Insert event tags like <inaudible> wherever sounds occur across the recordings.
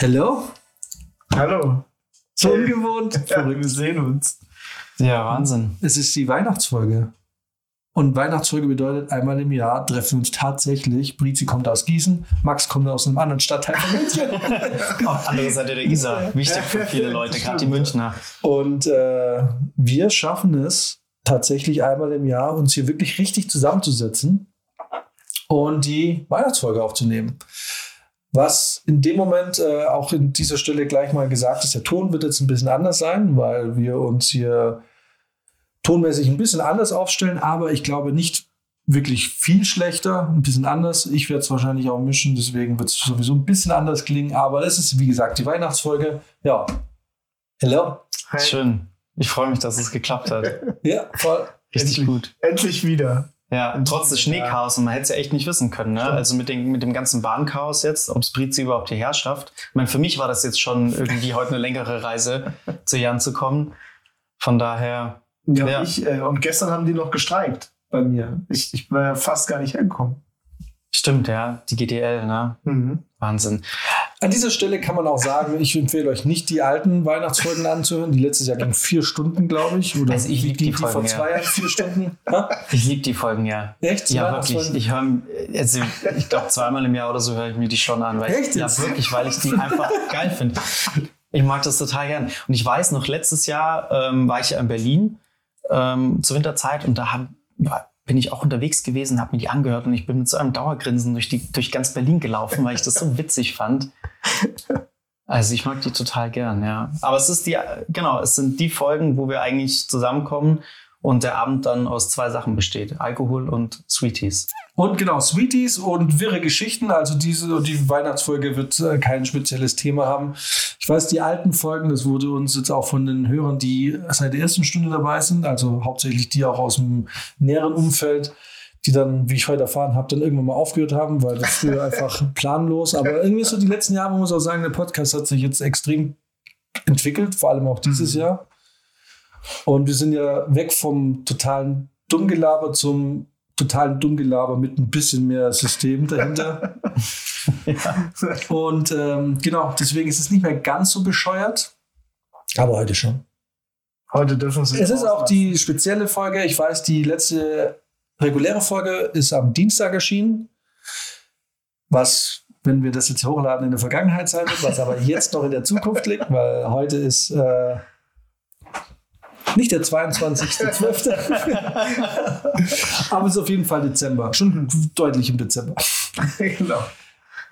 Hallo? Hallo. So ungewohnt. <laughs> Ja, wir sehen uns. Ja, Wahnsinn. Es ist die Weihnachtsfolge. Und Weihnachtsfolge bedeutet, einmal im Jahr treffen wir uns tatsächlich. Brizi kommt aus Gießen, Max kommt aus einem anderen Stadtteil von München. <laughs> Auf andere Seite der Isar. Wichtig für viele Leute, gerade die Münchner. Und äh, wir schaffen es tatsächlich einmal im Jahr, uns hier wirklich richtig zusammenzusetzen und die Weihnachtsfolge aufzunehmen. Was in dem Moment äh, auch in dieser Stelle gleich mal gesagt ist, der Ton wird jetzt ein bisschen anders sein, weil wir uns hier tonmäßig ein bisschen anders aufstellen, aber ich glaube nicht wirklich viel schlechter, ein bisschen anders. Ich werde es wahrscheinlich auch mischen, deswegen wird es sowieso ein bisschen anders klingen, aber es ist wie gesagt die Weihnachtsfolge. Ja. Hello. Hi. Schön. Ich freue mich, dass es geklappt hat. <laughs> Ja, voll. Richtig Endlich. gut. Endlich wieder. Ja, trotz des Schneechaos, und man hätte es ja echt nicht wissen können, ne? Stimmt. Also mit, den, mit dem ganzen Bahnchaos jetzt, ob es Brizi überhaupt hierher schafft. Ich meine, für mich war das jetzt schon irgendwie heute eine längere Reise, <laughs> zu Jan zu kommen. Von daher, Ja, Ja. Ich, äh, und gestern haben die noch gestreikt bei mir. Ich, ich war ja fast gar nicht hergekommen. stimmt, ja, die GDL, ne? Mhm. Wahnsinn. An dieser Stelle kann man auch sagen, ich empfehle euch nicht die alten Weihnachtsfolgen anzuhören. Die letztes Jahr ging vier Stunden, glaube ich. Oder Also ich lieb die, die die vor Folgen, zwei ja. Jahren vier Stunden. <laughs> Ich liebe die Folgen, ja. Echt? Die Ja, wirklich. Ich höre, also ich glaube, zweimal im Jahr oder so höre ich mir die schon an. Weil Echt ich, ja, wirklich, weil ich die einfach geil finde. Ich mag das total gern. Und ich weiß noch, letztes Jahr ähm, war ich ja in Berlin ähm, zur Winterzeit und da hab, bin ich auch unterwegs gewesen, habe mir die angehört und ich bin mit so einem Dauergrinsen durch, die, durch ganz Berlin gelaufen, weil ich das so witzig fand. Also ich mag die total gern, ja. Aber es ist die, genau, es sind die Folgen, wo wir eigentlich zusammenkommen und der Abend dann aus zwei Sachen besteht. Alkohol und Sweeties. Und genau, Sweeties und wirre Geschichten. Also diese die Weihnachtsfolge wird äh, kein spezielles Thema haben. Ich weiß, die alten Folgen, das wurde uns jetzt auch von den Hörern, die seit der ersten Stunde dabei sind, also hauptsächlich die auch aus dem näheren Umfeld, die dann, wie ich heute erfahren habe, dann irgendwann mal aufgehört haben, weil das früher <laughs> einfach planlos. Aber irgendwie so die letzten Jahre, man muss auch sagen, der Podcast hat sich jetzt extrem entwickelt, vor allem auch dieses Jahr. Und wir sind ja weg vom totalen Dummgelaber zum totalen Dummgelaber mit ein bisschen mehr System dahinter. <laughs> Und ähm, genau, deswegen ist es nicht mehr ganz so bescheuert. Aber heute schon. Heute dürfen sie Es ist auch die spezielle Folge. Ich weiß, die letzte reguläre Folge ist am Dienstag erschienen. Was, wenn wir das jetzt hochladen, in der Vergangenheit sein wird, was aber jetzt noch in der Zukunft liegt, weil heute ist äh, nicht der 22.12. aber es ist auf jeden Fall Dezember. Schon deutlich im Dezember. genau.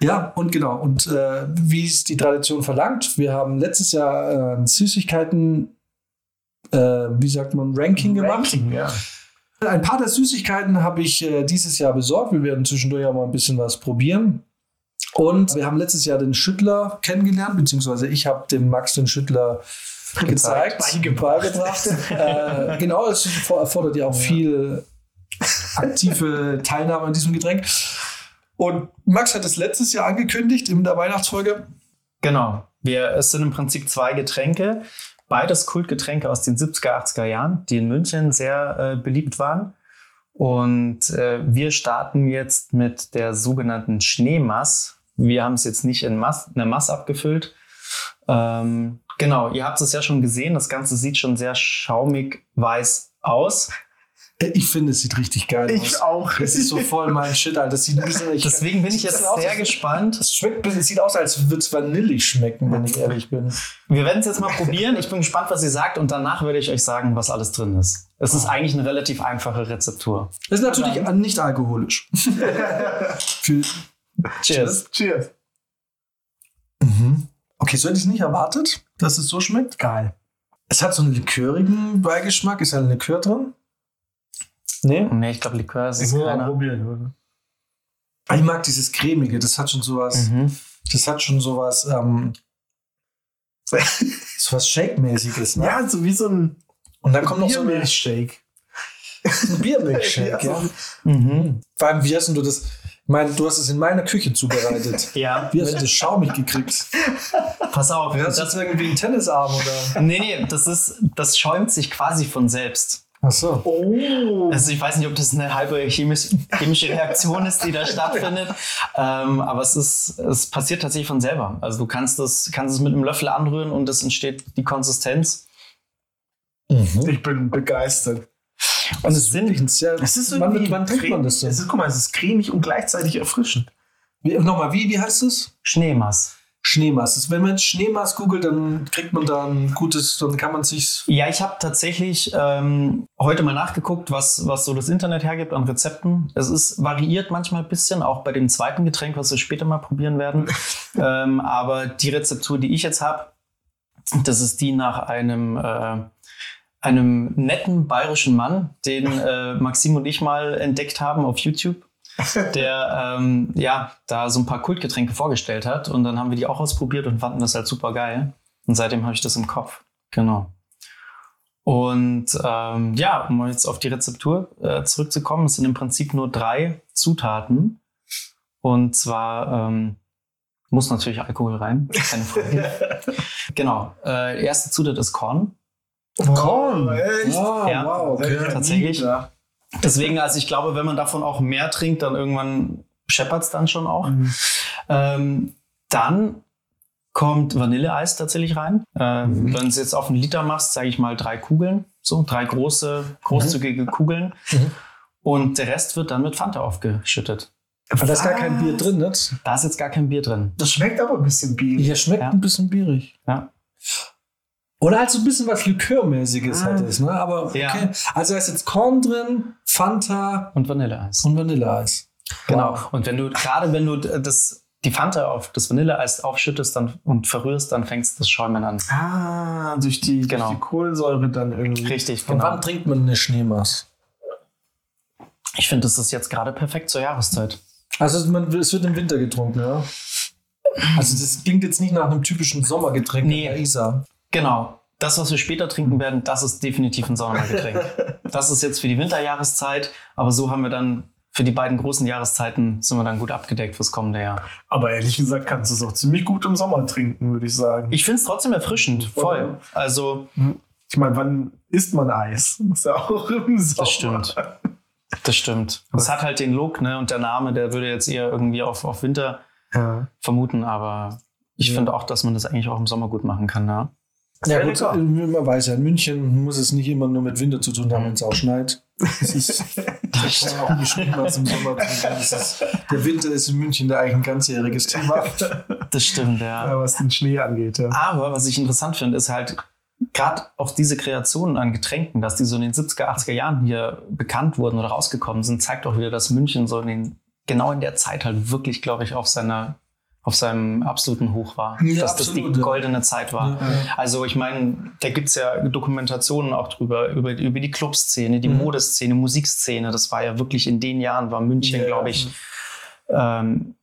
Ja, und genau. Und äh, wie es die Tradition verlangt, wir haben letztes Jahr äh, Süßigkeiten, äh, wie sagt man, Ranking gemacht. Ranking, ja. Ein paar der Süßigkeiten habe ich äh, dieses Jahr besorgt. Wir werden zwischendurch auch mal ein bisschen was probieren. Und wir haben letztes Jahr den Schüttler kennengelernt, beziehungsweise ich habe dem Max den Schüttler gezeigt, Beigebracht. beigebracht. äh, genau, es erfordert ja auch viel aktive Teilnahme an diesem Getränk. Und Max hat es letztes Jahr angekündigt in der Weihnachtsfolge. Genau. Wir, es sind im Prinzip zwei Getränke. Beides Kultgetränke aus den 70er, 80er Jahren, die in München sehr äh, beliebt waren. Und äh, wir starten jetzt mit der sogenannten Schneemass. Wir haben es jetzt nicht in, Mass, in der Mass abgefüllt. Ähm, genau, ihr habt es ja schon gesehen. Das Ganze sieht schon sehr schaumig weiß aus. Äh, Ich finde, es sieht richtig geil Ich aus. auch. Das ist so voll mein Shit, Alter. Das sieht ein bisschen, ich, Deswegen bin ich jetzt aus, sehr als- gespannt. Es schmeckt, es sieht aus, als würde es vanillig schmecken, wenn ich ehrlich bin. Wir werden es jetzt mal probieren. Ich bin gespannt, was ihr sagt und danach werde ich euch sagen, was alles drin ist. Es ist eigentlich eine relativ einfache Rezeptur. Ist natürlich nicht alkoholisch. <laughs> Für, Cheers. Cheers. mhm. Okay, so hätte ich es nicht erwartet, dass es so schmeckt. Geil. Es hat so einen likörigen Beigeschmack. Ist da ein Likör drin? Nee. Nee, ich glaube, Likör ist Ich es keiner. probieren. Ah, Ich mag dieses cremige. Das hat schon sowas. Mhm. Das hat schon sowas. Ähm, <laughs> sowas Shake-mäßiges. Ne? Ja, so wie so ein Und dann kommt noch so eine, Biermilchshake. <laughs> ein Biermilchshake, <laughs> ja. Mhm. Vor allem, wie hast denn du das? Meine, du hast es in meiner Küche zubereitet. <laughs> Ja, Wie hast du das schaumig gekriegt? pass auf. Hast du Das, irgendwie einen Tennisarm oder? nee, nee, das ist, das schäumt sich quasi von selbst. Ach so. Oh. Also ich weiß nicht, ob das eine halbe chemisch, chemische Reaktion ist, die da <laughs> stattfindet, ähm, aber es ist, es passiert tatsächlich von selber. Also du kannst das, kannst es mit einem Löffel anrühren und es entsteht die Konsistenz. Ich bin begeistert. Und es sind sehr. Es ist wann, irgendwie wann trinkt man das denn? Es ist, guck mal, es ist cremig und gleichzeitig erfrischend. Wie, nochmal, wie, wie heißt es? Schneemass. Schneemaß. Das- Wenn man jetzt Schneemaß googelt, dann kriegt man da ein gutes, dann kann man sich. Ja, ich habe tatsächlich ähm, heute mal nachgeguckt, was, was so das Internet hergibt an Rezepten. Es ist variiert manchmal ein bisschen, auch bei dem zweiten Getränk, was wir später mal probieren werden. <laughs> ähm, aber die Rezeptur, die ich jetzt habe, das ist die nach einem, äh, einem netten bayerischen Mann, den äh, Maxim und ich mal entdeckt haben auf YouTube. <laughs> Der ähm, ja da so ein paar Kultgetränke vorgestellt hat und dann haben wir die auch ausprobiert und fanden das halt super geil. Und seitdem habe ich das im Kopf. Genau. Und ähm, ja, um jetzt auf die Rezeptur äh, zurückzukommen, es sind im Prinzip nur drei Zutaten. Und zwar ähm, muss natürlich Alkohol rein, keine Frage. <laughs> genau. Äh, erste Zutat ist Korn. Korn. Oh, echt? Ah, Ja, wow, okay. tatsächlich. Ja. Deswegen, also ich glaube, wenn man davon auch mehr trinkt, dann irgendwann scheppert es dann schon auch. Mhm. Ähm, dann kommt Vanilleeis tatsächlich rein. Äh, Mhm. Wenn du es jetzt auf einen Liter machst, sage ich mal drei Kugeln, so drei große, großzügige Kugeln. Mhm. Und der Rest wird dann mit Fanta aufgeschüttet. Aber da ist gar kein Bier drin, nicht? Da ist jetzt gar kein Bier drin. Das schmeckt aber ein bisschen bierig. Hier schmeckt Ja. ein bisschen bierig. Ja. Oder halt so ein bisschen was Likörmäßiges Ah. hat es, ne? Aber okay. Ja. Also da ist jetzt Korn drin, Fanta Und Vanilleeis. und Vanilleeis. Genau. Wow. Und wenn du, gerade wenn du das, die Fanta auf das Vanilleeis aufschüttest dann, und verrührst, dann fängst das Schäumen an. Ah, durch die, Genau. durch die Kohlensäure dann irgendwie. Richtig, Und genau. wann trinkt man eine Schneemaß? Ich finde, das ist jetzt gerade perfekt zur Jahreszeit. Also man, es wird im Winter getrunken, ja? Also das klingt jetzt nicht nach einem typischen Sommergetränk Nee. in der Isar. Genau. Das, was wir später trinken werden, das ist definitiv ein Sommergetränk. <laughs> das ist jetzt für die Winterjahreszeit, aber so haben wir dann für die beiden großen Jahreszeiten sind wir dann gut abgedeckt fürs kommende Jahr. Aber ehrlich gesagt kannst du es auch ziemlich gut im Sommer trinken, würde ich sagen. Ich finde es trotzdem erfrischend, voll. Also, Ich meine, wann isst man Eis? <laughs> Muss ja auch im Sommer. das stimmt. Das stimmt. Es hat halt den Look, ne? Und der Name, der würde jetzt eher irgendwie auf, auf Winter Ja. vermuten, aber ich Ja. finde auch, dass man das eigentlich auch im Sommer gut machen kann, ja. Ja, gut, man weiß ja, in München muss es nicht immer nur mit Winter zu tun haben, wenn es auch schneit. Das ist <laughs> das auch schlimm, was im Sommer ist, der Winter ist in München da eigentlich ein ganzjähriges Thema. Das stimmt, ja. Ja, was den Schnee angeht, ja. Aber was ich interessant finde, ist halt gerade auch diese Kreationen an Getränken, dass die so in den 70er, 80er Jahren hier bekannt wurden oder rausgekommen sind, zeigt auch wieder, dass München so in den, genau in der Zeit halt wirklich, glaube ich, auf seiner auf seinem absoluten Hoch war. Ja, dass das absolut, die ja. goldene Zeit war. Ja, ja. Also ich meine, da gibt's ja Dokumentationen auch drüber, über, über die Clubszene, die Mhm. Modeszene, Musikszene. Das war ja wirklich in den Jahren, war München, glaube ich, ähm,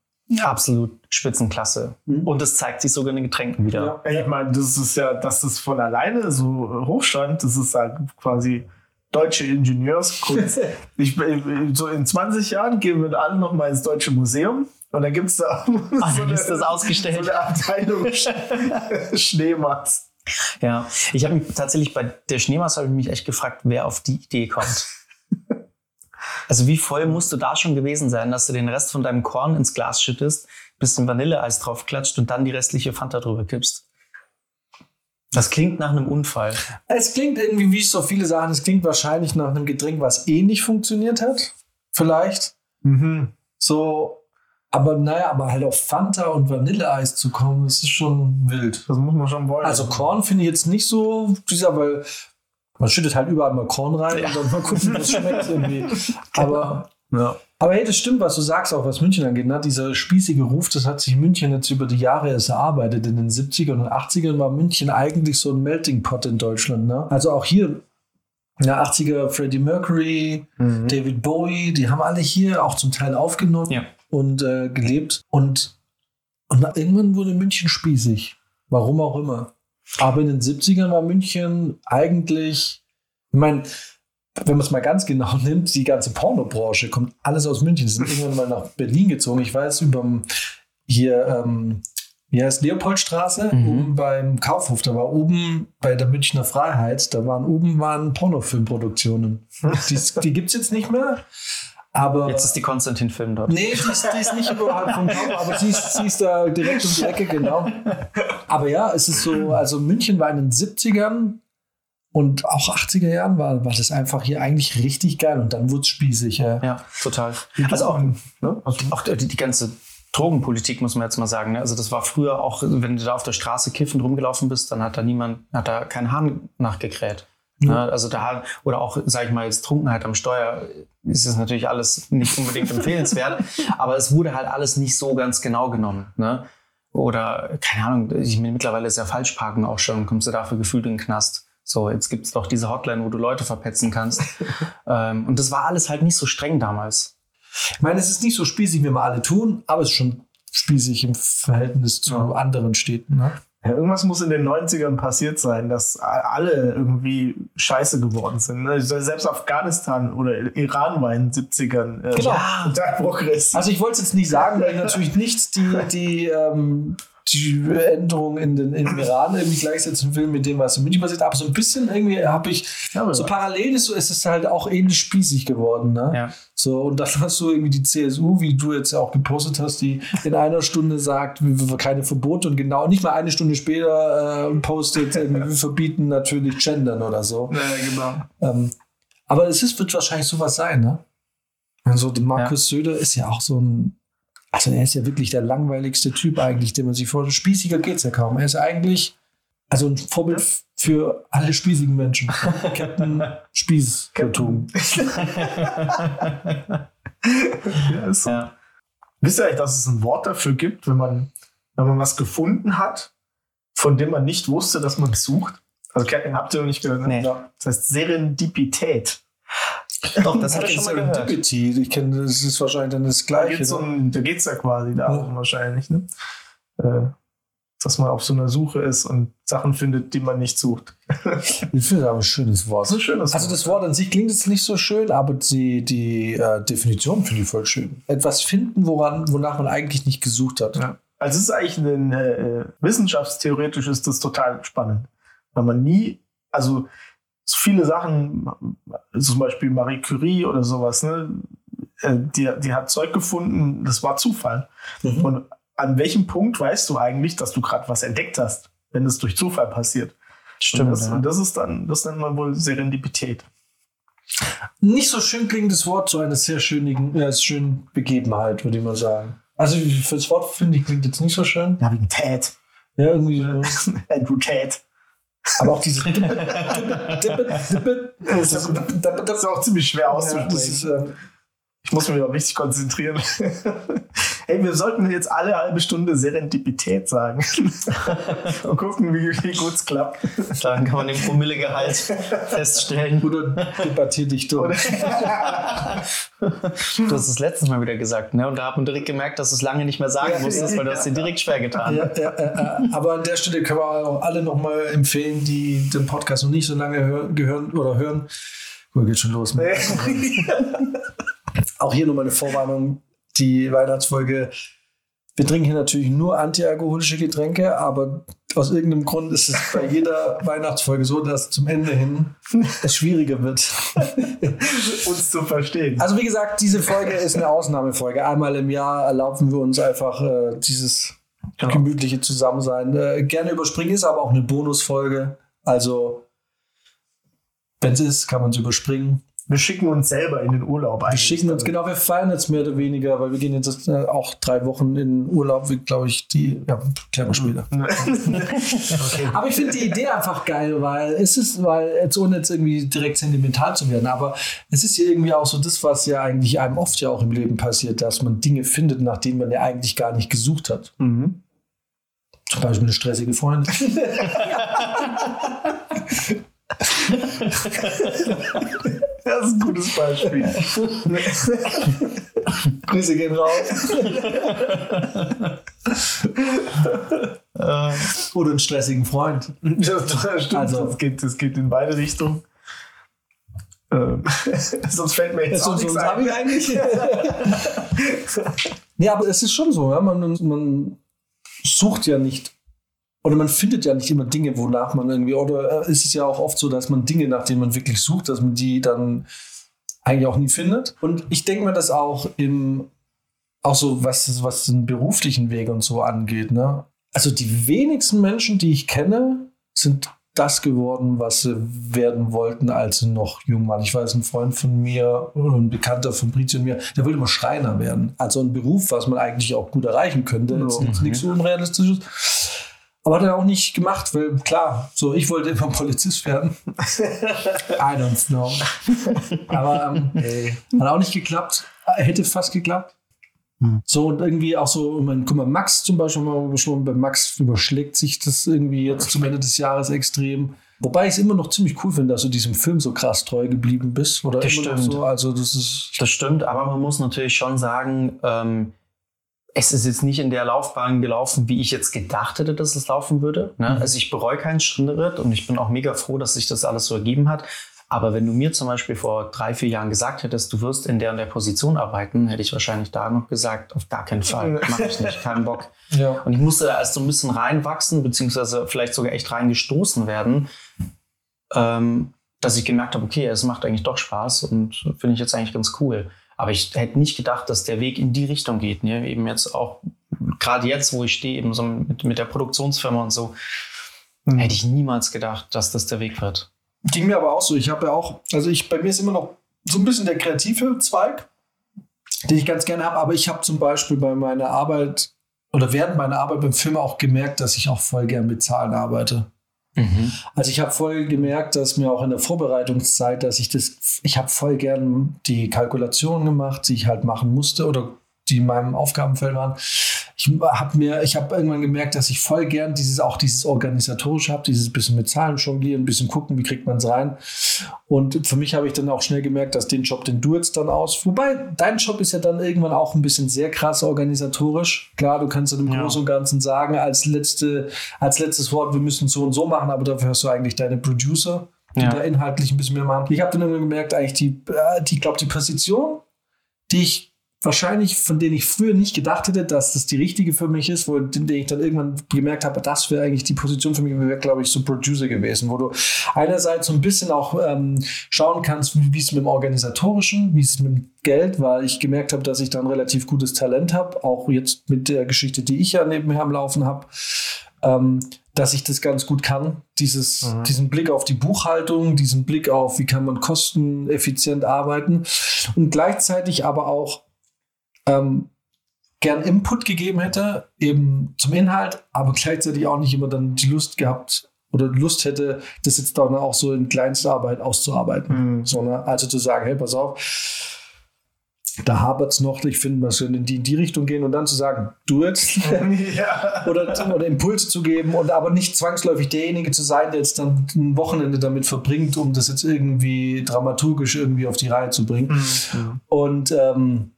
absolut Spitzenklasse. Mhm. Und das zeigt sich sogar in den Getränken wieder. Ich meine, das ist ja, dass das von alleine so hoch stand, das ist halt quasi deutsche Ingenieurskunst. <laughs> ich, bin- so in 20 Jahren gehen wir alle noch mal ins Deutsche Museum und dann gibt es da <laughs> Ah, so, dann ist das ausgestellt. so eine Abteilung <laughs> Sch-. Ja, ich habe mich tatsächlich bei der Schneemaß habe ich mich echt gefragt, wer auf die Idee kommt. <laughs> Also wie voll musst du da schon gewesen sein, dass du den Rest von deinem Korn ins Glas schüttest, bisschen Vanilleeis draufklatscht und dann die restliche Fanta drüber kippst. Das klingt nach einem Unfall. Es klingt irgendwie wie so viele Sachen, es klingt wahrscheinlich nach einem Getränk, was eh nicht funktioniert hat. Vielleicht. Mhm. So, aber naja, aber halt auf Fanta und Vanilleeis zu kommen, das ist schon wild. Das muss man schon wollen. Also Korn finde ich jetzt nicht so dieser, weil man schüttet halt überall mal Korn rein und dann mal gucken, wie es schmeckt irgendwie. <laughs> Aber, ja. aber hey, das stimmt, was du sagst, auch was München angeht. Ne? Dieser spießige Ruf, das hat sich München jetzt über die Jahre erst erarbeitet. In den 70ern und 80ern war München eigentlich so ein Melting Pot in Deutschland. Ne? Also auch hier, ja, 80er Freddie Mercury, Mhm. David Bowie, die haben alle hier auch zum Teil aufgenommen Ja. Und äh, gelebt. Und, und irgendwann wurde München spießig. Warum auch immer. Aber in den 70ern war München eigentlich Ich meine, wenn man es mal ganz genau <laughs> nimmt, die ganze Pornobranche kommt alles aus München. Sie sind irgendwann mal nach Berlin gezogen. Ich weiß, über hier, ähm, wie heißt Leopoldstraße, Mhm. oben beim Kaufhof, da war oben bei der Münchner Freiheit, da waren oben waren Pornofilmproduktionen. <laughs> Die, die gibt es jetzt nicht mehr. Aber Jetzt ist die Konstantin-Film dort. Nee, die ist, die ist nicht überhalb vom Kaum, aber sie ist, sie ist da direkt um die Ecke, genau. Aber ja, es ist so, also München war in den 70ern und auch 80er Jahren war, war das einfach hier eigentlich richtig geil und dann wurde es spießig. Ja. Ja, total. Also auch, ne? auch die, die ganze Drogenpolitik, muss man jetzt mal sagen. Ne? Also das war früher auch, wenn du da auf der Straße kiffend rumgelaufen bist, dann hat da niemand, hat da kein Hahn nachgekräht. Ne? Also da, oder auch, sag ich mal, jetzt Trunkenheit am Steuer, ist es natürlich alles nicht unbedingt empfehlenswert, <laughs> aber es wurde halt alles nicht so ganz genau genommen. Ne? Oder, keine Ahnung, ich meine, mittlerweile ist ja Falschparken auch schon, kommst du dafür gefühlt in den Knast. So, jetzt gibt's doch diese Hotline, wo du Leute verpetzen kannst. <laughs> ähm, und das war alles halt nicht so streng damals. Ich meine, es ist nicht so spießig, wie wir alle tun, aber es ist schon spießig im Verhältnis zu Ja. anderen Städten. Ne? Ja, irgendwas muss in den 90ern passiert sein, dass alle irgendwie scheiße geworden sind. Ne? Selbst Afghanistan oder Iran war in den 70ern äh, Genau. total progressiv. Also ich wollte es jetzt nicht sagen, weil ich natürlich <laughs> nicht die, die, ähm, die Änderung in den im Iran irgendwie gleichsetzen will mit dem, was in München passiert. Aber so ein bisschen irgendwie habe ich Ja, so parallel ist so, es ist halt auch ähnlich spießig geworden. Ne? Ja. So, und dann <laughs> hast du irgendwie die CSU, wie du jetzt ja auch gepostet hast, die in einer Stunde sagt, wir, wir keine Verbote und genau nicht mal eine Stunde später äh, postet, äh, wir verbieten natürlich Gendern oder so. Ja, genau. Ähm, aber es ist, wird wahrscheinlich sowas sein, ne? Also Markus Söder ist ja auch so ein, also er ist ja wirklich der langweiligste Typ eigentlich, den man sich vorstellt. Spießiger geht's ja kaum. Er ist eigentlich also ein Vorbild für alle spießigen Menschen. <laughs> Captain Spieß. Captain. Ja, ist so. Ja. Wisst ihr eigentlich, dass es ein Wort dafür gibt, wenn man, wenn man was gefunden hat, von dem man nicht wusste, dass man es sucht? Also kennt- habt ihr noch nicht gehört? ne? Nee. Ja. Das heißt Serendipität. Doch, <laughs> das hatte ich schon mal gehört. Serendipity. Ich kenne, das ist wahrscheinlich dann das Da Gleiche. ne? um, da geht es ja quasi darum Ja. wahrscheinlich, ne? Äh, dass man auf so einer Suche ist und Sachen findet, die man nicht sucht. <laughs> Ich finde das aber ein schönes Wort. Das ist ein schönes Also das Wort an sich klingt jetzt nicht so schön, aber die, die äh, Definition finde ich voll schön. Etwas finden, woran, wonach man eigentlich nicht gesucht hat. Ja. Also es ist eigentlich ein, äh, wissenschaftstheoretisch ist das total spannend. Weil man nie, also so viele Sachen, zum Beispiel Marie Curie oder sowas, ne, äh, die, die hat Zeug gefunden, das war Zufall. Mhm. Und an welchem Punkt weißt du eigentlich, dass du gerade was entdeckt hast, wenn es durch Zufall passiert? Stimmt. Und das, ja. und das ist dann, das nennt man wohl Serendipität. Nicht so schön klingendes Wort zu einer sehr schönen, äh, schönen Begebenheit, würde ich mal sagen. Also für das Wort finde ich klingt jetzt nicht so schön. Ja, wegen Ted. Ja, irgendwie so. <laughs> Andrew Ted. Aber auch diese. <laughs> Das ist, auch ziemlich schwer auszusprechen. Ich muss mich auch richtig konzentrieren. <laughs> Hey, wir sollten jetzt alle halbe Stunde Serendipität sagen. <laughs> Und gucken, wie, wie gut es klappt. Dann kann man den Promillegehalt feststellen. oder debattier dich dumm. Du hast es letztes Mal wieder gesagt, ne? Und da hat man direkt gemerkt, dass du es lange nicht mehr sagen Ja, musstest, weil du ja. hast dir direkt schwer getan. Ja, ja, ja. Aber an der Stelle können wir auch alle nochmal empfehlen, die den Podcast noch nicht so lange hör, gehören oder hören. Gut, geht schon los. <laughs> Auch hier nochmal eine Vorwarnung. Die Weihnachtsfolge. Wir trinken hier natürlich nur antialkoholische Getränke, aber aus irgendeinem Grund ist es bei jeder <laughs> Weihnachtsfolge so, dass zum Ende hin es schwieriger wird. <laughs> Uns zu verstehen. Also wie gesagt, diese Folge ist eine Ausnahmefolge. Einmal im Jahr erlauben wir uns einfach äh, dieses Genau. gemütliche Zusammensein. Äh, gerne überspringen ist aber auch eine Bonusfolge. Also wenn es ist, kann man es überspringen. Wir schicken uns selber in den Urlaub Wir schicken uns, genau, wir feiern jetzt mehr oder weniger, weil wir gehen jetzt äh, auch drei Wochen in Urlaub, glaube ich, die, ja, klären wir später. <laughs> okay. Aber ich finde die Idee einfach geil, weil es ist, weil jetzt ohne jetzt irgendwie direkt sentimental zu werden, aber es ist ja irgendwie auch so das, was ja eigentlich einem oft ja auch im Leben passiert, dass man Dinge findet, nach denen man ja eigentlich gar nicht gesucht hat. Mhm. Zum Beispiel eine stressige Freundin. <laughs> <laughs> Das ist ein gutes Beispiel. <laughs> Grüße gehen raus. Oder einen stressigen Freund. Ja, das stimmt. Also- das, geht, das geht in beide Richtungen. Ähm, <laughs> sonst fällt mir jetzt sonst habe ein. ich eigentlich. <laughs> ja, aber es ist schon so, ja? man, man sucht ja nicht oder man findet ja nicht immer Dinge, wonach man irgendwie, oder äh, ist es ja auch oft so, dass man Dinge, nach denen man wirklich sucht, dass man die dann eigentlich auch nie findet. Und ich denke mir das auch im, auch so, was, was den beruflichen Weg und so angeht, ne? Also die wenigsten Menschen, die ich kenne, sind das geworden, was sie werden wollten, als sie noch jung waren. Ich weiß, ein Freund von mir oder ein Bekannter von Brizio und mir, der wollte immer Schreiner werden. Also ein Beruf, was man eigentlich auch gut erreichen könnte. Jetzt, jetzt nichts so Unrealistisches. Aber hat er auch nicht gemacht, weil klar, so ich wollte immer Polizist werden. <laughs> I don't know. Aber ähm, hat auch nicht geklappt. Hätte fast geklappt. So und irgendwie auch so, meine, guck mal, Max zum Beispiel, wir schon bei Max überschlägt sich das irgendwie jetzt zum Ende des Jahres extrem. Wobei ich es immer noch ziemlich cool finde, dass du diesem Film so krass treu geblieben bist. Oder Das stimmt. so. Also das ist. Das stimmt, aber man muss natürlich schon sagen, ähm, es ist jetzt nicht in der Laufbahn gelaufen, wie ich jetzt gedacht hätte, dass es laufen würde. Ne? Mhm. Also ich bereue keinen Schritt und ich bin auch mega froh, dass sich das alles so ergeben hat. Aber wenn du mir zum Beispiel vor drei, vier Jahren gesagt hättest, du wirst in der und der Position arbeiten, hätte ich wahrscheinlich da noch gesagt, auf gar keinen Fall, <laughs> mache ich nicht, keinen Bock. Ja. Und ich musste da erst so ein bisschen reinwachsen, beziehungsweise vielleicht sogar echt reingestoßen werden, ähm, dass ich gemerkt habe, okay, es macht eigentlich doch Spaß und finde ich jetzt eigentlich ganz cool. Aber ich hätte nicht gedacht, dass der Weg in die Richtung geht. Ne? Eben jetzt auch, gerade jetzt, wo ich stehe, eben so mit, mit der Produktionsfirma und so, hätte ich niemals gedacht, dass das der Weg wird. Ging mir aber auch so. Ich habe ja auch, also ich, bei mir ist immer noch so ein bisschen der kreative Zweig, den ich ganz gerne habe, aber ich habe zum Beispiel bei meiner Arbeit oder während meiner Arbeit beim Film auch gemerkt, dass ich auch voll gern mit Zahlen arbeite. Also ich habe voll gemerkt, dass mir auch in der Vorbereitungszeit, dass ich das, ich habe voll gern die Kalkulationen gemacht, die ich halt machen musste oder die in meinem Aufgabenfeld waren. Ich habe mir, ich habe irgendwann gemerkt, dass ich voll gern dieses auch dieses organisatorische habe, dieses bisschen mit Zahlen jonglieren, ein bisschen gucken, wie kriegt man es rein. Und für mich habe ich dann auch schnell gemerkt, dass den Job, den du jetzt dann aus, wobei dein Job ist ja dann irgendwann auch ein bisschen sehr krass organisatorisch. Klar, du kannst dann im Ja. Großen und Ganzen sagen, als letzte, als letztes Wort, wir müssen so und so machen, aber dafür hast du eigentlich deine Producer, die Ja. da inhaltlich ein bisschen mehr machen. Ich habe dann irgendwann gemerkt, eigentlich die, äh, die glaube die Position, die ich wahrscheinlich, von denen ich früher nicht gedacht hätte, dass das die richtige für mich ist, wo in der ich dann irgendwann gemerkt habe, das wäre eigentlich die Position für mich, wäre, glaube ich, so Producer gewesen, wo du einerseits so ein bisschen auch ähm, schauen kannst, wie wie es mit dem Organisatorischen, wie es mit dem Geld, weil ich gemerkt habe, dass ich da ein relativ gutes Talent habe, auch jetzt mit der Geschichte, die ich ja nebenher am Laufen habe, ähm, dass ich das ganz gut kann. Dieses, Mhm. Diesen Blick auf die Buchhaltung, diesen Blick auf, wie kann man kosteneffizient arbeiten und gleichzeitig aber auch ähm, gern Input gegeben hätte, eben zum Inhalt, aber gleichzeitig auch nicht immer dann die Lust gehabt oder Lust hätte, das jetzt dann auch so in kleinster Arbeit auszuarbeiten. Mhm. Sondern also zu sagen, hey, pass auf, da hapert es noch, ich finde, man soll in die, in die Richtung gehen und dann zu sagen, du jetzt <laughs> ja. oder, oder Impulse zu geben und aber nicht zwangsläufig derjenige zu sein, der jetzt dann ein Wochenende damit verbringt, um das jetzt irgendwie dramaturgisch irgendwie auf die Reihe zu bringen. Und, ähm,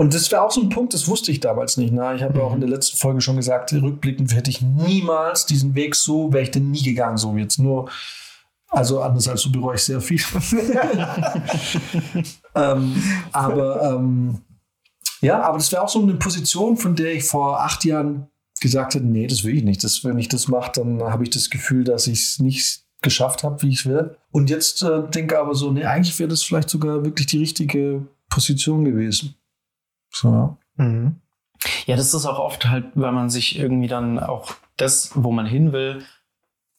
und das wäre auch so ein Punkt, das wusste ich damals nicht. Ne? Ich habe ja auch in der letzten Folge schon gesagt, rückblickend hätte ich niemals diesen Weg so, wäre ich denn nie gegangen, so wie jetzt. Nur, also anders als du bereue ich sehr viel. <laughs> ähm, aber ähm, ja, aber das wäre auch so eine Position, von der ich vor acht Jahren gesagt hätte, nee, das will ich nicht. Das, wenn ich das mache, dann habe ich das Gefühl, dass ich es nicht geschafft habe, wie ich es will. Und jetzt äh, denke aber so, nee, eigentlich wäre das vielleicht sogar wirklich die richtige Position gewesen. So, ja. Mhm. Ja, das ist auch oft halt, weil man sich irgendwie dann auch das, wo man hin will,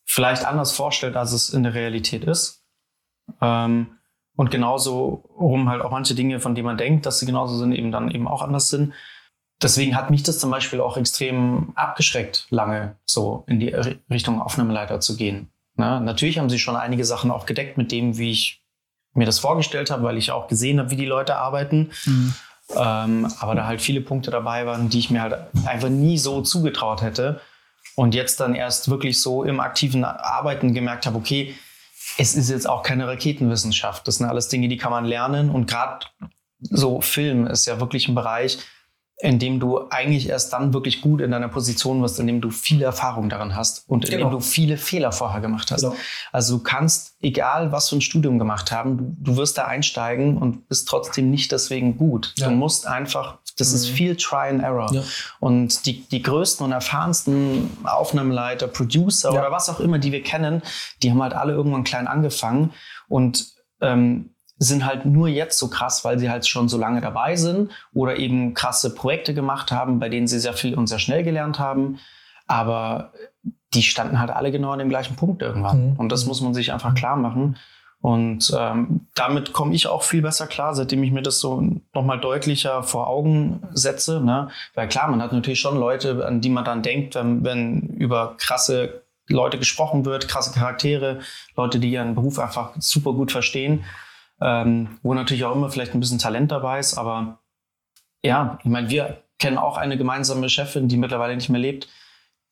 vielleicht anders vorstellt, als es in der Realität ist. Ähm, und genauso rum halt auch manche Dinge, von denen man denkt, dass sie genauso sind, eben dann eben auch anders sind. Deswegen hat mich das zum Beispiel auch extrem abgeschreckt, lange so in die Richtung Aufnahmeleiter zu gehen. Na, natürlich haben sie schon einige Sachen auch gedeckt mit dem, wie ich mir das vorgestellt habe, weil ich auch gesehen habe, wie die Leute arbeiten. Ähm, aber da halt viele Punkte dabei waren, die ich mir halt einfach nie so zugetraut hätte. Und jetzt dann erst wirklich so im aktiven Arbeiten gemerkt habe, okay, es ist jetzt auch keine Raketenwissenschaft. Das sind alles Dinge, die kann man lernen. Und gerade so Film ist ja wirklich ein Bereich, indem du eigentlich erst dann wirklich gut in deiner Position wirst, indem du viele Erfahrung daran hast und indem Genau. du viele Fehler vorher gemacht hast. Genau. Also du kannst, egal was für ein Studium gemacht haben, du, du wirst da einsteigen und bist trotzdem nicht deswegen gut. Ja. Du musst einfach, das ist viel Try and Error. Ja. Und die, die größten und erfahrensten Aufnahmeleiter, Producer Ja. oder was auch immer, die wir kennen, die haben halt alle irgendwann klein angefangen und ähm, sind halt nur jetzt so krass, weil sie halt schon so lange dabei sind oder eben krasse Projekte gemacht haben, bei denen sie sehr viel und sehr schnell gelernt haben. Aber die standen halt alle genau an dem gleichen Punkt irgendwann. Mhm. Und das muss man sich einfach klar machen. Und ähm, damit komme ich auch viel besser klar, seitdem ich mir das so nochmal deutlicher vor Augen setze. Ne? Weil klar, man hat natürlich schon Leute, an die man dann denkt, wenn, wenn über krasse Leute gesprochen wird, krasse Charaktere, Leute, die ihren Beruf einfach super gut verstehen, ähm, wo natürlich auch immer vielleicht ein bisschen Talent dabei ist. Aber ja, ich meine, wir kennen auch eine gemeinsame Chefin, die mittlerweile nicht mehr lebt,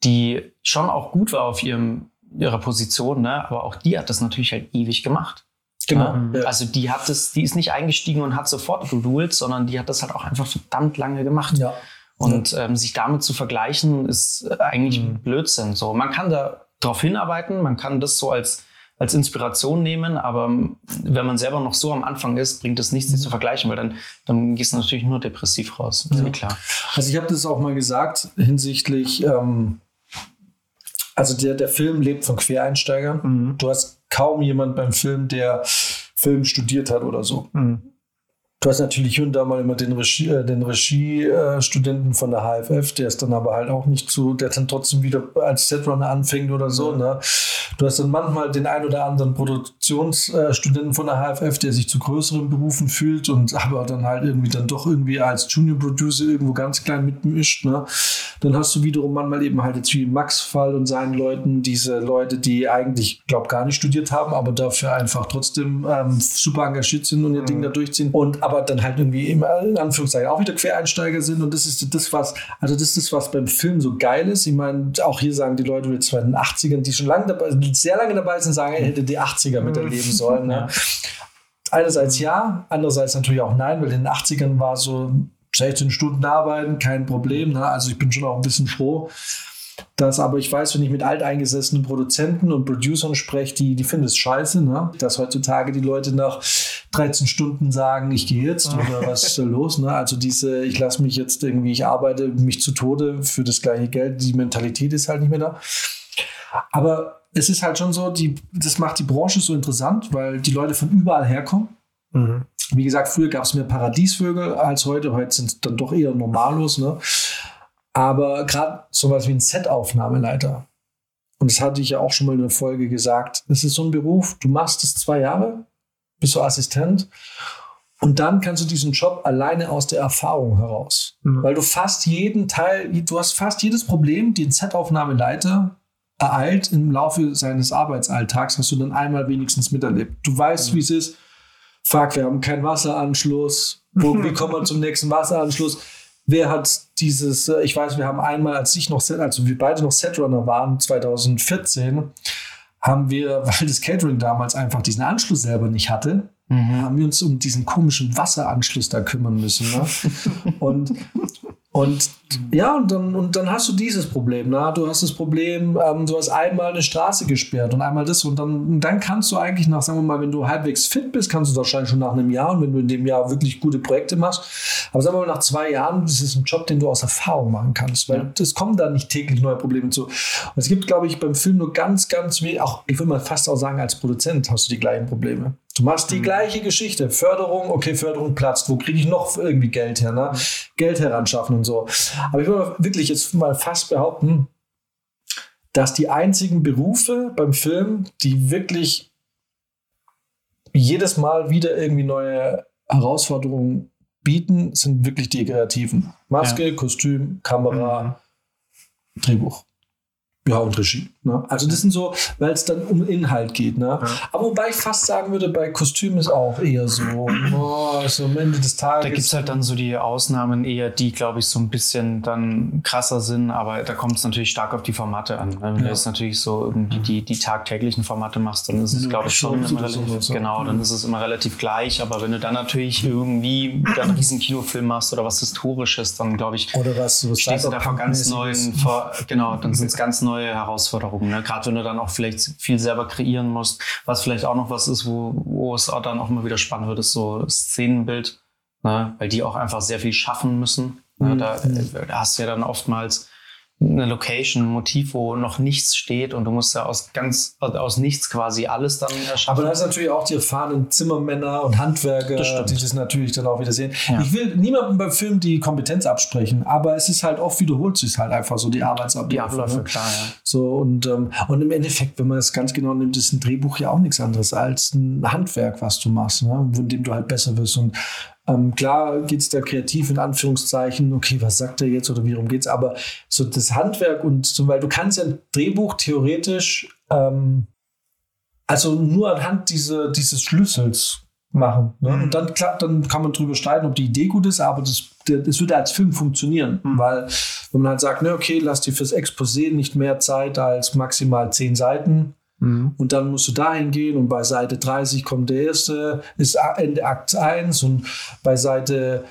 die schon auch gut war auf ihrem, ihrer Position, ne? aber auch die hat das natürlich halt ewig gemacht. Genau. Ja? Ja. Also die hat das, die ist nicht eingestiegen und hat sofort geruled, sondern die hat das halt auch einfach verdammt lange gemacht. Ja. Und ähm, sich damit zu vergleichen, ist eigentlich Mhm. Blödsinn. So, man kann da drauf hinarbeiten, man kann das so als, als Inspiration nehmen, aber wenn man selber noch so am Anfang ist, bringt es nichts, sich zu vergleichen, weil dann, dann gehst du natürlich nur depressiv raus. Ja. klar. Also ich habe das auch mal gesagt hinsichtlich, ähm, also der, der Film lebt von Quereinsteigern. Mhm. Du hast kaum jemand beim Film, der Film studiert hat oder so. Mhm. Du hast natürlich hier und da mal immer den Regie, äh, Regie-Studenten von der HFF, der ist dann aber halt auch nicht zu, der dann trotzdem wieder als Setrunner anfängt oder so. Ne? Du hast dann manchmal den ein oder anderen Produktionsstudenten von der HFF, der sich zu größeren Berufen fühlt und aber dann halt irgendwie dann doch irgendwie als Junior Producer irgendwo ganz klein mitmischt. Ne? Dann hast du wiederum manchmal eben halt jetzt wie Max Fall und seinen Leuten diese Leute, die eigentlich, glaube gar nicht studiert haben, aber dafür einfach trotzdem ähm, super engagiert sind und ihr Ding da durchziehen und aber dann halt irgendwie immer in Anführungszeichen auch wieder Quereinsteiger sind und das ist das, was, also das ist das, was beim Film so geil ist. Ich meine, auch hier sagen die Leute jetzt bei den 80ern, die schon lange dabei, sehr lange dabei sind, sagen, er hätte die 80er miterleben sollen. Ne? Einerseits ja, andererseits natürlich auch nein, weil in den 80ern war so 16 Stunden arbeiten, kein Problem. Ne? Also ich bin schon auch ein bisschen froh, dass aber ich weiß, wenn ich mit alteingesessenen Produzenten und Producern spreche, die, die finden es scheiße, ne? dass heutzutage die Leute nach 13 Stunden sagen, ich gehe jetzt oder was ist da los? Ne? Also diese, ich lasse mich jetzt irgendwie, ich arbeite mich zu Tode für das gleiche Geld, die Mentalität ist halt nicht mehr da. Aber es ist halt schon so, die, das macht die Branche so interessant, weil die Leute von überall herkommen. Mhm. Wie gesagt, früher gab es mehr Paradiesvögel als heute. Heute sind es dann doch eher normallos. Ne? Aber gerade sowas wie ein Set-Aufnahmeleiter. Und das hatte ich ja auch schon mal in der Folge gesagt. Das ist so ein Beruf, du machst es zwei Jahre, bist du Assistent. Und dann kannst du diesen Job alleine aus der Erfahrung heraus. Mhm. Weil du fast jeden Teil, du hast fast jedes Problem, den Set-Aufnahmeleiter ereilt im Laufe seines Arbeitsalltags, hast du dann einmal wenigstens miterlebt. Du weißt, wie es ist. Fuck, wir haben keinen Wasseranschluss. Wo, wie kommen wir zum nächsten Wasseranschluss? Wer hat dieses, äh, ich weiß, wir haben einmal, als ich noch, also wir beide noch Setrunner waren, 2014, haben wir, <laughs> weil das Catering damals einfach diesen Anschluss selber nicht hatte, haben wir uns um diesen komischen Wasseranschluss da kümmern müssen. Ne? <laughs> und, und ja, und dann, und dann hast du dieses Problem. Na? Du hast das Problem, ähm, du hast einmal eine Straße gesperrt und einmal das. Und dann, und dann kannst du eigentlich nach, sagen wir mal, wenn du halbwegs fit bist, kannst du wahrscheinlich schon nach einem Jahr und wenn du in dem Jahr wirklich gute Projekte machst. Aber sagen wir mal, nach zwei Jahren, das ist ein Job, den du aus Erfahrung machen kannst, weil es kommen da nicht täglich neue Probleme zu. Und es gibt, glaube ich, beim Film nur ganz, ganz wenig, auch ich würde mal fast auch sagen, als Produzent hast du die gleichen Probleme. Du machst die gleiche Geschichte. Förderung, okay, Förderung platzt. Wo kriege ich noch irgendwie Geld her? Ne? Geld heranschaffen und so. Aber ich würde wirklich jetzt mal fast behaupten, dass die einzigen Berufe beim Film, die wirklich jedes Mal wieder irgendwie neue Herausforderungen bieten, sind wirklich die kreativen. Maske, Kostüm, Kamera, Drehbuch. Ja, und Regie. Ne? Also das sind so, weil es dann um Inhalt geht. Ne? Ja. Aber wobei ich fast sagen würde, bei Kostüm ist auch eher so, <clears throat> oh, so am Ende des Tages. Da gibt es halt dann so die Ausnahmen eher, die, glaube ich, so ein bisschen dann krasser sind, aber da kommt es natürlich stark auf die Formate an. Ne? Wenn ja. du jetzt natürlich so irgendwie die, die tagtäglichen Formate machst, dann ist es, glaube ich, schon immer relativ, so, genau, dann ist es immer relativ gleich. Aber wenn du dann natürlich irgendwie einen riesen Kinofilm machst oder was Historisches, dann glaube ich, oder was, was stehst du da vor ganz neuen, vor, genau, dann sind es ganz neue neue Herausforderungen. Ne? Gerade wenn du dann auch vielleicht viel selber kreieren musst, was vielleicht auch noch was ist, wo, wo es auch dann auch mal wieder spannend wird, ist so Szenenbild, ne? weil die auch einfach sehr viel schaffen müssen. Ne? Mhm. Da, da hast du ja dann oftmals eine Location, ein Motiv, wo noch nichts steht und du musst ja aus ganz aus nichts quasi alles dann erschaffen. Aber da ist natürlich auch die erfahrenen Zimmermänner und Handwerker, das die das natürlich dann auch wieder sehen. Ja. Ich will niemandem beim Film die Kompetenz absprechen, aber es ist halt oft wiederholt sich halt einfach so die Arbeitsabläufe. Die Abläufe, ne? klar, ja. So und, ähm, und im Endeffekt, wenn man das ganz genau nimmt, ist ein Drehbuch ja auch nichts anderes als ein Handwerk, was du machst, ne? von dem du halt besser wirst. Und ähm, klar geht es da kreativ in Anführungszeichen, okay, was sagt er jetzt oder wie rum geht's, aber so das Handwerk und so, weil du kannst ja ein Drehbuch theoretisch ähm, also nur anhand diese, dieses Schlüssels machen. Ne? Mhm. Und dann, klar, dann kann man drüber streiten, ob die Idee gut ist, aber das, das würde als Film funktionieren. Mhm. Weil, wenn man halt sagt, ne, okay, lass dir fürs Exposé nicht mehr Zeit als maximal zehn Seiten, Mhm. Und dann musst du dahin gehen und bei Seite 30 kommt der erste, ist Ende Akt 1 und bei Seite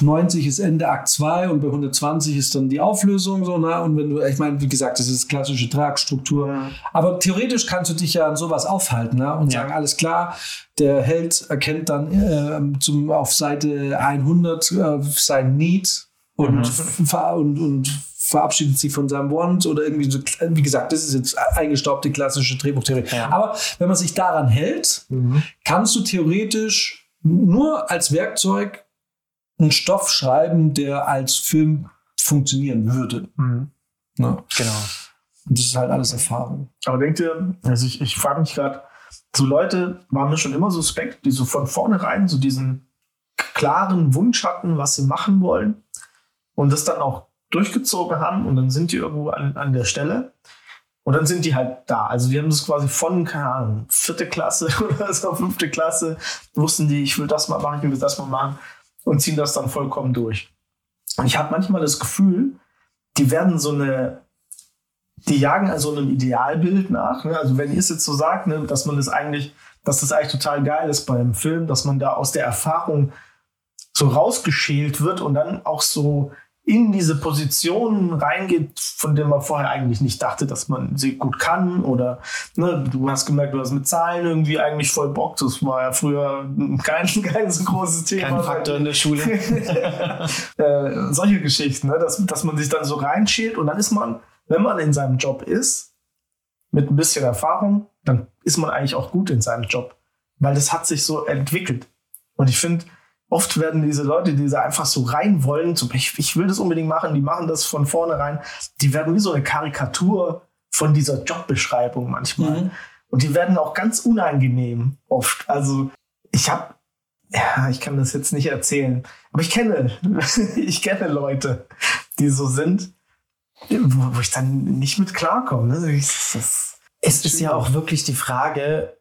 90 ist Ende Akt 2 und bei 120 ist dann die Auflösung so, ne? Und wenn du, ich meine, wie gesagt, das ist klassische Tragstruktur. Ja. Aber theoretisch kannst du dich ja an sowas aufhalten, ne? Und ja. sagen, alles klar, der Held erkennt dann äh, zum, auf Seite 100 äh, sein Need und, mhm. und, und verabschiedet sich von seinem Wand oder irgendwie so, wie gesagt, das ist jetzt eingestaubte klassische Drehbuchtheorie. Ja. Aber wenn man sich daran hält, mhm. kannst du theoretisch nur als Werkzeug einen Stoff schreiben, der als Film funktionieren würde. Mhm. Ja. Genau. Und das ist halt alles Erfahrung. Aber denkt ihr, also ich, ich frage mich gerade, so Leute waren mir schon immer suspekt, die so von vornherein so diesen klaren Wunsch hatten, was sie machen wollen und das dann auch durchgezogen haben und dann sind die irgendwo an, an der Stelle und dann sind die halt da. Also die haben das quasi von, keine Ahnung, vierte Klasse <laughs> oder so, fünfte Klasse, wussten die, ich will das mal machen, ich will das mal machen und ziehen das dann vollkommen durch. Und ich habe manchmal das Gefühl, die werden so eine, die jagen also einem Idealbild nach. Ne? Also wenn ihr es jetzt so sagt, ne, dass man das eigentlich, dass das eigentlich total geil ist beim Film, dass man da aus der Erfahrung so rausgeschält wird und dann auch so in diese Positionen reingeht, von denen man vorher eigentlich nicht dachte, dass man sie gut kann. Oder ne, du hast gemerkt, du hast mit Zahlen irgendwie eigentlich voll Bock. Das war ja früher kein, <laughs> kein so großes Thema. Kein Faktor in der Schule. <laughs> äh, solche Geschichten, ne? dass, dass man sich dann so reinschält und dann ist man, wenn man in seinem Job ist, mit ein bisschen Erfahrung, dann ist man eigentlich auch gut in seinem Job. Weil das hat sich so entwickelt. Und ich finde, oft werden diese Leute, die da einfach so rein wollen, so, ich, ich will das unbedingt machen, die machen das von vornherein, die werden wie so eine Karikatur von dieser Jobbeschreibung manchmal. Mhm. Und die werden auch ganz unangenehm oft. Also ich habe, ja, ich kann das jetzt nicht erzählen, aber ich kenne, <laughs> ich kenne Leute, die so sind, wo, wo ich dann nicht mit klarkomme. Ne? Es ist ja auch wirklich die Frage,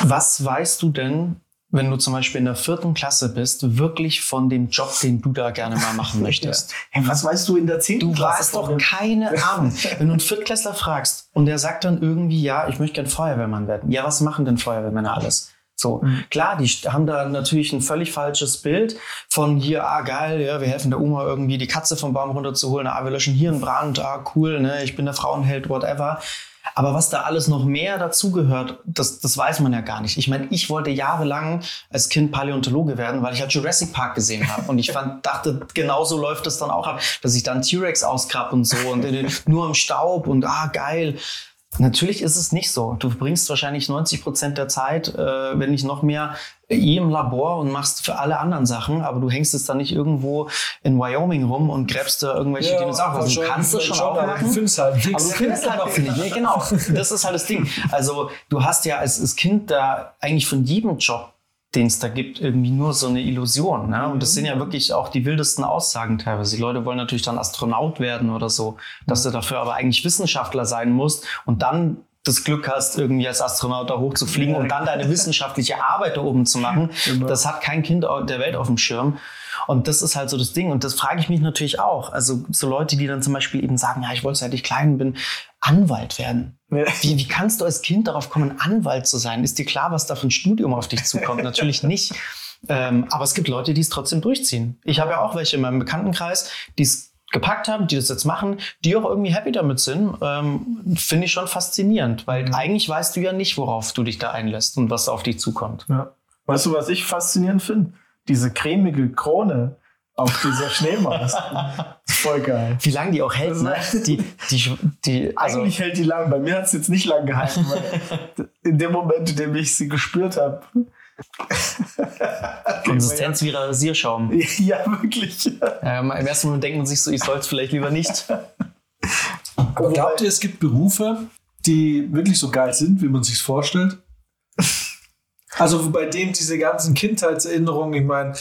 was weißt du denn wenn du zum Beispiel in der vierten Klasse bist, wirklich von dem Job, den du da gerne mal machen <laughs> möchtest. Hey, was weißt du in der zehnten Klasse? Du hast doch keine <laughs> Ahnung. wenn du einen Viertklässler fragst und der sagt dann irgendwie, ja, ich möchte gern Feuerwehrmann werden. Ja, was machen denn Feuerwehrmänner alles? So, mhm. klar, die haben da natürlich ein völlig falsches Bild von hier, ah geil, ja, wir helfen der Oma irgendwie die Katze vom Baum runterzuholen, ah, wir löschen hier einen Brand, ah cool, ne, ich bin der Frauenheld, whatever. Aber was da alles noch mehr dazugehört, das, das weiß man ja gar nicht. Ich meine, ich wollte jahrelang als Kind Paläontologe werden, weil ich halt Jurassic Park gesehen habe. Und ich fand, <laughs> dachte, genauso läuft es dann auch ab, dass ich dann T-Rex ausgrab und so und nur im Staub und ah, geil. Natürlich ist es nicht so. Du bringst wahrscheinlich 90 Prozent der Zeit, äh, wenn nicht noch mehr, eh im Labor und machst für alle anderen Sachen, aber du hängst es dann nicht irgendwo in Wyoming rum und gräbst da irgendwelche ja, Dinosaurier. Also du kannst es schon auch machen. Du findest halt nichts. Aber du findest halt auch nicht. Nee, genau. <laughs> Das ist halt das Ding. Also du hast ja als, als Kind da eigentlich von jedem Job den es da gibt, irgendwie nur so eine Illusion. Ne? Und das sind ja wirklich auch die wildesten Aussagen teilweise. Die Leute wollen natürlich dann Astronaut werden oder so, dass du dafür aber eigentlich Wissenschaftler sein musst und dann das Glück hast, irgendwie als Astronaut da hochzufliegen und dann deine wissenschaftliche Arbeit da oben zu machen. <laughs> Genau. Das hat kein Kind der Welt auf dem Schirm. Und das ist halt so das Ding. Und das frage ich mich natürlich auch. Also so Leute, die dann zum Beispiel eben sagen, ja, ich wollte seit ich klein bin, Anwalt werden. Ja. Wie, wie kannst du als Kind darauf kommen, Anwalt zu sein? Ist dir klar, was da für ein Studium auf dich zukommt? <laughs> Natürlich nicht. Ähm, aber es gibt Leute, die es trotzdem durchziehen. Ich habe ja auch welche in meinem Bekanntenkreis, die es gepackt haben, die das jetzt machen, die auch irgendwie happy damit sind, ähm, finde ich schon faszinierend, weil eigentlich weißt du ja nicht, worauf du dich da einlässt und was auf dich zukommt. Ja. Weißt du, was ich faszinierend finde? Diese cremige Krone auf dieser Schneemaus. ist <laughs> voll geil. Wie lange die auch hält, ne? Die, die, die, also, Eigentlich hält die lang. Bei mir hat es jetzt nicht lang gehalten, weil <laughs> in dem Moment, in dem ich sie gespürt habe. <laughs> Konsistenz wie Rasierschaum. Ja, wirklich. Ähm, Im ersten Moment denkt man sich so, ich soll es vielleicht lieber nicht. Aber glaubt ihr, es gibt Berufe, die wirklich so geil sind, wie man sich vorstellt? Also bei dem diese ganzen Kindheitserinnerungen, ich meine,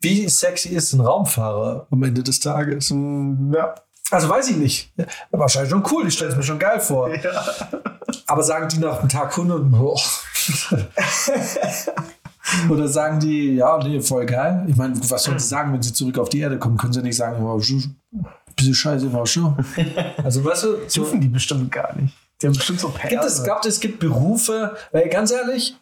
wie sexy ist ein Raumfahrer am Ende des Tages? Ja. Also weiß ich nicht. Wahrscheinlich schon cool, ich stelle es mir schon geil vor. ja. Aber sagen die nach einem Tag 100, boah. <laughs> Oder sagen die, ja, nee, voll geil. Ich meine, was sollen sie sagen, wenn sie zurück auf die Erde kommen? Können sie nicht sagen, wow, bisschen scheiße war schon. <laughs> Also weißt du, so, Dürfen die bestimmt gar nicht. Die haben bestimmt so Perle. gibt es, glaubt, es gibt Berufe, weil ganz ehrlich,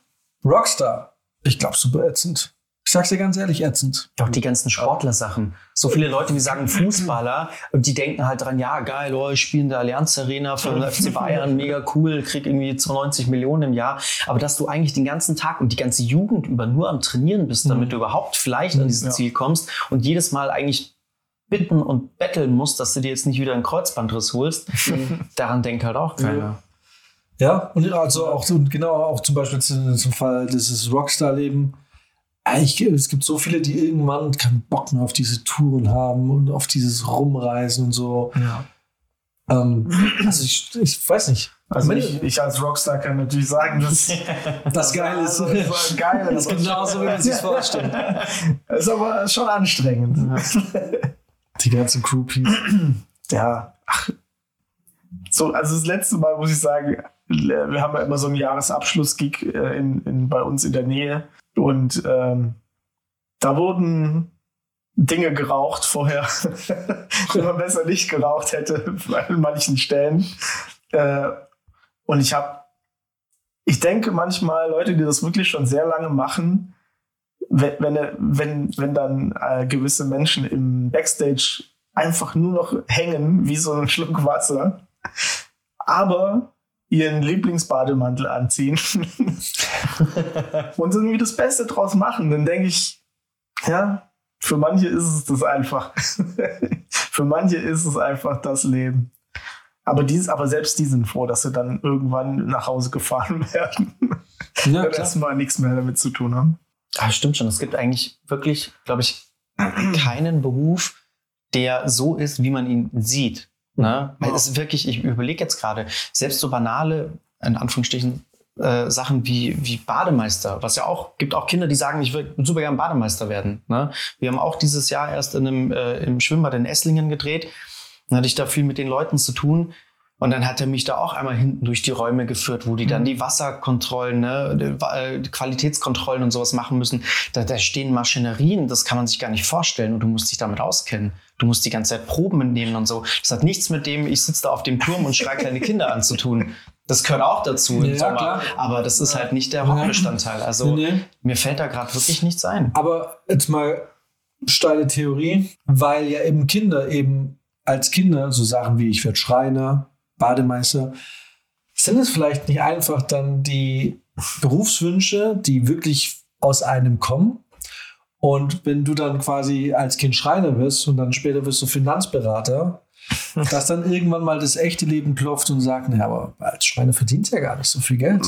Rockstar, ich glaube, super ätzend. Ich sag's dir ganz ehrlich, ätzend. Auch die ganzen Sportler-Sachen. So viele Leute, die sagen Fußballer und die denken halt dran, ja, geil, oh, ich spiele in der Allianz Arena für den FC Bayern, <laughs> mega cool, krieg irgendwie 92 Millionen im Jahr. Aber dass du eigentlich den ganzen Tag und die ganze Jugend über nur am Trainieren bist, damit du überhaupt vielleicht an dieses Ja. Ziel kommst und jedes Mal eigentlich bitten und betteln musst, dass du dir jetzt nicht wieder einen Kreuzbandriss holst, <laughs> daran denkt halt auch keiner. Ja, und also auch so, genau, auch zum Beispiel zum zum Fall dieses Rockstar-Leben. Eigentlich, es gibt so viele, die irgendwann keinen Bock mehr auf diese Touren haben und auf dieses Rumreisen und so. Ja. Ähm, also ich, ich weiß nicht. Also ich, ich als Rockstar kann natürlich sagen, dass <laughs> das geil ist. Also, das geil. Das ist genauso, wie man sich vorstellt. Das <laughs> ist aber schon anstrengend. Die ganzen Groupies. Ja, ach. So, also das letzte Mal muss ich sagen, wir haben ja immer so einen Jahresabschluss-Gig äh, in, in, bei uns in der Nähe und ähm, da wurden Dinge geraucht vorher, <laughs> die man besser nicht geraucht hätte <laughs> an manchen Stellen. Äh, und ich habe, ich denke manchmal, Leute, die das wirklich schon sehr lange machen, wenn, wenn, wenn, wenn dann äh, gewisse Menschen im Backstage einfach nur noch hängen wie so ein Schluck Wasser, aber ihren Lieblingsbademantel anziehen <laughs> und irgendwie das Beste draus machen, dann denke ich, ja, für manche ist es das einfach. <laughs> für manche ist es einfach das Leben. Aber, dies, aber selbst die sind froh, dass sie dann irgendwann nach Hause gefahren <laughs> werden. Ja, erstmal nichts mehr damit zu tun haben. Ah, stimmt schon. Es gibt eigentlich wirklich, glaube ich, keinen Beruf, der so ist, wie man ihn sieht. Ne? Weil es ist wirklich, ich überlege jetzt gerade, selbst so banale, in Anführungsstrichen, äh, Sachen wie, wie Bademeister, was ja auch, gibt auch Kinder, die sagen, ich will super gern Bademeister werden. Ne? Wir haben auch dieses Jahr erst in einem, äh, im Schwimmbad in Esslingen gedreht. Dann hatte ich da viel mit den Leuten zu tun. Und dann hat er mich da auch einmal hinten durch die Räume geführt, wo die dann die Wasserkontrollen, ne, äh, die Qualitätskontrollen und sowas machen müssen. Da, da stehen Maschinerien, das kann man sich gar nicht vorstellen und du musst dich damit auskennen. Du musst die ganze Zeit Proben mitnehmen und so. Das hat nichts mit dem, ich sitze da auf dem Turm und schreie kleine Kinder an zu tun. Das gehört auch dazu im Ja, Sommer. klar. Aber das ist halt nicht der Hauptbestandteil. Also Nee, nee. mir fällt da gerade wirklich nichts ein. Aber jetzt mal steile Theorie, weil ja eben Kinder eben als Kinder so Sachen wie ich werde Schreiner, Bademeister, sind es vielleicht nicht einfach dann die Berufswünsche, die wirklich aus einem kommen? Und wenn du dann quasi als Kind Schreiner wirst und dann später wirst du Finanzberater, dass dann irgendwann mal das echte Leben klopft und sagt, naja, aber als Schreiner verdient ja gar nicht so viel Geld.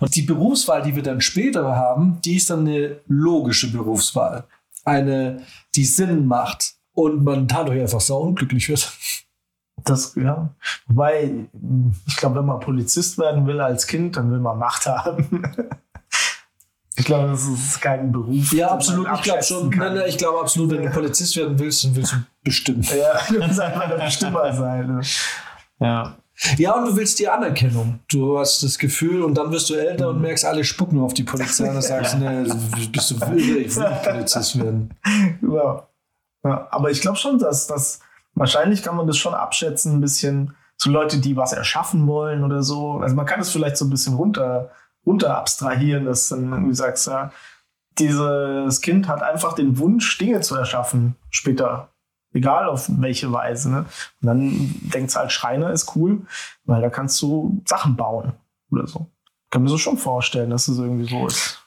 Und die Berufswahl, die wir dann später haben, die ist dann eine logische Berufswahl. Eine, die Sinn macht und man dadurch einfach sau unglücklich wird. Das, ja. Wobei, ich glaube, wenn man Polizist werden will als Kind, dann will man Macht haben. <laughs> Ich glaube, das ist kein Beruf. Ja, absolut. Ich glaube schon. Nein, nein, ich glaube absolut, wenn du Polizist werden willst, dann willst du bestimmen. <laughs> Ja, du musst einfach der Bestimmer sein. Ne? Ja. Ja, und du willst die Anerkennung. Du hast das Gefühl und dann wirst du älter und merkst, alle spucken auf die Polizei und dann sagst du, <laughs> nee, bist du irre, ich will nicht <laughs> Polizist werden. Ja. ja. Aber ich glaube schon, dass das wahrscheinlich kann man das schon abschätzen, ein bisschen zu Leute, die was erschaffen wollen oder so. Also man kann es vielleicht so ein bisschen runter, runter abstrahieren, dass dann irgendwie sagst, ja, dieses Kind hat einfach den Wunsch, Dinge zu erschaffen später. Egal auf welche Weise. Ne? Und dann denkt es halt, Schreiner ist cool, weil da kannst du Sachen bauen oder so. Kann mir so schon vorstellen, dass es irgendwie so ist.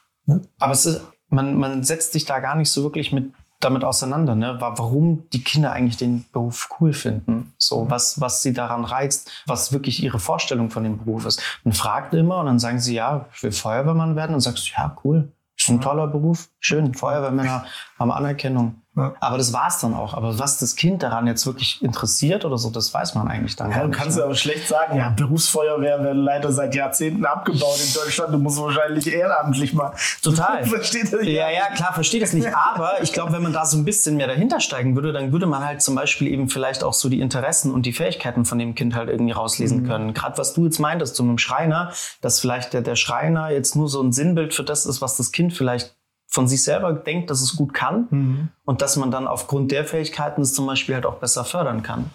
Aber es ist, man, man setzt sich da gar nicht so wirklich mit damit auseinander, ne? wa- warum die Kinder eigentlich den Beruf cool finden. So, was, was sie daran reizt, was wirklich ihre Vorstellung von dem Beruf ist. Man fragt immer und dann sagen sie, ja, ich will Feuerwehrmann werden. Und sagst du, ja, cool. Ist ein toller Beruf. Schön. Feuerwehrmänner haben Anerkennung. Ja. Aber das war's dann auch. Aber was das Kind daran jetzt wirklich interessiert oder so, das weiß man eigentlich dann Ja, du nicht. kannst ne? aber schlecht sagen, ja, Berufsfeuerwehr werden leider seit Jahrzehnten abgebaut in Deutschland. Du musst wahrscheinlich ehrenamtlich mal. Total. <laughs> Versteht ihr? Ja, ja, klar, verstehe das nicht. Aber ich glaube, wenn man da so ein bisschen mehr dahinter steigen würde, dann würde man halt zum Beispiel eben vielleicht auch so die Interessen und die Fähigkeiten von dem Kind halt irgendwie rauslesen können. Gerade was du jetzt meintest, so mit dem Schreiner, dass vielleicht der, der Schreiner jetzt nur so ein Sinnbild für das ist, was das Kind vielleicht von sich selber denkt, dass es gut kann und dass man dann aufgrund der Fähigkeiten es zum Beispiel halt auch besser fördern kann.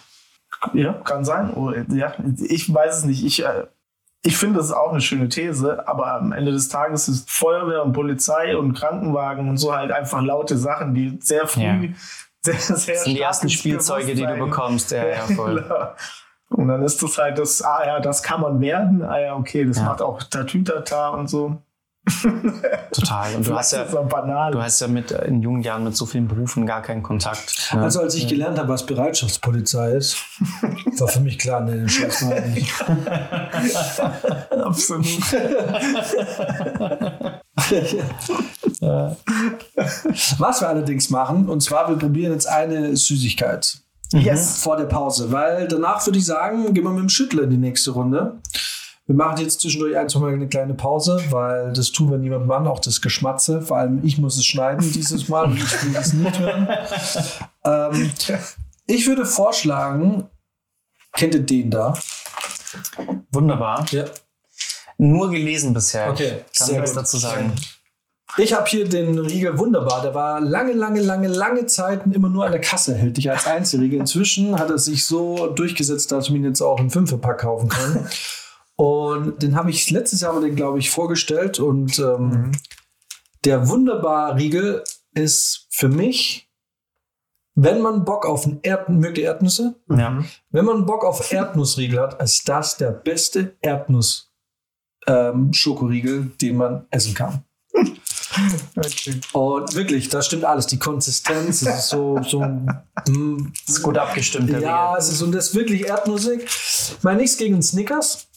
Ja, kann sein. Oh, ja, ich weiß es nicht. Ich, äh, ich finde, das ist auch eine schöne These, aber am Ende des Tages ist Feuerwehr und Polizei und Krankenwagen und so halt einfach laute Sachen, die sehr früh, Ja. <laughs> sehr, sehr Das sind die ersten Spielzeuge, die du bekommst. Ja, ja, voll. Klar. <laughs> Und dann ist das halt das, ah ja, das kann man werden. Ah ja, okay, das Ja. macht auch Tatütata und so. Total. Und du hast ja, so banal. du hast ja mit, äh, in jungen Jahren mit so vielen Berufen gar keinen Kontakt. ne? Also als ich gelernt habe, was Bereitschaftspolizei ist, war für mich klar, nee, den Scheiß mal nicht. <laughs> Absolut. <laughs> Was wir allerdings machen, und zwar, wir probieren jetzt eine Süßigkeit. Yes. Vor der Pause, weil danach würde ich sagen, gehen wir mit dem Schüttler in die nächste Runde. Wir machen jetzt zwischendurch ein, zwei Mal eine kleine Pause, weil das tun wir niemandem an, auch das Geschmatze. Vor allem ich muss es schneiden dieses Mal und ich will es nicht hören. Ähm, ich würde vorschlagen, kennt ihr den da? Wunderbar. Ja. Nur gelesen bisher. Okay, Ich kann nichts gut. dazu sagen. Ich habe hier den Riegel wunderbar. Der war lange, lange, lange, lange Zeiten immer nur an der Kasse erhältlich als Einzelriegel. Inzwischen hat er sich so durchgesetzt, dass ich ihn jetzt auch im Fünferpack kaufen kann. Und den habe ich letztes Jahr, den glaube ich, vorgestellt. Und ähm, der wunderbar Riegel ist für mich, wenn man Bock auf Erd mögt ihr Erdnüsse? Ja. Wenn man Bock auf Erdnussriegel hat, ist das der beste Erdnuss ähm, Schokoriegel, den man essen kann. Okay. Und wirklich, da stimmt alles. Die Konsistenz, es ist so, so mm, Ist gut abgestimmt, ja, es ist und das ist wirklich erdnussig. Ich meine nichts gegen Snickers.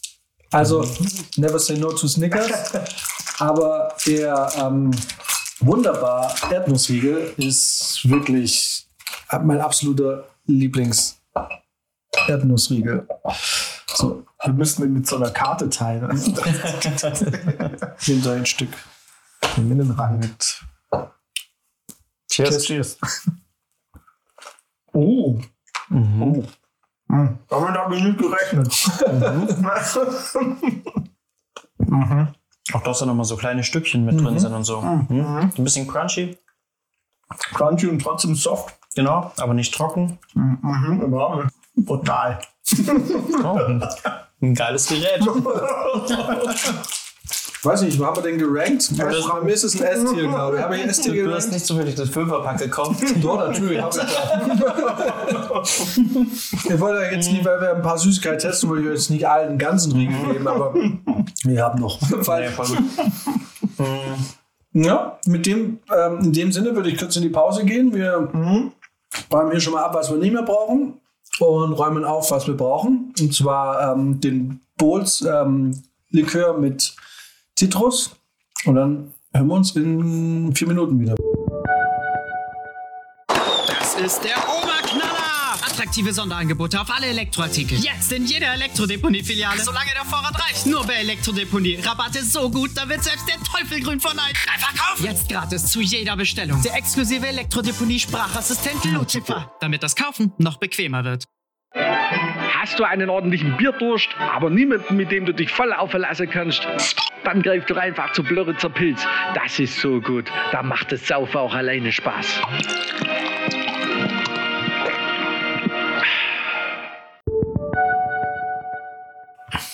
Also, never say no to Snickers. <laughs> Aber der ähm, wunderbar Erdnussriegel ist wirklich mein absoluter Lieblings Erdnussriegel. So, Wir müssen den mit so einer Karte teilen. <laughs> nimm da ein Stück. Nimm den ran mit. Cheers. Cheers. Oh. Mhm. Hm. Damit habe ich nicht gerechnet. mhm. <laughs> Auch dass da nochmal so kleine Stückchen mit drin sind und so. Mhm. Ein bisschen crunchy, Crunchy und trotzdem soft. genau, aber nicht trocken. Mhm. Überhaupt nicht. Brutal. Oh. Ein geiles Gerät. <laughs> Weiß nicht, wo haben wir den gerankt? Bei mir ist es ein S-Tier, glaube ich. Habe ich ein S-Tier Du hast gerankt? nicht zufällig das Fünferpack gekauft. <laughs> Doch, natürlich, habe ich da. <laughs> Ich wollte ja jetzt nicht, weil wir ein paar Süßigkeiten testen, wollte ich jetzt nicht allen ganzen Riegel geben, aber <laughs> wir haben noch. Gut. Ja, mit dem, ähm, in dem Sinne würde ich kurz in die Pause gehen. Wir räumen hier schon mal ab, was wir nicht mehr brauchen und räumen auf, was wir brauchen. Und zwar ähm, den Bowls ähm, Likör mit Zitrus. Und dann hören wir uns in vier Minuten wieder. Das ist der Oberknaller! attraktive Sonderangebote auf alle Elektroartikel. Jetzt in jeder Elektrodeponie-Filiale, solange der Vorrat reicht. Nur bei Elektrodeponie. Rabatte so gut, da wird selbst der Teufel grün von Neid. Einfach kaufen! Jetzt gratis zu jeder Bestellung. Der exklusive Elektrodeponie-Sprachassistent Lucifer, damit das Kaufen noch bequemer wird. Hast du einen ordentlichen Bierdurst, aber niemanden, mit dem du dich voll aufverlassen kannst? Dann greif doch einfach zu Blöritzer Pilz. Das ist so gut. Da macht das Saufen auch alleine Spaß.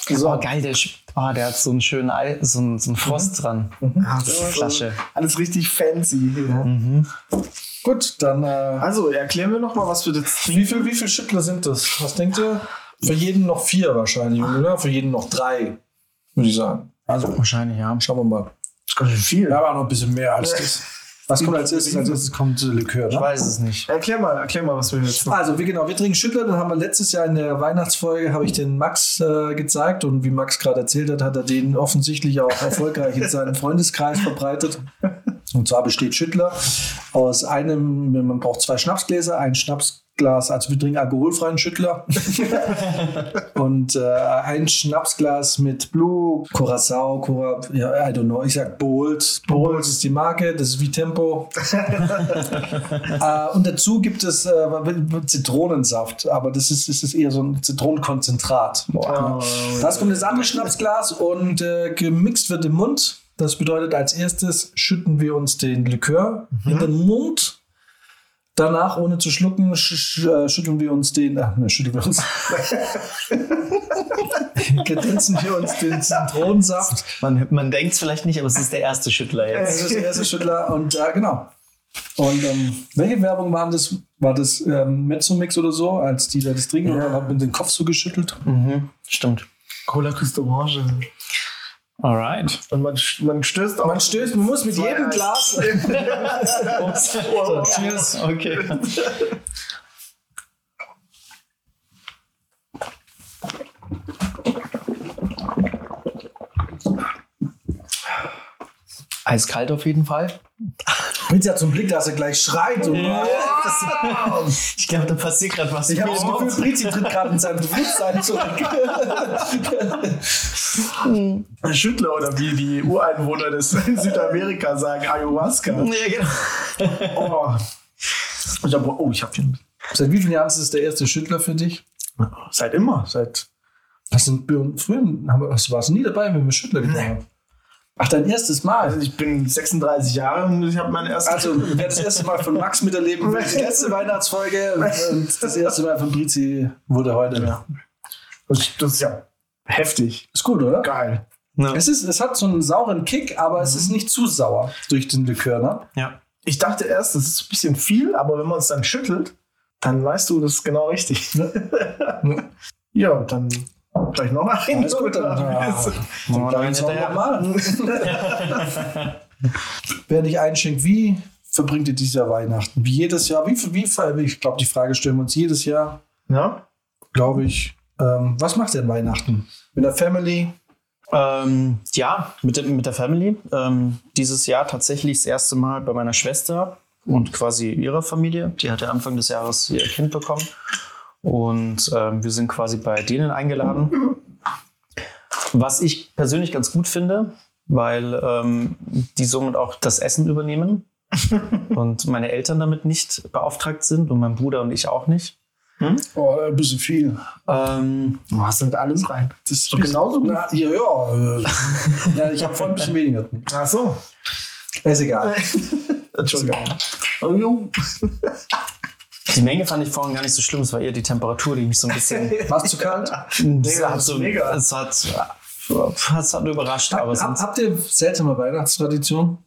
So. Oh, geil, der, oh, der hat so einen schönen Ei, so einen, so einen Frost dran. Ah, das ist Flasche. Alles richtig fancy. Ja. Gut, dann äh, Also, erklären wir noch mal, was wir jetzt wie viel, wie viel Schüttler sind das? Was denkt ihr? Für jeden noch vier wahrscheinlich, oder? Für jeden noch drei, würde ich sagen. Also Wahrscheinlich, ja. schauen wir mal. Das ist ganz schön viel. Ja, aber noch ein bisschen mehr als das. Was kommt als erstes? Als erstes kommt äh, Likör, Ich ne? weiß es nicht. Erklär mal, erklär mal, was wir jetzt noch. Also, wie genau, wir trinken Schüttler, dann haben wir letztes Jahr in der Weihnachtsfolge, habe ich den Max äh, gezeigt und wie Max gerade erzählt hat, hat er den offensichtlich auch erfolgreich in seinem <laughs> Freundeskreis verbreitet. Und zwar besteht Schüttler aus einem, man braucht zwei Schnapsgläser, ein Schnapsglas, also wir trinken alkoholfreien Schüttler <laughs> und äh, ein Schnapsglas mit Blue, Curacao, Cura, ja, I don't know, ich sag Bold. Bold ist die Marke, das ist wie Tempo. <laughs> Äh, und dazu gibt es äh, Zitronensaft, aber das ist, das ist eher so ein Zitronenkonzentrat. Das kommt das andere Schnapsglas und äh, gemixt wird im Mund. Das bedeutet, als erstes schütten wir uns den Likör in den Mund. Danach, ohne zu schlucken, sch sch äh, schütteln wir uns den, ach, ne, schütteln wir uns, <laughs> kredenzen wir uns den Zitronensaft. Man, man denkt es vielleicht nicht, aber es ist der erste Schüttler jetzt. ist der erste Schüttler und äh, genau. Und ähm, welche Werbung waren das? War das ähm, Mezzomix oder so, als die da das trinken und dann hat man den Kopf so geschüttelt? Mhm, stimmt. Cola Küste Orange. Alright. Und man, man stößt auch. Man stößt, man muss mit jedem Eis. Glas. <laughs> So, cheers. <laughs> Okay. Eiskalt auf jeden Fall. <laughs> Mit ja zum Blick, dass er gleich schreit. So. <laughs> Ich glaube, da passiert gerade was. Ich habe das Gefühl, Brizi tritt gerade in sein Bewusstsein zurück. <laughs> Schüttler oder wie die Ureinwohner des <laughs> Südamerika sagen, Ayahuasca. Ja, genau. Oh, ich hab, oh, ich habe den. Seit wie vielen Jahren ist es der erste Schüttler für dich? Seit immer. Seit. Was sind wir früher was warst du nie dabei, wenn wir Schüttler getrunken haben? Ach, dein erstes Mal. Also ich bin 36 Jahre und ich habe meinen ersten. Also, wer das erste Mal von Max miterleben will, die letzte Weihnachtsfolge und das erste Mal von Brizi wurde heute. Ja. Das ist ja heftig. Ist gut, oder? Geil. Es, ist, es hat so einen sauren Kick, aber es ist nicht zu sauer durch den Likör, ne? Ja. Ich dachte erst, das ist ein bisschen viel, aber wenn man es dann schüttelt, dann weißt du, das ist genau richtig. ja, <laughs> dann gleich noch ein. Alles gut, dann. Ja. Dann hinterher. mal. <laughs> Wer dich einschenkt, wie verbringt ihr dieses Jahr Weihnachten? Wie jedes Jahr? Wie, wie, ich glaube, die Frage stellen wir uns jedes Jahr, Ja? glaube ich. Ähm, was macht ihr an Weihnachten? Mit der Family? Ähm, ja, mit, der- mit der Family. Ähm, dieses Jahr tatsächlich das erste Mal bei meiner Schwester und quasi ihrer Familie. Die hatte Anfang des Jahres ihr Kind bekommen. Und ähm, wir sind quasi bei denen eingeladen. Was ich persönlich ganz gut finde, weil ähm, die somit auch das Essen übernehmen <laughs> und meine Eltern damit nicht beauftragt sind und mein Bruder und ich auch nicht. Oh, ein bisschen viel. Ähm, Du hast nicht alles rein. Das ist doch genauso gut. Na, ja, ja. äh, ja ich habe vorhin ein bisschen weniger. Ach so. Ist egal. <laughs> Entschuldigung. Die Menge fand ich vorhin gar nicht so schlimm, es war eher die Temperatur, die mich so ein bisschen <laughs> War es zu kalt? Das hat so, mega. Es hat, es hat überrascht, aber Hab, sonst. habt ihr seltsame Weihnachtstradition?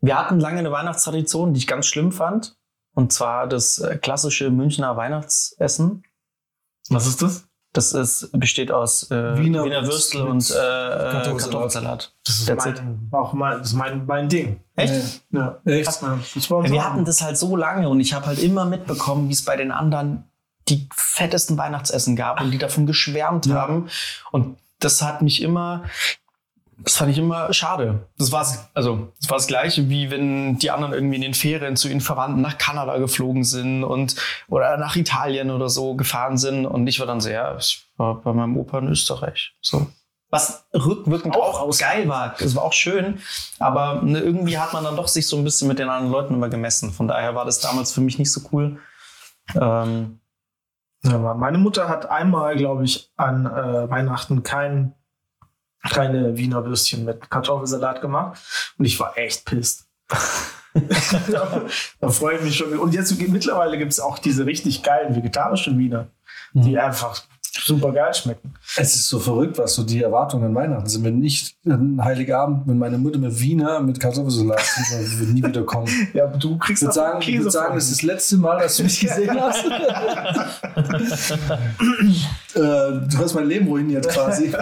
Wir hatten lange eine Weihnachtstradition, die ich ganz schlimm fand. Und zwar das äh, klassische Münchner Weihnachtsessen. Was ist das? Das ist, besteht aus äh, Wiener Wiener, Würstel und äh, äh, Kartoffelsalat. Das ist mein, auch mein, das ist mein, mein Ding. Echt? Ja. Echt? War uns Wir hatten das halt so lange und ich habe halt immer mitbekommen, wie es bei den anderen die fettesten Weihnachtsessen gab und die davon geschwärmt haben. Und das hat mich immer, Das fand ich immer schade. Das war's, also, das war das Gleiche, wie wenn die anderen irgendwie in den Ferien zu ihren Verwandten nach Kanada geflogen sind und, oder nach Italien oder so gefahren sind. Und ich war dann so, ja, ich war bei meinem Opa in Österreich. So. Was rückwirkend auch, auch geil war. Es war auch schön. Aber ne, irgendwie hat man dann doch sich so ein bisschen mit den anderen Leuten immer gemessen. Von daher war das damals für mich nicht so cool. Ähm, Ja, meine Mutter hat einmal, glaube ich, an äh, Weihnachten kein, keine Wiener Würstchen mit Kartoffelsalat gemacht. Und ich war echt pisst. da, <laughs> <laughs> da freue ich mich schon. Und jetzt mittlerweile gibt es auch diese richtig geilen vegetarischen Wiener, die einfach super geil schmecken. Es ist so verrückt, was so die Erwartungen an Weihnachten sind. Wenn ich an Heiligabend, wenn meine Mutter mit Wiener mit Kartoffelsalat <laughs> wird nie wieder kommen. Ja, aber du kriegst Ich würde sagen, ich Käse würd sagen, das ist das letzte Mal, dass du mich gesehen <laughs> hast. äh, du hast mein Leben ruiniert quasi.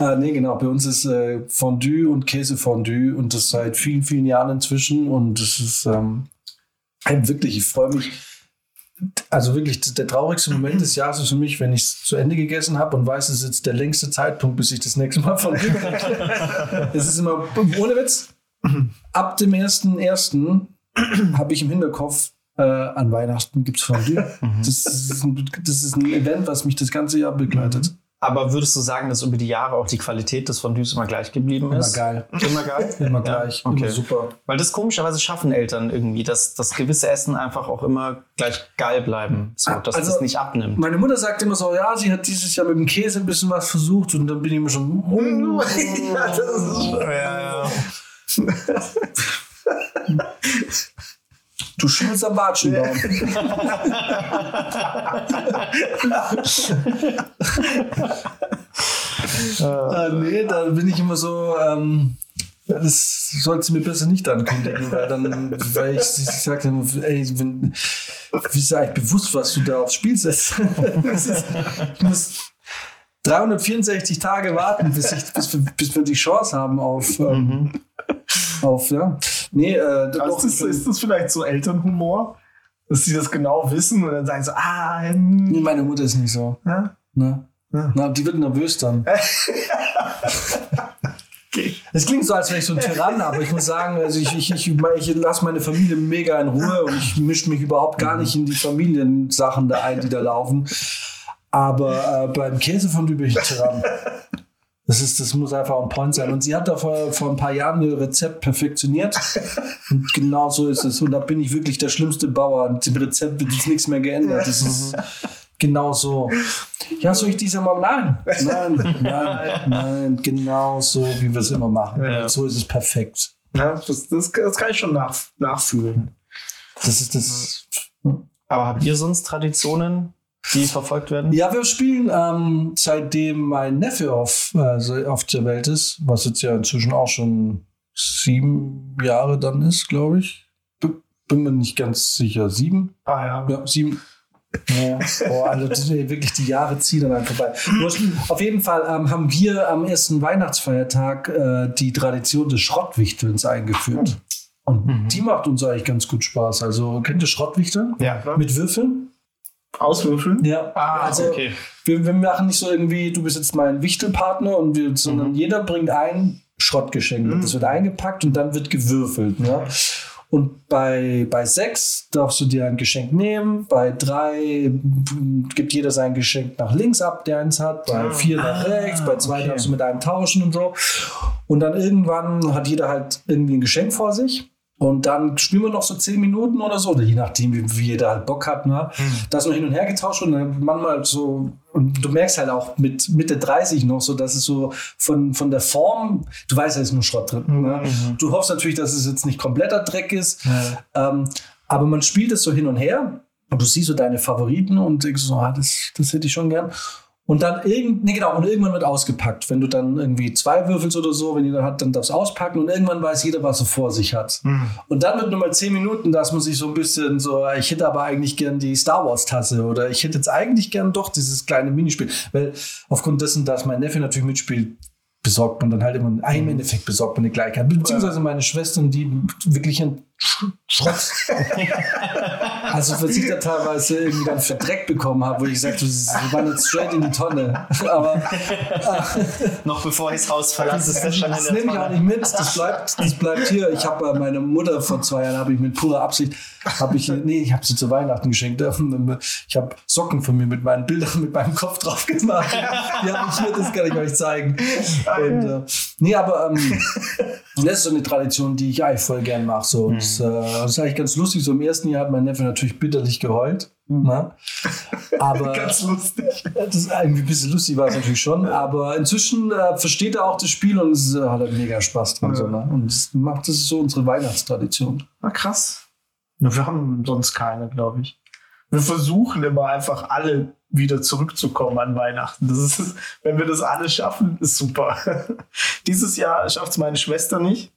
äh, <laughs> nee, genau. Bei uns ist äh, Fondue und Käsefondue und das seit vielen, vielen Jahren inzwischen. Und das ist ähm, halt wirklich, ich freue mich. Also wirklich, der traurigste Moment des Jahres ist für mich, wenn ich es zu Ende gegessen habe und weiß, es ist jetzt der längste Zeitpunkt, bis ich das nächste Mal kriege. <laughs> Es ist immer, ohne Witz, ab dem 1.1. habe ich im Hinterkopf, äh, an Weihnachten gibt es Fondue. Das, ist ein, das ist ein Event, was mich das ganze Jahr begleitet. Aber würdest du sagen, dass über die Jahre auch die Qualität des Fondues immer gleich geblieben Immer ist? geil. Immer geil? <laughs> Immer Ja, gleich. okay. Immer super. Weil das komischerweise schaffen Eltern irgendwie, dass das gewisse Essen einfach auch immer gleich geil bleiben. So, dass Also- das nicht abnimmt. Meine Mutter sagt immer so, ja, sie hat dieses Jahr mit dem Käse ein bisschen was versucht und dann bin ich immer schon, <laughs> ja, das ist <laughs> Ja, ja. Du schimmelst am Watschenbaum. äh, nee, da bin ich immer so, ähm, das sollst du mir besser nicht ankündigen, weil dann, weil ich, ich sag dann, ey, wenn, wie ist eigentlich bewusst, was du da aufs Spiel setzt? Das ist, ich muss 364 Tage warten, bis, ich, bis, wir, bis wir die Chance haben auf, ähm, auf ja. Nee, äh, doch, Also ist, ist das vielleicht so Elternhumor, dass sie das genau wissen und dann sagen so, ah, hm, nee, meine Mutter ist nicht so. ja, Ne? Ja. Na, die wird nervös dann. <laughs> okay. Es klingt so, als wäre ich so ein Tyrann, aber ich muss sagen, also ich, ich, ich, ich lasse meine Familie mega in Ruhe und ich mische mich überhaupt gar nicht in die Familiensachen da ein, die da laufen. Aber äh, beim Käsefondue bin ich ein Tyrann. Das, ist, das muss einfach on point sein. Und sie hat da vor, vor ein paar Jahren ihr Rezept perfektioniert. <laughs> Und genau so ist es. Und da bin ich wirklich der schlimmste Bauer. Und im Rezept wird jetzt nichts mehr geändert. Das ist genau so. Ja, soll ich diese mal? Nein, nein, nein, nein. Genau so, wie wir es immer machen. Ja. So ist es perfekt. Ja, das, das, das kann ich schon nach, nachfühlen. Das ist das. Aber habt ihr sonst Traditionen, die verfolgt werden? Ja, wir spielen ähm, seitdem mein Neffe auf, äh, auf der Welt ist, was jetzt ja inzwischen auch schon sieben Jahre dann ist, glaube ich. B bin mir nicht ganz sicher. Sieben? Ah ja. Ja, sieben. Ja, boah, also wirklich die Jahre ziehen dann einfach vorbei. Auf jeden Fall ähm, haben wir am ersten Weihnachtsfeiertag äh, die Tradition des Schrottwichtelns eingeführt. Und die macht uns eigentlich ganz gut Spaß. Also kennt ihr Schrottwichteln? Ja. Mit Würfeln? Auswürfeln? Ja. Ah, also okay. wir, wir machen nicht so irgendwie, du bist jetzt mein Wichtelpartner und wir, sondern jeder bringt ein Schrottgeschenk. mit. Das wird eingepackt und dann wird gewürfelt. Ne? Und bei, bei sechs darfst du dir ein Geschenk nehmen. Bei drei gibt jeder sein Geschenk nach links ab, der eins hat. Bei vier nach rechts. Bei zwei darfst du mit einem tauschen und so. Und dann irgendwann hat jeder halt irgendwie ein Geschenk vor sich. Und dann spielen wir noch so zehn Minuten oder so, je nachdem, wie, wie jeder halt Bock hat. Ne? Da ist noch hin und her getauscht und dann manchmal so, und du merkst halt auch mit Mitte 30 noch so, dass es so von, von der Form, du weißt, da ist nur Schrott drin. Ne? Du hoffst natürlich, dass es jetzt nicht kompletter Dreck ist, ähm, aber man spielt es so hin und her und du siehst so deine Favoriten und denkst so, ah, das, das hätte ich schon gern. Und dann irgend, nee, genau, und irgendwann wird ausgepackt. Wenn du dann irgendwie zwei würfelst oder so, wenn jeder hat, dann darfst du auspacken und irgendwann weiß jeder, was er vor sich hat. Und dann wird nur mal zehn Minuten, dass man sich so ein bisschen so, ich hätte aber eigentlich gern die Star Wars Tasse oder ich hätte jetzt eigentlich gern doch dieses kleine Minispiel. Weil aufgrund dessen, dass mein Neffe natürlich mitspielt, besorgt man dann halt immer, im Endeffekt besorgt man eine Gleichheit. Beziehungsweise meine Schwestern, die wirklich ein Schrott. <laughs> <laughs> also was ich da teilweise irgendwie dann für Dreck bekommen habe, wo ich sagte, das war jetzt straight in die Tonne. Aber Noch bevor ich das Haus verlasse, ist das schon das nehme ich auch nicht mit. Das bleibt, das bleibt hier. Ich habe äh, meine Mutter vor zwei Jahren habe ich mit purer Absicht habe ich nee, ich habe sie zu Weihnachten geschenkt. Ich habe Socken von mir mit meinen Bildern mit meinem Kopf drauf gemacht. Die habe ich hier, das kann ich euch zeigen. Und, äh, nee, aber ähm, das ist so eine Tradition, die ich eigentlich voll gern mache. So. Das, äh, das ist eigentlich ganz lustig. So im ersten Jahr hat mein Neffe natürlich bitterlich geheult. Ne? Aber <laughs> Ganz lustig. das ist irgendwie ein bisschen lustig war es natürlich schon, aber inzwischen äh, versteht er auch das Spiel und es äh, hat halt mega Spaß dran. So, ne? Und das macht das ist so unsere Weihnachtstradition. Na krass. Ja, Wir haben sonst keine, glaube ich. Wir versuchen immer einfach alle wieder zurückzukommen an Weihnachten. Das ist, wenn wir das alle schaffen, ist super. <laughs> Dieses Jahr schafft es meine Schwester nicht,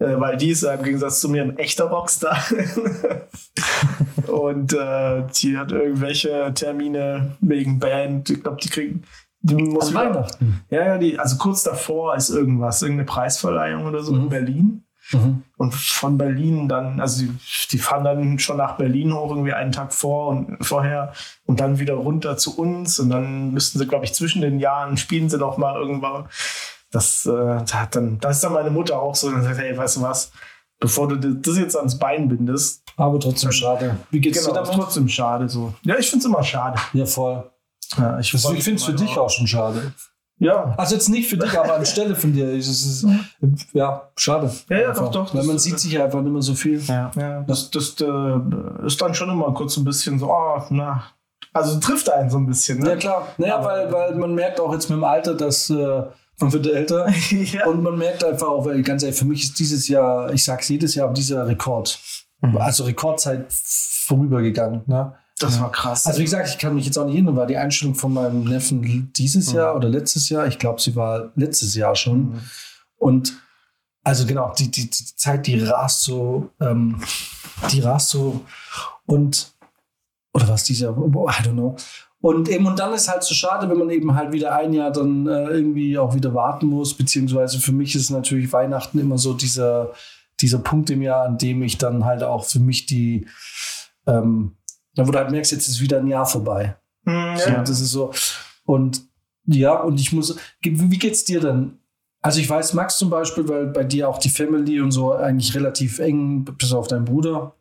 weil die ist ja im Gegensatz zu mir ein echter Rockstar. <laughs> Und äh, die hat irgendwelche Termine wegen Band. Ich glaube, die kriegen. Die muss An Weihnachten. Ja, ja, die, also kurz davor ist irgendwas, irgendeine Preisverleihung oder so in Mhm. Berlin. Mhm. Und von Berlin dann, also die, die fahren dann schon nach Berlin hoch, irgendwie einen Tag vor und vorher und dann wieder runter zu uns. Und dann müssten sie, glaube ich, zwischen den Jahren spielen sie noch mal irgendwann. Das, äh, da hat dann, da ist dann meine Mutter auch so und sagt, hey, weißt du was, bevor du das jetzt ans Bein bindest, Aber trotzdem schade. Wie geht's genau, dir damit? trotzdem schade so. Ja, ich finde es immer schade. Ja, voll. Ja, ich freu ich es für dich auch schon schade. Ja, Also jetzt nicht für dich, aber anstelle von dir. Es ist, ja, schade. Ja, ja, Einfach. doch, doch, Weil man sieht sich ja einfach nicht mehr so viel. Ja. Ja, das, das äh, ist dann schon immer kurz ein bisschen so, oh, na. Also trifft einen so ein bisschen, ne? Ja, klar. Naja, weil, weil man merkt auch jetzt mit dem Alter, dass äh, man wird älter. <laughs> Ja. Und man merkt einfach auch, weil ganz ehrlich, für mich ist dieses Jahr, ich sag's jedes Jahr, dieser Rekord. Also Rekordzeit vorübergegangen. Ne? Das war krass. Also wie gesagt, ich kann mich jetzt auch nicht erinnern, war die Einstellung von meinem Neffen dieses Jahr oder letztes Jahr? Ich glaube, sie war letztes Jahr schon. Und also genau, die, die, die Zeit, die rast so, ähm, die rast so und oder was dieser, I don't know. Und eben, und dann ist halt so schade, wenn man eben halt wieder ein Jahr dann äh, irgendwie auch wieder warten muss, beziehungsweise für mich ist natürlich Weihnachten immer so dieser, dieser Punkt im Jahr, an dem ich dann halt auch für mich die, ähm, da wo du halt merkst, jetzt ist wieder ein Jahr vorbei. Hm, So, ja. das ist so. Und ja, und ich muss, wie wie geht's dir denn? Also ich weiß, Max zum Beispiel, weil bei dir auch die Family und so eigentlich relativ eng, bis auf deinen Bruder,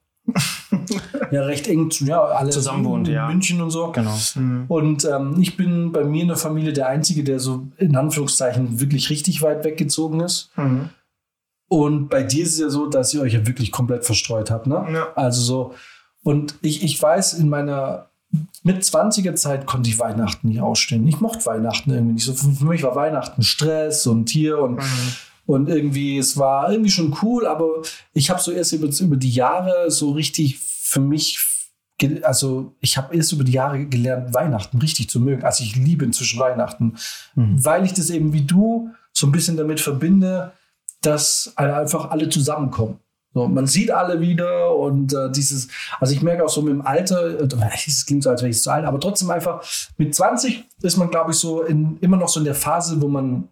ja recht eng, ja, alle Zusammen wohnt, in ja. München und so. Genau. Hm. Und ähm, ich bin bei mir in der Familie der Einzige, der so in Anführungszeichen wirklich richtig weit weggezogen ist. Hm. Und bei dir ist es ja so, dass ihr euch ja wirklich komplett verstreut habt, ne? Ja. Also so, und ich, ich weiß, in meiner mit 20er Zeit konnte ich Weihnachten nicht ausstehen. Ich mochte Weihnachten irgendwie nicht so. Für für mich war Weihnachten Stress und hier und, und irgendwie, es war irgendwie schon cool, aber ich habe so erst über, über die Jahre so richtig für mich, also ich habe erst über die Jahre gelernt, Weihnachten richtig zu mögen. Also ich liebe inzwischen Weihnachten, weil ich das eben wie du so ein bisschen damit verbinde, dass einfach alle zusammenkommen. So, man sieht alle wieder und äh, dieses, also ich merke auch so mit dem Alter, äh, es klingt so, als wäre ich zu alt, aber trotzdem einfach mit 20 ist man, glaube ich, so in, immer noch so in der Phase, wo man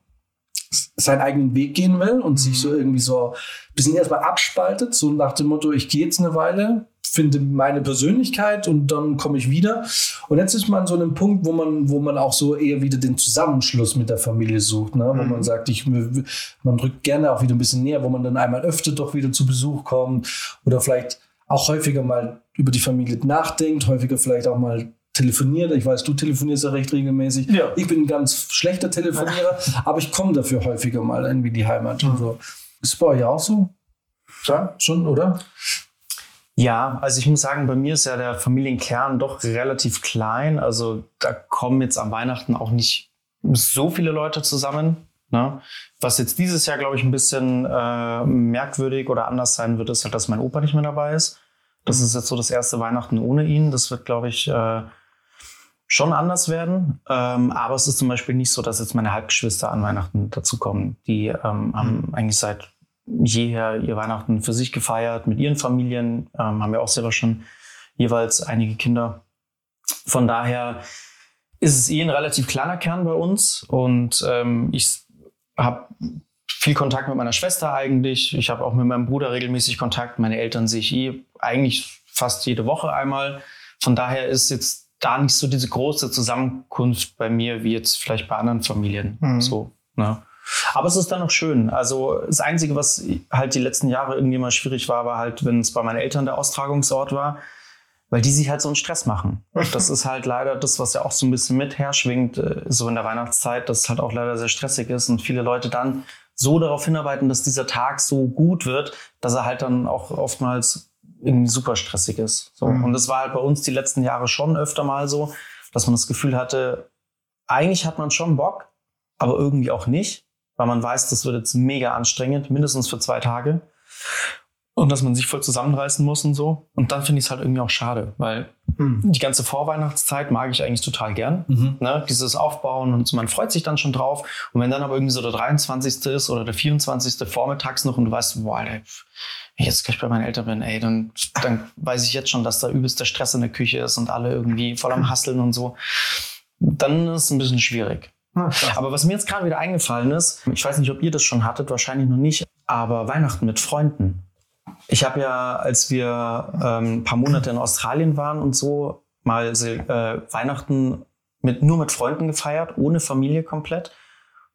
seinen eigenen Weg gehen will und sich so irgendwie so ein bisschen erstmal abspaltet, so nach dem Motto, ich gehe jetzt eine Weile, finde meine Persönlichkeit und dann komme ich wieder. Und jetzt ist man so an einem Punkt, wo man, wo man auch so eher wieder den Zusammenschluss mit der Familie sucht, ne? wo man sagt, ich, man rückt gerne auch wieder ein bisschen näher, wo man dann einmal öfter doch wieder zu Besuch kommt oder vielleicht auch häufiger mal über die Familie nachdenkt, häufiger vielleicht auch mal telefoniert. Ich weiß, du telefonierst ja recht regelmäßig. Ja. Ich bin ein ganz schlechter Telefonierer, aber ich komme dafür häufiger mal irgendwie in die Heimat und so. Ist bei euch auch so? Ja. Schon, oder? Ja, also ich muss sagen, bei mir ist ja der Familienkern doch relativ klein. Also da kommen jetzt am Weihnachten auch nicht so viele Leute zusammen. Ne? Was jetzt dieses Jahr, glaube ich, ein bisschen äh, merkwürdig oder anders sein wird, ist halt, dass mein Opa nicht mehr dabei ist. Das ist jetzt so das erste Weihnachten ohne ihn. Das wird, glaube ich, äh, schon anders werden. Ähm, aber es ist zum Beispiel nicht so, dass jetzt meine Halbgeschwister an Weihnachten dazukommen. Die ähm, haben eigentlich seit jeher ihr Weihnachten für sich gefeiert, mit ihren Familien, ähm, haben ja auch selber schon jeweils einige Kinder. Von daher ist es eh ein relativ kleiner Kern bei uns und ähm, ich habe viel Kontakt mit meiner Schwester eigentlich. Ich habe auch mit meinem Bruder regelmäßig Kontakt. Meine Eltern sehe ich eh eigentlich fast jede Woche einmal. Von daher ist jetzt da nicht so diese große Zusammenkunft bei mir wie jetzt vielleicht bei anderen Familien. Mhm. So, ne? Aber es ist dann noch schön. Also das Einzige, was halt die letzten Jahre irgendwie mal schwierig war, war halt, wenn es bei meinen Eltern der Austragungsort war, weil die sich halt so einen Stress machen. Das ist halt leider das, was ja auch so ein bisschen mit herschwingt, äh, so in der Weihnachtszeit, dass es halt auch leider sehr stressig ist und viele Leute dann so darauf hinarbeiten, dass dieser Tag so gut wird, dass er halt dann auch oftmals irgendwie super stressig ist. So. Mhm. Und das war halt bei uns die letzten Jahre schon öfter mal so, dass man das Gefühl hatte, eigentlich hat man schon Bock, aber irgendwie auch nicht, weil man weiß, das wird jetzt mega anstrengend, mindestens für zwei Tage. Und dass man sich voll zusammenreißen muss und so. Und dann finde ich es halt irgendwie auch schade, weil Hm. die ganze Vorweihnachtszeit mag ich eigentlich total gern. Mhm. Ne? Dieses Aufbauen und so, man freut sich dann schon drauf. Und wenn dann aber irgendwie so der 23. ist oder der 24. vormittags noch und du weißt, boah, Alter, jetzt gleich bei meinen Eltern bin, ey, dann, dann weiß ich jetzt schon, dass da übelst der Stress in der Küche ist und alle irgendwie voll am Hasseln und so. Dann ist es ein bisschen schwierig. Aber was mir jetzt gerade wieder eingefallen ist, ich weiß nicht, ob ihr das schon hattet, wahrscheinlich noch nicht, aber Weihnachten mit Freunden. Ich habe ja, als wir ähm, ein paar Monate in Australien waren und so, mal äh, Weihnachten mit, nur mit Freunden gefeiert, ohne Familie komplett.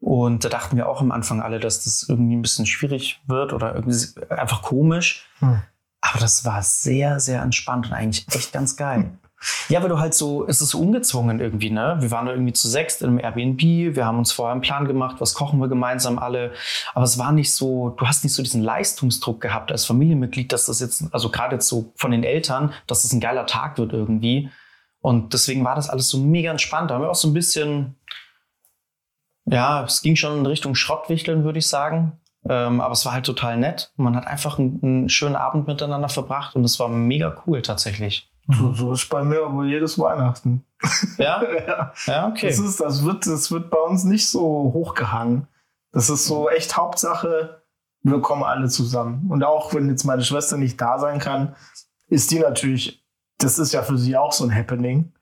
Und da dachten wir auch am Anfang alle, dass das irgendwie ein bisschen schwierig wird oder irgendwie einfach komisch. Hm. Aber das war sehr, sehr entspannt und eigentlich echt ganz geil. Ja, weil du halt so, es ist so ungezwungen irgendwie, ne? Wir waren irgendwie zu sechst im Airbnb, wir haben uns vorher einen Plan gemacht, was kochen wir gemeinsam alle. Aber es war nicht so, du hast nicht so diesen Leistungsdruck gehabt als Familienmitglied, dass das jetzt, also gerade jetzt so von den Eltern, dass das ein geiler Tag wird irgendwie. Und deswegen war das alles so mega entspannt. Da haben wir auch so ein bisschen, ja, es ging schon in Richtung Schrottwichteln, würde ich sagen. Ähm, aber es war halt total nett. Man hat einfach einen, einen schönen Abend miteinander verbracht und es war mega cool tatsächlich. So, so ist bei mir aber jedes Weihnachten. Ja? <laughs> ja. Ja, okay. Das, ist, das, wird, das wird bei uns nicht so hochgehangen. Das ist so echt Hauptsache, wir kommen alle zusammen. Und auch wenn jetzt meine Schwester nicht da sein kann, ist die natürlich, das ist ja für sie auch so ein Happening,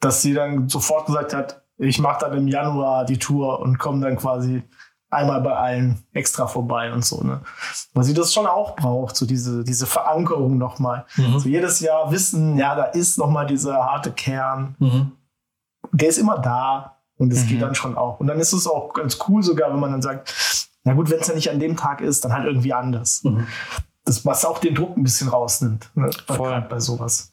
dass sie dann sofort gesagt hat, ich mache dann im Januar die Tour und komme dann quasi einmal bei allen extra vorbei und so. Ne? Weil sie das schon auch braucht, so diese, diese Verankerung nochmal. Mhm. So jedes Jahr wissen, ja, da ist nochmal dieser harte Kern Mhm. der ist immer da und es Mhm. geht dann schon auch. Und dann ist es auch ganz cool sogar, wenn man dann sagt, na gut, wenn es ja nicht an dem Tag ist, dann halt irgendwie anders. Mhm. Das, was auch den Druck ein bisschen rausnimmt, ne? Voll. bei sowas.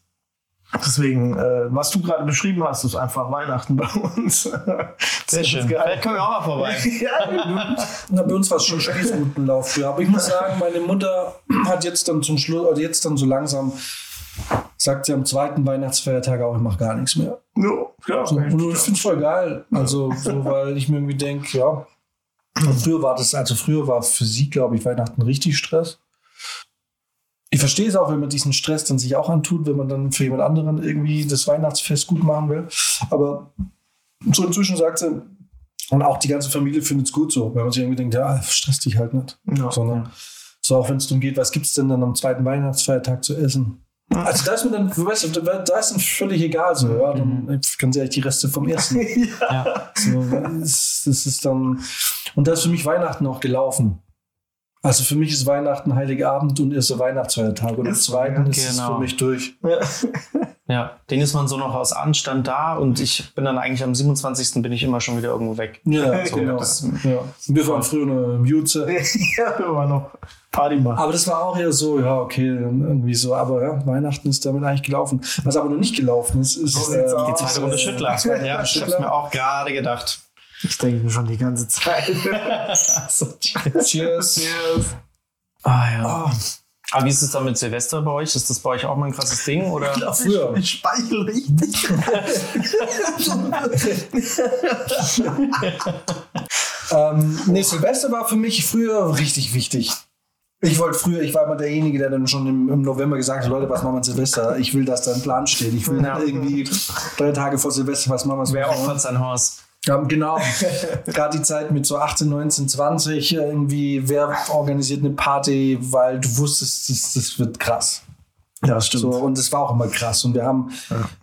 Deswegen, äh, was du gerade beschrieben hast, ist einfach Weihnachten bei uns. <laughs> Sehr schön. Vielleicht kommen wir auch mal vorbei. <laughs> ja, Na, bei uns war es schon Spießrutenlauf früher. Aber ich muss <laughs> sagen, meine Mutter hat jetzt dann zum Schluss, oder jetzt dann so langsam, sagt sie am zweiten Weihnachtsfeiertag auch, ich mache gar nichts mehr. no, ja, So, und ich finde es voll geil. Also, so, weil ich mir irgendwie denke, ja. Und früher war das, also früher war für sie, glaube ich, Weihnachten richtig Stress. Ich verstehe es auch, wenn man diesen Stress dann sich auch antut, wenn man dann für jemand anderen irgendwie das Weihnachtsfest gut machen will. Aber so inzwischen sagt sie, und auch die ganze Familie findet es gut so, weil man sich irgendwie denkt, ja, stress dich halt nicht. Ja. Sondern so auch wenn es darum geht, was gibt es denn dann am zweiten Weihnachtsfeiertag zu essen? Also da ist mir dann, weißt du, da ist dann völlig egal so, ja, dann kann sie eigentlich die Reste vom Essen. <laughs> Ja. So, das, das ist dann, und da ist für mich Weihnachten auch gelaufen. Also für mich ist Weihnachten Heiligabend und erster Weihnachtsfeiertag. Und am zweiten ja, ist es genau. für mich durch. <laughs> Ja, den ist man so noch aus Anstand da und ich bin dann eigentlich am 27. bin ich immer schon wieder irgendwo weg. Ja, So, genau. das- ja. Wir waren früher noch im Jutze. <laughs> ja, wir waren noch Party machen. Aber das war auch eher so, ja, okay, dann irgendwie so. Aber ja, Weihnachten ist damit eigentlich gelaufen. Was aber noch nicht gelaufen ist, ist sieht's äh. Die zweite Runde Schüttler. <laughs> Ja, ich hab's mir auch gerade gedacht. Ich denke mir schon die ganze Zeit. <laughs> Cheers. Ah ja. Aber wie ist es dann mit Silvester bei euch? Ist das bei euch auch mal ein krasses Ding? Oder? Früher. Ich speichel richtig. Ähm, nee, Silvester war für mich früher richtig wichtig. Ich wollte früher, ich war immer derjenige, der dann schon im, im November gesagt hat, Leute, was machen wir an Silvester? Ich will, dass da ein Plan steht. Ich will Ja. nicht irgendwie drei Tage vor Silvester, was machen wir? Wer opfert sein Haus? Ja, genau. <laughs> Gerade die Zeit mit so 18, 19, 20, irgendwie, wer organisiert eine Party, weil du wusstest, das, das wird krass. Ja, stimmt. So, und es war auch immer krass. Und wir haben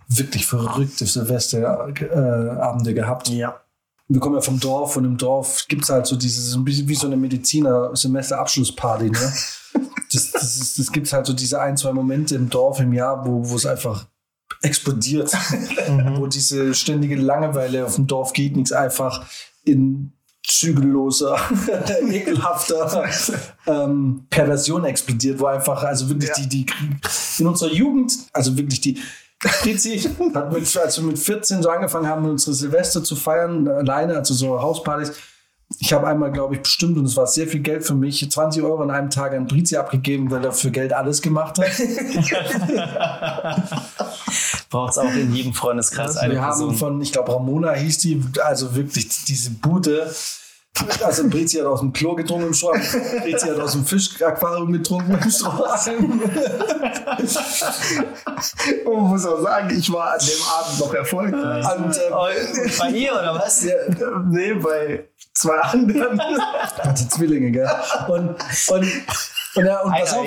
wirklich verrückte Silvesterabende gehabt. Ja. wir kommen ja vom Dorf und im Dorf gibt es halt so dieses, so ein bisschen wie so eine Mediziner-Semesterabschlussparty, ne? <laughs> Das, das, ist- das gibt halt so diese ein, zwei Momente im Dorf im Jahr, wo es einfach explodiert. <laughs> wo diese ständige Langeweile auf dem Dorf geht, nichts einfach in zügelloser, <laughs> ekelhafter ähm, Perversion explodiert, wo einfach, also wirklich die, die in unserer Jugend, also wirklich die <laughs> hat mit, als wir mit 14 so angefangen haben, unsere Silvester zu feiern, alleine, also so Hauspartys. Ich habe einmal, glaube ich, bestimmt, und es war sehr viel Geld für mich, 20 Euro an einem Tag an Brizi abgegeben, weil er für Geld alles gemacht hat. <laughs> Braucht es auch in jedem Freundeskreis eine wir haben Person. von, ich glaube, Ramona hieß die, also wirklich diese Bude. Also Brizi hat aus dem Klo getrunken im Strohhalm. Brizi hat aus dem Fischaquarium getrunken im Strohhalm. <laughs> Und muss auch sagen, ich war an dem Abend noch erfolgreich. Und ähm, Oh, bei ihr oder was? Ja, nee, bei zwei anderen. die Zwillinge, gell? Und, und, und, ja, und pass auf.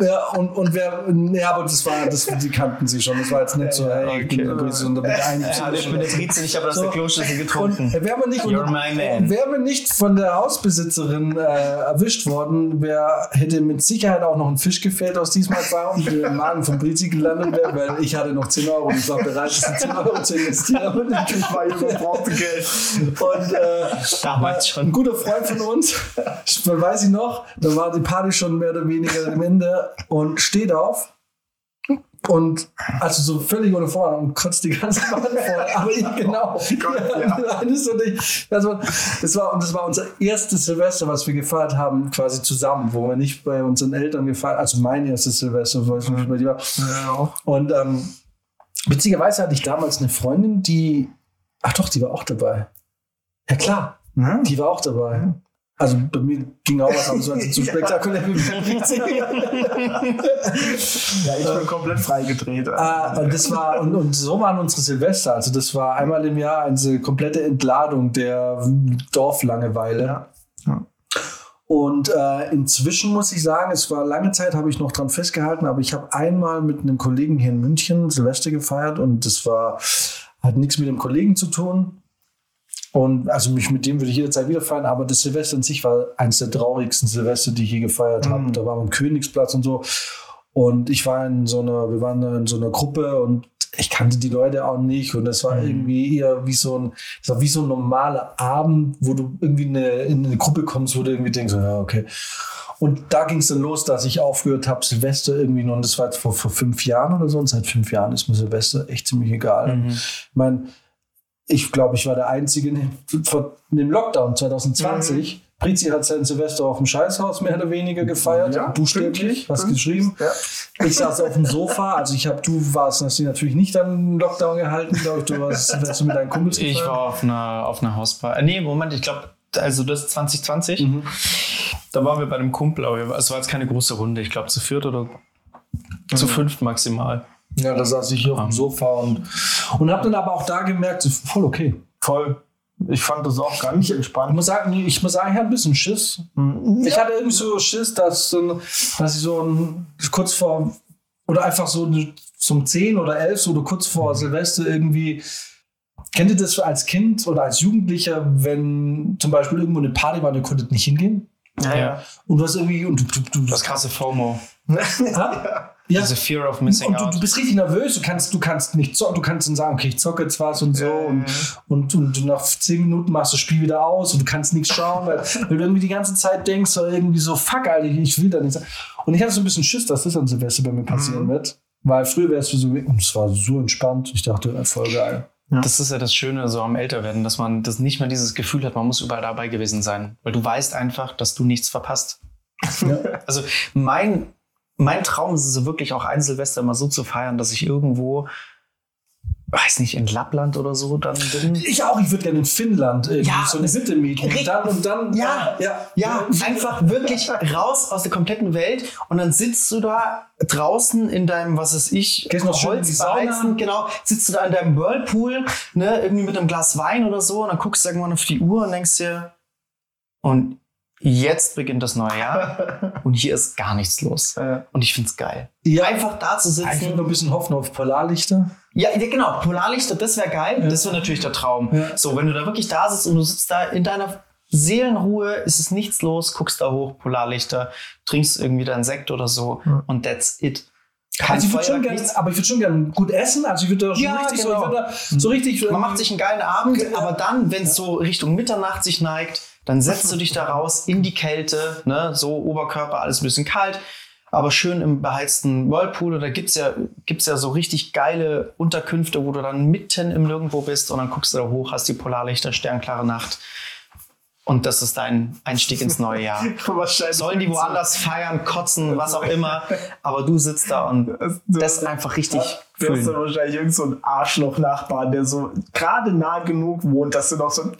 Ja, und, und wer, ja, aber das war, das, die kannten sie schon. Das war jetzt nicht so, hey, ich bin der Brizi und da bin ich ein. Ja, ich bin der Trize, ich habe das So. der Kloschüssel Und getrunken. wären wir nicht, You're und, my man. wären wir nicht von der Hausbesitzerin äh, erwischt worden, wer hätte mit Sicherheit auch noch ein Fisch gefehlt aus diesem Erfahrung, der im Magen von Brizi gelandet wäre, weil ich hatte noch 10 Euro und ich war bereit, diese 10 Euro zu investieren. <laughs> Ich war hier brauchte Geld. Und äh, Damals ein schon. guter Freund von uns, <laughs> ich weiß ich noch, da war die Party schon mehr oder weniger am Ende und steht auf. Und also so völlig ohne Vorhang und kotzt die ganze Wand voll. <laughs> Aber ich, genau. Gott, ja. <laughs> Ich, das, war, das, war, und das war unser erstes Silvester, was wir gefeiert haben, quasi zusammen, wo wir nicht bei unseren Eltern gefeiert Also mein erstes Silvester, weiß nicht, wie bei dir war. Ja. Und ähm, witzigerweise hatte ich damals eine Freundin, die. Ach doch, die war auch dabei. Ja, klar. Ja. Die war auch dabei. Also bei mir ging auch was, aber so als <laughs> zu spektakulär wie. <laughs> Ja, ich bin komplett freigedreht. Ah, und das war, und, und so waren unsere Silvester. Also das war einmal im Jahr eine komplette Entladung der Dorflangeweile. Ja. Ja. Und äh, inzwischen muss ich sagen, es war lange Zeit, habe ich noch dran festgehalten, aber ich habe einmal mit einem Kollegen hier in München Silvester gefeiert und das war, hat nichts mit dem Kollegen zu tun. Und also mich mit dem würde ich jederzeit wieder feiern, aber das Silvester an sich war eines der traurigsten Silvester, die ich je gefeiert habe. Da war man am Königsplatz und so. Und ich war in so einer, wir waren in so einer Gruppe und ich kannte die Leute auch nicht. Und das war irgendwie eher wie so ein, das war wie so ein normaler Abend, wo du irgendwie in eine, in eine Gruppe kommst, wo du irgendwie denkst, ja, okay. Und da ging es dann los, dass ich aufgehört habe, Silvester irgendwie, und das war jetzt vor, vor fünf Jahren oder so, und seit fünf Jahren ist mir Silvester echt ziemlich egal. Ich meine, ich glaube, ich war der Einzige in dem, vor dem Lockdown 2020. Brizi hat sein Silvester auf dem Scheißhaus mehr oder weniger gefeiert, Ja, buchstäblich, hast geschrieben. ja. Ich saß auf dem Sofa, also ich habe, du warst hast dich natürlich nicht an den Lockdown gehalten, glaube ich, du warst Silvester mit deinen Kumpels Ich gefeiert. war auf einer, auf einer Hausparty. Nee, Moment, ich glaube, also das ist 2020. Mhm. Da waren wir bei einem Kumpel, aber es war jetzt keine große Runde. Ich glaube, zu viert oder zu fünft maximal. Ja, da saß ich hier auf dem Sofa und, und habe dann aber auch da gemerkt, voll okay. Voll. Ich fand das auch ganz Ich entspannt. muss sagen, ich muss sagen, ich hatte ein bisschen Schiss. Ich hatte irgendwie so Schiss, dass, dass ich so ein, kurz vor oder einfach so zum 10 oder 11 so oder kurz vor Silvester irgendwie. Kennt ihr das als Kind oder als Jugendlicher, wenn zum Beispiel irgendwo eine Party war und ihr konntet nicht hingehen? Ja, ja. Und du hast irgendwie. Und du, du, du, Das krasse FOMO. <laughs> Ha? Ja. Diese Fear of Missing Und du, Out. du bist richtig nervös, du kannst, du kannst nicht zocken, du kannst dann sagen, okay, ich zocke jetzt was und so und, und, und nach zehn Minuten machst du das Spiel wieder aus und du kannst nichts schauen, weil, weil du irgendwie die ganze Zeit denkst, so irgendwie so, fuck, Alter, ich will da nicht sein. Und ich hatte so ein bisschen Schiss, dass das an Silvester bei mir passieren wird. Weil früher wäre es so, und es war so entspannt, ich dachte, ja, voll geil. Das ist ja das Schöne so am Älterwerden, dass man das nicht mehr dieses Gefühl hat, man muss überall dabei gewesen sein. Weil du weißt einfach, dass du nichts verpasst. <laughs> Also mein, mein Traum ist es wirklich auch ein Silvester mal so zu feiern, dass ich irgendwo, weiß nicht, in Lappland oder so dann bin. Ich auch, ich würde gerne in Finnland irgendwie Ja, so eine Hütte mieten. Und dann, und dann, Ja, ja, Ja, einfach wirklich raus aus der kompletten Welt und dann sitzt du da draußen in deinem, was weiß ich, Gehst noch Sauna. beheizen, genau, sitzt du da in deinem Whirlpool, ne, irgendwie mit einem Glas Wein oder so und dann guckst du irgendwann auf die Uhr und denkst dir, und jetzt beginnt das neue Jahr <laughs> und hier ist gar nichts los. Ja. Und ich find's geil. Ja. Einfach da zu sitzen. noch ein bisschen hoffen auf Polarlichter. Ja, ja, genau. Polarlichter, das wäre geil. Das wäre natürlich der Traum. So, wenn du da wirklich da sitzt und du sitzt da in deiner Seelenruhe, ist es nichts los, guckst da hoch, Polarlichter, trinkst irgendwie deinen Sekt oder so und that's it. Kein Also ich würde schon gerne, aber ich würde schon gerne gut essen. Also ich würde da schon Ja, richtig genau. so, da so richtig. Man macht sich einen geilen Abend, Ja. aber dann, wenn es so Richtung Mitternacht sich neigt, dann setzt du dich da raus in die Kälte, ne? so Oberkörper, alles ein bisschen kalt, aber schön im beheizten Whirlpool. Da gibt's ja, gibt's ja so richtig geile Unterkünfte, wo du dann mitten im Nirgendwo bist und dann guckst du da hoch, hast die Polarlichter, sternklare Nacht. Und das ist dein Einstieg ins neue Jahr. <laughs> Sollen die woanders feiern, kotzen, was auch immer, aber du sitzt da und das einfach richtig Du hast dann wahrscheinlich irgend so einen Arschloch-Nachbarn, der so gerade nah genug wohnt, dass du noch so ein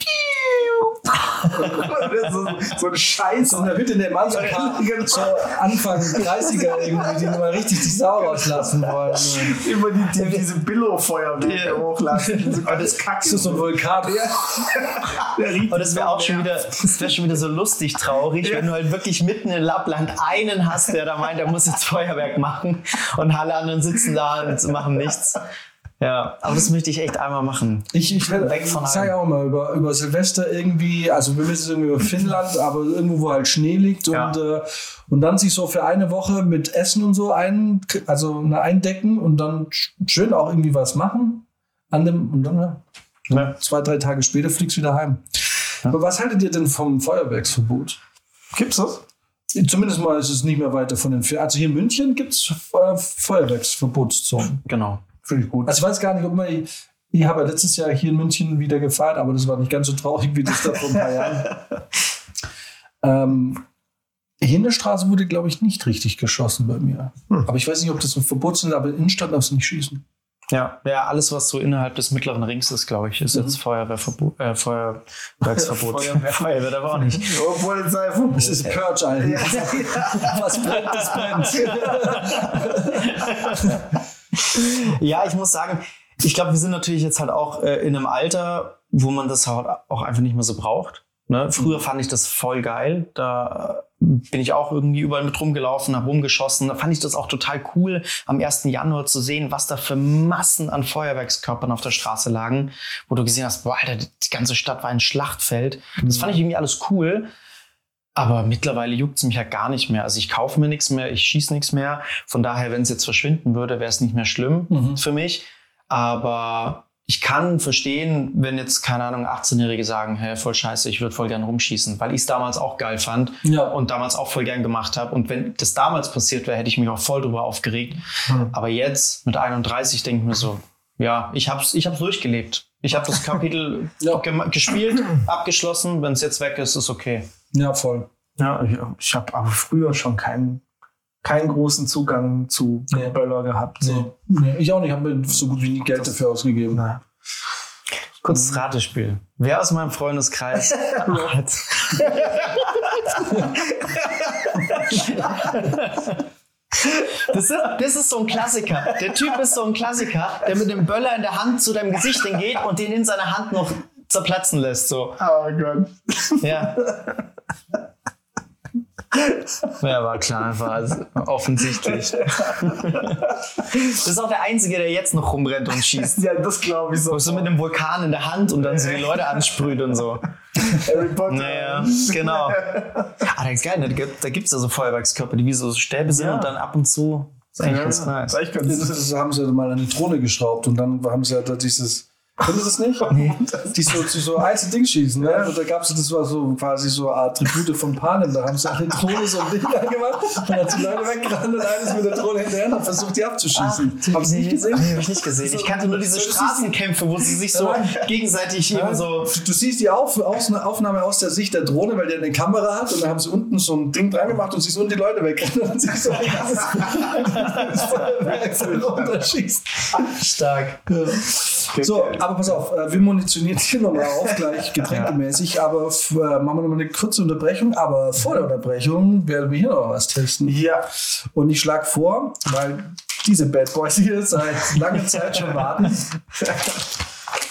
so, <laughs> so ein Scheiß. So in der Hütte in der Mannschaft, Genau. so Anfang 30er irgendwie, die mal richtig die Sau rauslassen wollen. Immer die, die, diese Billo-Feuerwerke hochlassen. So. Das ist so ein Vulkan. Der riecht Aber das wäre so auch schon wieder, das wäre schon wieder so lustig traurig, wenn du halt wirklich mitten in Lappland einen hast, der da meint, er muss jetzt Feuerwerk machen und alle anderen sitzen da und machen nichts. Ja, aber das möchte ich echt einmal machen. Ich, ich, Weg von ich sage auch mal über, über Silvester irgendwie, also wir wissen irgendwie über Finnland, aber irgendwo, wo halt Schnee liegt Ja. und, äh, und dann sich so für eine Woche mit Essen und so ein, also ne, eindecken und dann sch- schön auch irgendwie was machen an dem und dann ja, Ja. zwei, drei Tage später fliegst du wieder heim. Aber was haltet ihr denn vom Feuerwerksverbot? Gibt's das? Zumindest mal ist es nicht mehr weiter von den Also hier in München gibt es äh, Feuerwerksverbotszonen. Genau. Finde ich gut. Also ich weiß gar nicht, ob man. Ich habe ja letztes Jahr hier in München wieder gefeiert, aber das war nicht ganz so traurig wie das da vor ein paar Jahren. <laughs> Ähm, hier in der Straße wurde, glaube ich, nicht richtig geschossen bei mir. Aber ich weiß nicht, ob das ein Verbot ist, aber in Innenstadt darfst du nicht schießen. Ja, ja, alles, was so innerhalb des mittleren Rings ist, glaube ich, ist jetzt Feuerwehrverbot, äh, Feuerwerksverbot. <laughs> Feuerwehr. Feuerwehr aber auch nicht. <laughs> Oh, Polizeiverbot. Das ist Purge, Alter. <laughs> Was brennt, das brennt. Ja, ich muss sagen, ich glaube, wir sind natürlich jetzt halt auch äh, in einem Alter, wo man das halt auch einfach nicht mehr so braucht. Ne? Früher fand ich das voll geil. Da bin ich auch irgendwie überall mit rumgelaufen, habe rumgeschossen. Da fand ich das auch total cool, am 1. Januar zu sehen, was da für Massen an Feuerwerkskörpern auf der Straße lagen, wo du gesehen hast, boah, Alter, die ganze Stadt war ein Schlachtfeld. Das fand ich irgendwie alles cool. Aber mittlerweile juckt's mich ja gar nicht mehr. Also ich kaufe mir nichts mehr, ich schieße nichts mehr. Von daher, wenn es jetzt verschwinden würde, wäre es nicht mehr schlimm Mhm. für mich. Aber ich kann verstehen, wenn jetzt, keine Ahnung, 18-Jährige sagen, hä, voll scheiße, ich würde voll gern rumschießen, weil ich es damals auch geil fand Ja. und damals auch voll gern gemacht habe. Und wenn das damals passiert wäre, hätte ich mich auch voll drüber aufgeregt. Aber jetzt mit 31 denke ich mir so, ja, ich hab's, ich hab's durchgelebt. Ich habe das <laughs> Kapitel Ja. gespielt, abgeschlossen. Wenn es jetzt weg ist, ist okay. Ja, voll. Ja, ich, ich habe aber früher schon keinen, keinen großen Zugang zu Nee. Böller gehabt. So. Nee, ich auch nicht. Ich habe mir so gut wie nie Geld dafür ausgegeben. Na. Kurzes Ratespiel. Wer aus meinem Freundeskreis hat. <laughs> Das ist, das ist so ein Klassiker. Der Typ ist so ein Klassiker, der mit dem Böller in der Hand zu deinem Gesicht hingeht und den in seiner Hand noch zerplatzen lässt. So. Oh Gott. Ja. <laughs> Ja, war klar, einfach also offensichtlich. Das ist auch der Einzige, der jetzt noch rumrennt und schießt. Ja, das glaube ich so. So mit einem Vulkan in der Hand und dann so die Leute ansprüht und so. Harry Potter. Naja, genau. Ah, das ist geil, ne? da gibt- es ja so Feuerwerkskörper, die wie so Stäbe sind Ja. und dann ab und zu. Das ist eigentlich Ja, ganz nice. Das, das haben sie mal an die Drohne geschraubt und dann haben sie halt dieses. Kennt ihr das nicht? Nee. Die so, die so einzelne Ding schießen, ne? Und da gab es, das war so quasi so Attribute von Panem. Da haben sie die Drohne so ein Ding <laughs> angemacht und dann hat die Leute weggerannt und eines mit der Drohne hinterher und versucht, die abzuschießen. Haben sie nicht gesehen? Nee, hab ich nicht gesehen. Ich kannte nur diese Du Straßenkämpfe, wo sie sich so Ja. gegenseitig Ja, eben so. Du siehst die Auf, Aufnahme aus der Sicht der Drohne, weil der eine Kamera hat und da haben sie unten so ein Ding dran gemacht und siehst unten die Leute wegrennen und siehst so ein ganzes das <laughs> Feuerwerk so runterschießt. Stark. So, aber pass auf, äh, wir munitionieren hier nochmal auf, gleich <laughs> getränkemäßig, aber f- äh, machen wir nochmal eine kurze Unterbrechung. Aber vor der Unterbrechung werden wir hier noch was testen. Ja. Und ich schlage vor, weil diese Bad Boys hier seit langer Zeit schon warten. <laughs>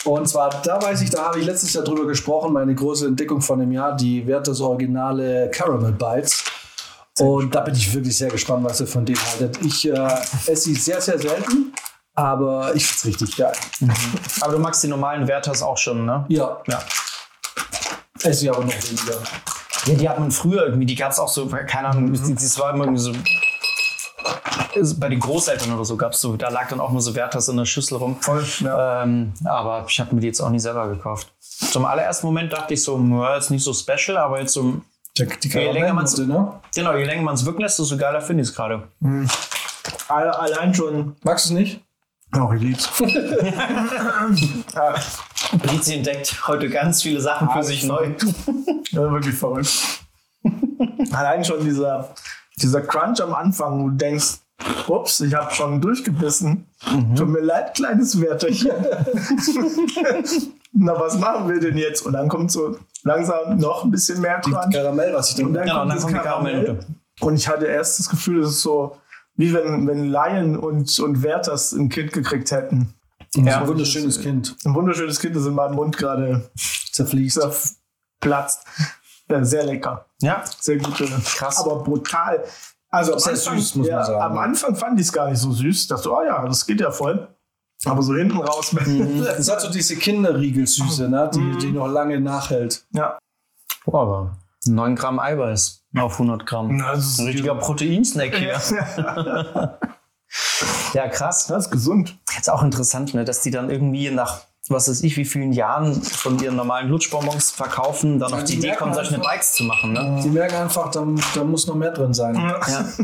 Und zwar, da weiß ich, da habe ich letztes Jahr drüber gesprochen, meine große Entdeckung von dem Jahr, die Werthers Originale Caramel Bites. Und da bin ich wirklich sehr gespannt, was ihr von denen haltet. Ich äh, esse sie sehr, sehr selten. Aber ich find's richtig geil. Aber du magst die normalen Werthers auch schon, ne? Ja, Ja. esse ich aber noch weniger. Ja, die hat man früher irgendwie, die gab es auch so, keine Ahnung, die- das war immer irgendwie so. ist- Bei den Großeltern oder so gab es so, da lag dann auch nur so Werthers in der Schüssel rum. Voll, ja. Ähm, aber ich habe mir die jetzt auch nie selber gekauft. Zum allerersten Moment dachte ich so, ja, ist nicht so special, aber jetzt so, Die, die Je länger man's- ne? genau, je länger man es wirken lässt, desto geiler finde ich es gerade. Alle- Allein schon. Magst du es nicht? Auch ich lieb's. <laughs> Brizi entdeckt heute ganz viele Sachen für sich neu. <laughs> Ja, wirklich verrückt. Allein schon dieser, dieser Crunch am Anfang, wo du denkst, ups, ich habe schon durchgebissen. Tut mir leid, kleines Werterchen. <laughs> Na, was machen wir denn jetzt? Und dann kommt so langsam noch ein bisschen mehr Die Crunch. Karamell, was ich Und dann. dann Genau, kommt dann das kommt die Karamell. Karamellnote. Und ich hatte erst das Gefühl, es ist so, wie wenn, wenn Lion und, und Werthers ein Kind gekriegt hätten. Ja, ein wunderschönes Kind. Ein wunderschönes Kind, das in meinem Mund gerade Zerfließt. platzt. Ja, sehr lecker. Ja, Sehr gute. Krass. Aber brutal. Also am Sehr Anfang, süß, muss man ja, sagen. Am Anfang fand ich es gar nicht so süß. Dachte, oh ja, das geht ja voll. Aber so hinten raus. Es <laughs> hat so diese Kinderriegelsüße, ne? die, die noch lange nachhält. ja. Boah, aber 9 Gramm Eiweiß auf 100 Gramm. Na, das ist- Ein richtiger Proteinsnack hier. <laughs> ja, krass. Das ist gesund. Ist auch interessant, ne, dass die dann irgendwie nach was weiß ich, wie vielen Jahren von ihren normalen Lutschbonbons verkaufen, dann auf die die Idee kommen, solche Bikes zu machen. Ne? Die merken einfach, da, da muss noch mehr drin sein. Ja. <laughs>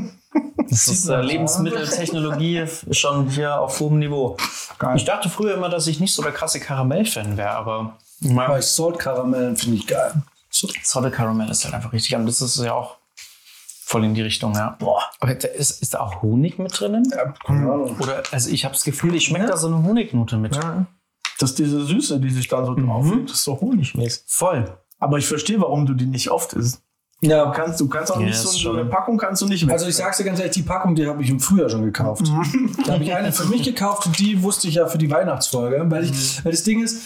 Das ist äh, Lebensmitteltechnologie schon hier auf hohem Niveau. Geil. Ich dachte früher immer, dass ich nicht so der krasse Karamell-Fan wäre, aber Aber ich Salt Karamell finde ich geil. So, Solid Caramel ist halt einfach richtig. Und das ist ja auch voll in die Richtung, ja. Boah. Aber da ist, ist da auch Honig mit drinnen? ja, keine Ahnung. Oder, also ich habe das Gefühl, ich schmecke da so eine Honignote mit. Ja. Das ist diese Süße, die sich dann so Mhm. drauf das ist so honigmäßig. Voll. Aber ich verstehe, warum du die nicht oft isst. Ja, Du kannst, du kannst auch Ja, nicht so, so schon- eine Packung kannst du nicht Also ich sag's dir ganz ehrlich, die Packung, die habe ich im Frühjahr schon gekauft. Da habe ich eine für mich gekauft und die wusste ich ja für die Weihnachtsfolge. Weil, ich, weil das Ding ist,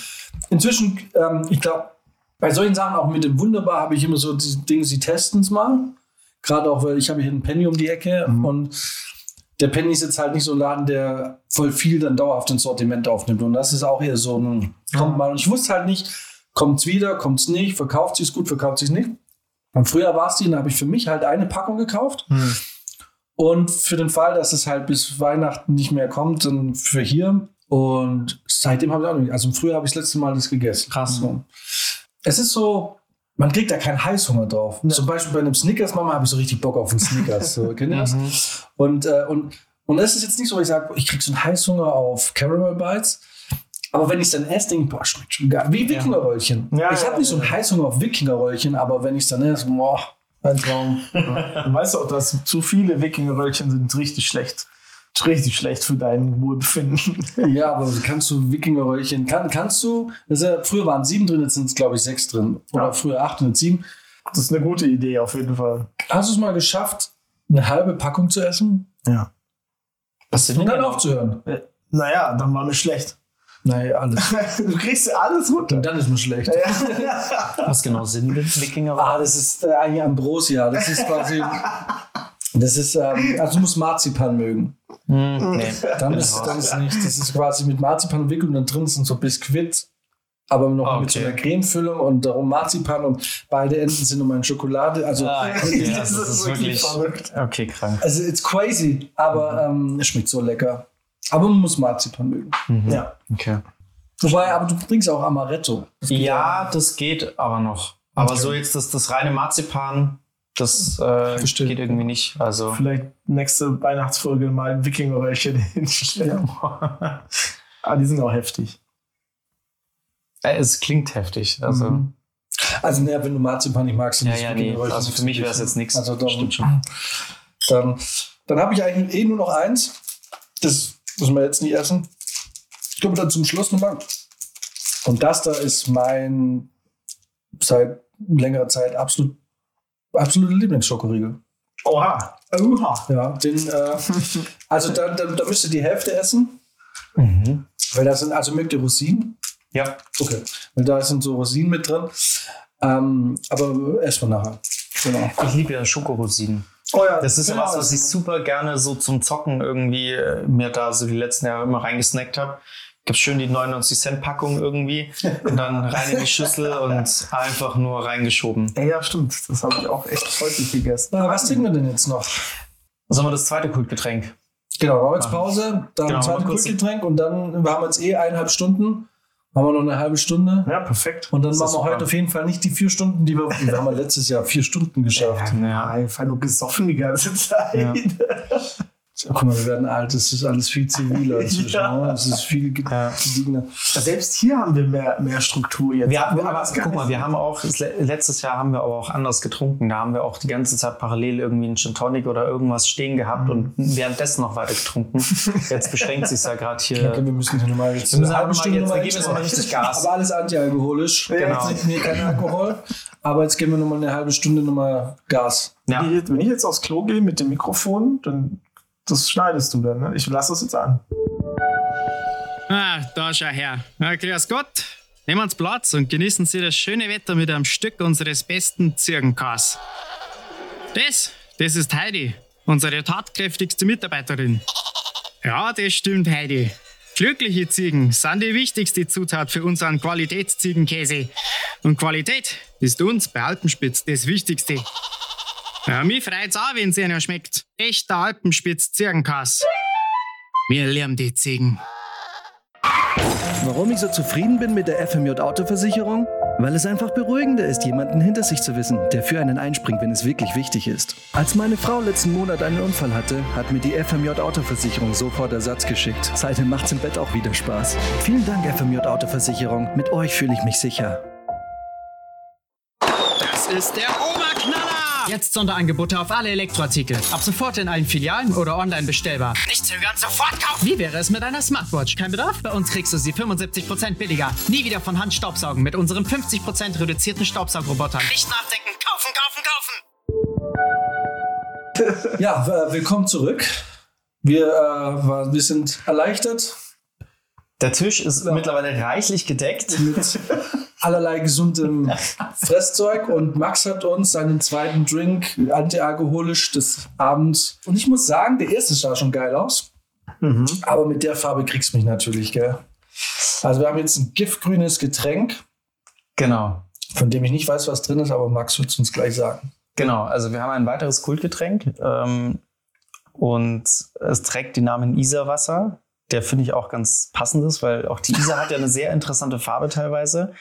inzwischen, ähm, ich glaube, bei solchen Sachen, auch mit dem Wunderbar, habe ich immer so diese Dinge, sie testen es mal. Gerade auch, weil ich habe hier einen Penny um die Ecke und der Penny ist jetzt halt nicht so ein Laden, der voll viel dann dauerhaft ins Sortiment aufnimmt. Und das ist auch eher so ein, kommt mal. Und ich wusste halt nicht, kommt's wieder, kommt's nicht, verkauft sich's gut, verkauft sich's nicht. Und früher war es die, dann habe ich für mich halt eine Packung gekauft. Und für den Fall, dass es halt bis Weihnachten nicht mehr kommt, dann für hier. Und seitdem habe ich auch nicht. Also im Frühjahr habe ich das letzte Mal das gegessen. Krass. So. Es ist so, man kriegt da keinen Heißhunger drauf. Zum Beispiel bei einem Snickers, Mama, habe ich so richtig Bock auf einen Snickers. So, <laughs> kennt ihr das? Und, äh, und, und das ist jetzt nicht so, ich sage, ich krieg so einen Heißhunger auf Caramel Bites. Aber wenn ich es dann esse, denke ich, boah, schmeckt schon geil. Wie Wikingerröllchen. Ja, ich habe ja, nicht so einen ja. Heißhunger auf Wikingerröllchen, aber wenn ich es dann esse, boah, ein Traum. <laughs> Du weißt auch, dass zu viele Wikingerröllchen sind richtig schlecht. Richtig schlecht für dein Wohlbefinden. <laughs> Ja, aber kannst du Wikingerröllchen, kann, kannst du, ja, früher waren sieben drin, jetzt sind es glaube ich sechs drin. Oder Ja. früher acht und jetzt sieben. Das ist eine gute Idee auf jeden Fall. Hast du es mal geschafft, eine halbe Packung zu essen Ja. Was sind und denn dann aufzuhören? Naja, dann war mir schlecht. Nein, alles. <laughs> Du kriegst alles runter. Und dann ist mir schlecht. Was genau sind denn Wikinger? Ah, das ist äh, eigentlich Ambrosia. Das ist quasi. <laughs> Das ist, ähm, also du musst Marzipan mögen. Hm, nee. Dann ist, dann ist nicht, das ist quasi mit Marzipan umwickelt und dann drin sind so Biskuit, aber noch Ah, mit so okay. einer Cremefüllung und darum Marzipan und beide Enden sind nochmal in Schokolade. Also, Ah, <laughs> okay, Das das ist ist wirklich wirklich. verrückt. Okay, krank. also it's crazy, aber ähm, es schmeckt so lecker. Aber man muss Marzipan mögen. Ja. Okay. Wobei, aber du trinkst auch Amaretto. Ja, das geht aber noch. Aber so jetzt das, das reine Marzipan, das äh, geht irgendwie nicht. Also Vielleicht nächste Weihnachtsfolge mal ein Wikingerröllchen hinstellen. Aber <laughs> die sind auch heftig. äh, es klingt heftig. Also Mhm. Also, naja, wenn du Marzipan nicht magst, dann ja, ja, nee. Also für mich wäre es jetzt nichts. Also, darum- Stimmt schon. Dann, dann habe ich eigentlich eh nur noch eins. Das müssen wir jetzt nicht essen. Ich komme dann zum Schluss nochmal. Und das da ist mein seit längerer Zeit absolut absolute Lieblingsschokoriegel. Oha. Oha. Ja, den, äh, <laughs> also da, da, da müsst ihr die Hälfte essen, Mhm. weil da sind, also mögt ihr Rosinen? Ja. Okay. Weil da sind so Rosinen mit drin. Ähm, aber essen wir nachher. Genau. Ich liebe ja Schokorosinen. Oh ja, Das ist ja Genau, was, was ich super gerne so zum Zocken irgendwie äh, mir da so die letzten Jahre immer reingesnackt habe. Gibt's schön die 99 Cent Packung irgendwie und dann rein in die Schüssel und einfach nur reingeschoben. Ja, stimmt. Das habe ich auch echt häufig gegessen. Na, was trinken wir denn jetzt noch? Sollen wir das zweite Kultgetränk? Genau, machen wir jetzt Pause, dann Genau, kurz- Kultgetränk und dann, wir haben jetzt eh eineinhalb Stunden, machen wir noch eine halbe Stunde. Ja, perfekt. Und dann Das machen wir super. heute auf jeden Fall nicht die vier Stunden, die wir, <laughs> wir haben ja letztes Jahr vier Stunden geschafft. Ja, einfach nur gesoffen die ganze Zeit. Ja. Guck mal, wir werden alt, das ist alles viel ziviler inzwischen. <laughs> Ja. ne? Das ist viel ge- Ja. gediegener. Selbst hier haben wir mehr, mehr Struktur jetzt. Wir, Obwohl aber guck mal, nicht- wir haben auch, letztes Jahr haben wir aber auch anders getrunken. Da haben wir auch die ganze Zeit parallel irgendwie einen Gin Tonic oder irgendwas stehen gehabt und währenddessen noch weiter getrunken. Jetzt beschränkt sich ja gerade hier. Okay, wir müssen hier nochmal jetzt Wir müssen eine aber mal jetzt- wir geben jetzt einstellen. mal richtig Gas. Aber alles antialkoholisch. Ja, Wir trinken hier keinen Alkohol. Aber jetzt geben wir nochmal eine halbe Stunde nochmal Gas. Ja. Wenn ich jetzt- Wenn ich jetzt aufs Klo gehe mit dem Mikrofon, dann das schneidest du dann. Ne? Ich lasse das jetzt an. Ah, da schau her. Ja, grüß Gott. Nehmen Sie Platz und genießen Sie das schöne Wetter mit einem Stück unseres besten Zirkenkas. Das, das ist Heidi, unsere tatkräftigste Mitarbeiterin. Ja, das stimmt, Heidi. Glückliche Ziegen sind die wichtigste Zutat für unseren Qualitätsziegenkäse. Und Qualität ist uns bei Alpenspitz das Wichtigste. Ja, mich freut's auch, wenn es Ihnen schmeckt. Echter Alpenspitz-Zirkenkas. Wir lieben die Ziegen. Warum ich so zufrieden bin mit der FMJ Autoversicherung? Weil es einfach beruhigender ist, jemanden hinter sich zu wissen, der für einen einspringt, wenn es wirklich wichtig ist. Als meine Frau letzten Monat einen Unfall hatte, hat mir die FMJ Autoversicherung sofort Ersatz geschickt. Seitdem macht's im Bett auch wieder Spaß. Vielen Dank FMJ Autoversicherung. Mit euch fühle ich mich sicher. Das ist der Oberknaller! Jetzt Sonderangebote auf alle Elektroartikel. Ab sofort in allen Filialen oder online bestellbar. Nicht zögern, sofort kaufen! Wie wäre es mit einer Smartwatch? Kein Bedarf? Bei uns kriegst du sie 75% billiger. Nie wieder von Hand staubsaugen mit unserem 50% reduzierten Staubsaugroboter. Nicht nachdenken, kaufen, kaufen, kaufen! Ja, willkommen zurück. Wir, äh, wir sind erleichtert Der Tisch ist mittlerweile reichlich gedeckt. mit <laughs> allerlei gesundem <laughs> Fresszeug und Max hat uns seinen zweiten Drink antialkoholisch des Abends. Und ich muss sagen, der erste sah schon geil aus. Aber mit der Farbe kriegst du mich natürlich, gell? Also wir haben jetzt ein giftgrünes Getränk, Genau. von dem ich nicht weiß, was drin ist, aber Max wird es uns gleich sagen. Genau, also wir haben ein weiteres Kultgetränk ähm, und es trägt den Namen Isarwasser. Der finde ich auch ganz passend ist, weil auch die Isar hat ja eine sehr interessante Farbe teilweise.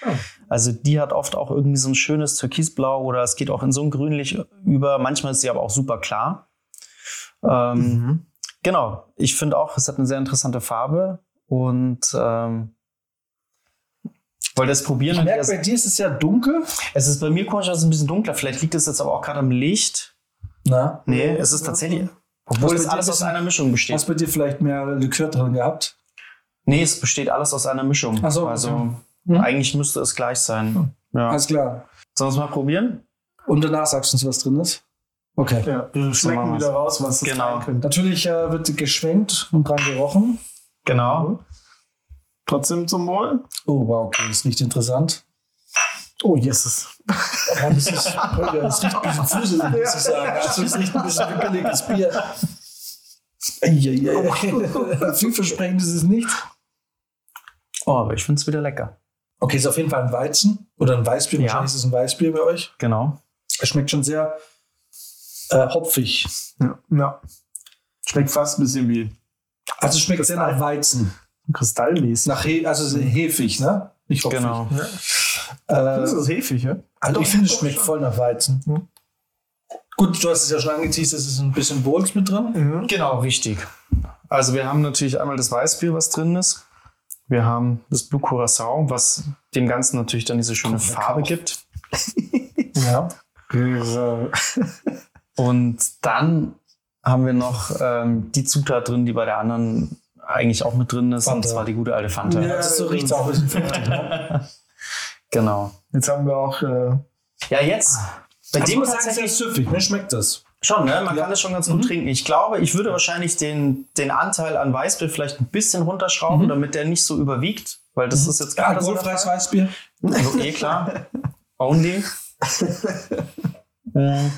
Also die hat oft auch irgendwie so ein schönes Türkisblau oder es geht auch in so ein Grünlich über. Manchmal ist sie aber auch super klar. Ähm, Genau, ich finde auch, es hat eine sehr interessante Farbe und ähm, wollte es probieren. Ich merke, bei dir ist es ja dunkel. es ist bei mir komischerweise ein bisschen dunkler. Vielleicht liegt es jetzt aber auch gerade am Licht. Na, Nee, es ist tatsächlich. Obwohl es alles aus einer Mischung besteht. hast bei dir vielleicht mehr Likör drin gehabt? Nee, es besteht alles aus einer Mischung. Ach so, also okay. Hm. eigentlich müsste es gleich sein. Ja. Alles klar. Sollen wir es mal probieren? Und danach sagst du uns, was drin ist? Okay. Ja, wir schmecken wieder raus, was das Genau. sein könnte. Natürlich äh, wird geschwenkt und dran gerochen. Genau. Trotzdem zum Wohl. Oh, wow, okay, das riecht interessant. Oh, Jesus. Ja, das, ist, das riecht ein bisschen fuselig, muss ich sagen. Also, es riecht ein bisschen wie billiges Bier. Eieiei. Vielversprechend ist es nicht. Oh, aber ich finde es wieder lecker. Okay, ist auf jeden Fall ein Weizen oder ein Weißbier. Ja. Wahrscheinlich ist es ein Weißbier bei euch. Genau. Es schmeckt schon sehr äh, hopfig. Ja. ja. Schmeckt fast ein bisschen wie Also es schmeckt sehr nach Weizen. kristallmäßig. Nach He also sehr hefig, ne? Nicht hopfig. Genau. Das Äh, ist hefig, ja? also ich finde, es schmeckt voll nach Weizen. Mhm. Gut, du hast es ja schon angeteased, es ist ein bisschen Bohls mit drin. Genau, richtig. Also wir haben natürlich einmal das Weißbier, was drin ist. Wir haben das Blue Curacao, was dem Ganzen natürlich dann diese schöne Curacao. Farbe gibt. <laughs> Ja. <laughs> Und dann haben wir noch ähm, die Zutat drin, die bei der anderen eigentlich auch mit drin ist, und Fanta. zwar die gute alte Fanta. Ja, das so riecht auch ein bisschen fruchtig. Ne? Genau. Jetzt haben wir auch. Äh, Ja, jetzt. Bei Ich dem muss sagen, sehr tatsächlich süffig. Mir schmeckt das. schon, ne? Man kann das schon ganz gut trinken. Ich glaube, ich würde wahrscheinlich den, den Anteil an Weißbier vielleicht ein bisschen runterschrauben, damit der nicht so überwiegt, weil das ist jetzt gerade so. der Alkoholfreies Fall. Weißbier. Also eh klar. <laughs> Only. Mm,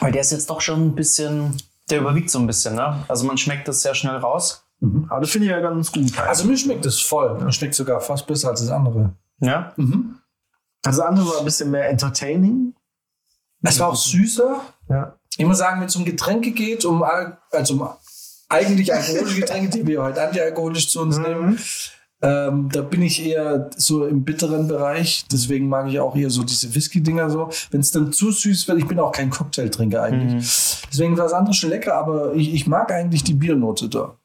Weil der ist jetzt doch schon ein bisschen, der überwiegt so ein bisschen, ne? Also man schmeckt das sehr schnell raus. Aber das finde ich ja ganz gut. Also mir schmeckt es voll. Mir schmeckt sogar fast besser als das andere. Ja. Das andere war ein bisschen mehr entertaining. Es war auch süßer. Ja. Ich muss sagen, wenn es um Getränke geht, um, Al- also um eigentlich alkoholische Getränke, die wir heute antialkoholisch zu uns nehmen, ähm, da bin ich eher so im bitteren Bereich. Deswegen mag ich auch eher so diese Whisky-Dinger so. Wenn es dann zu süß wird, ich bin auch kein Cocktailtrinker eigentlich. Deswegen war das andere schon lecker, aber ich, ich mag eigentlich die Biernote da.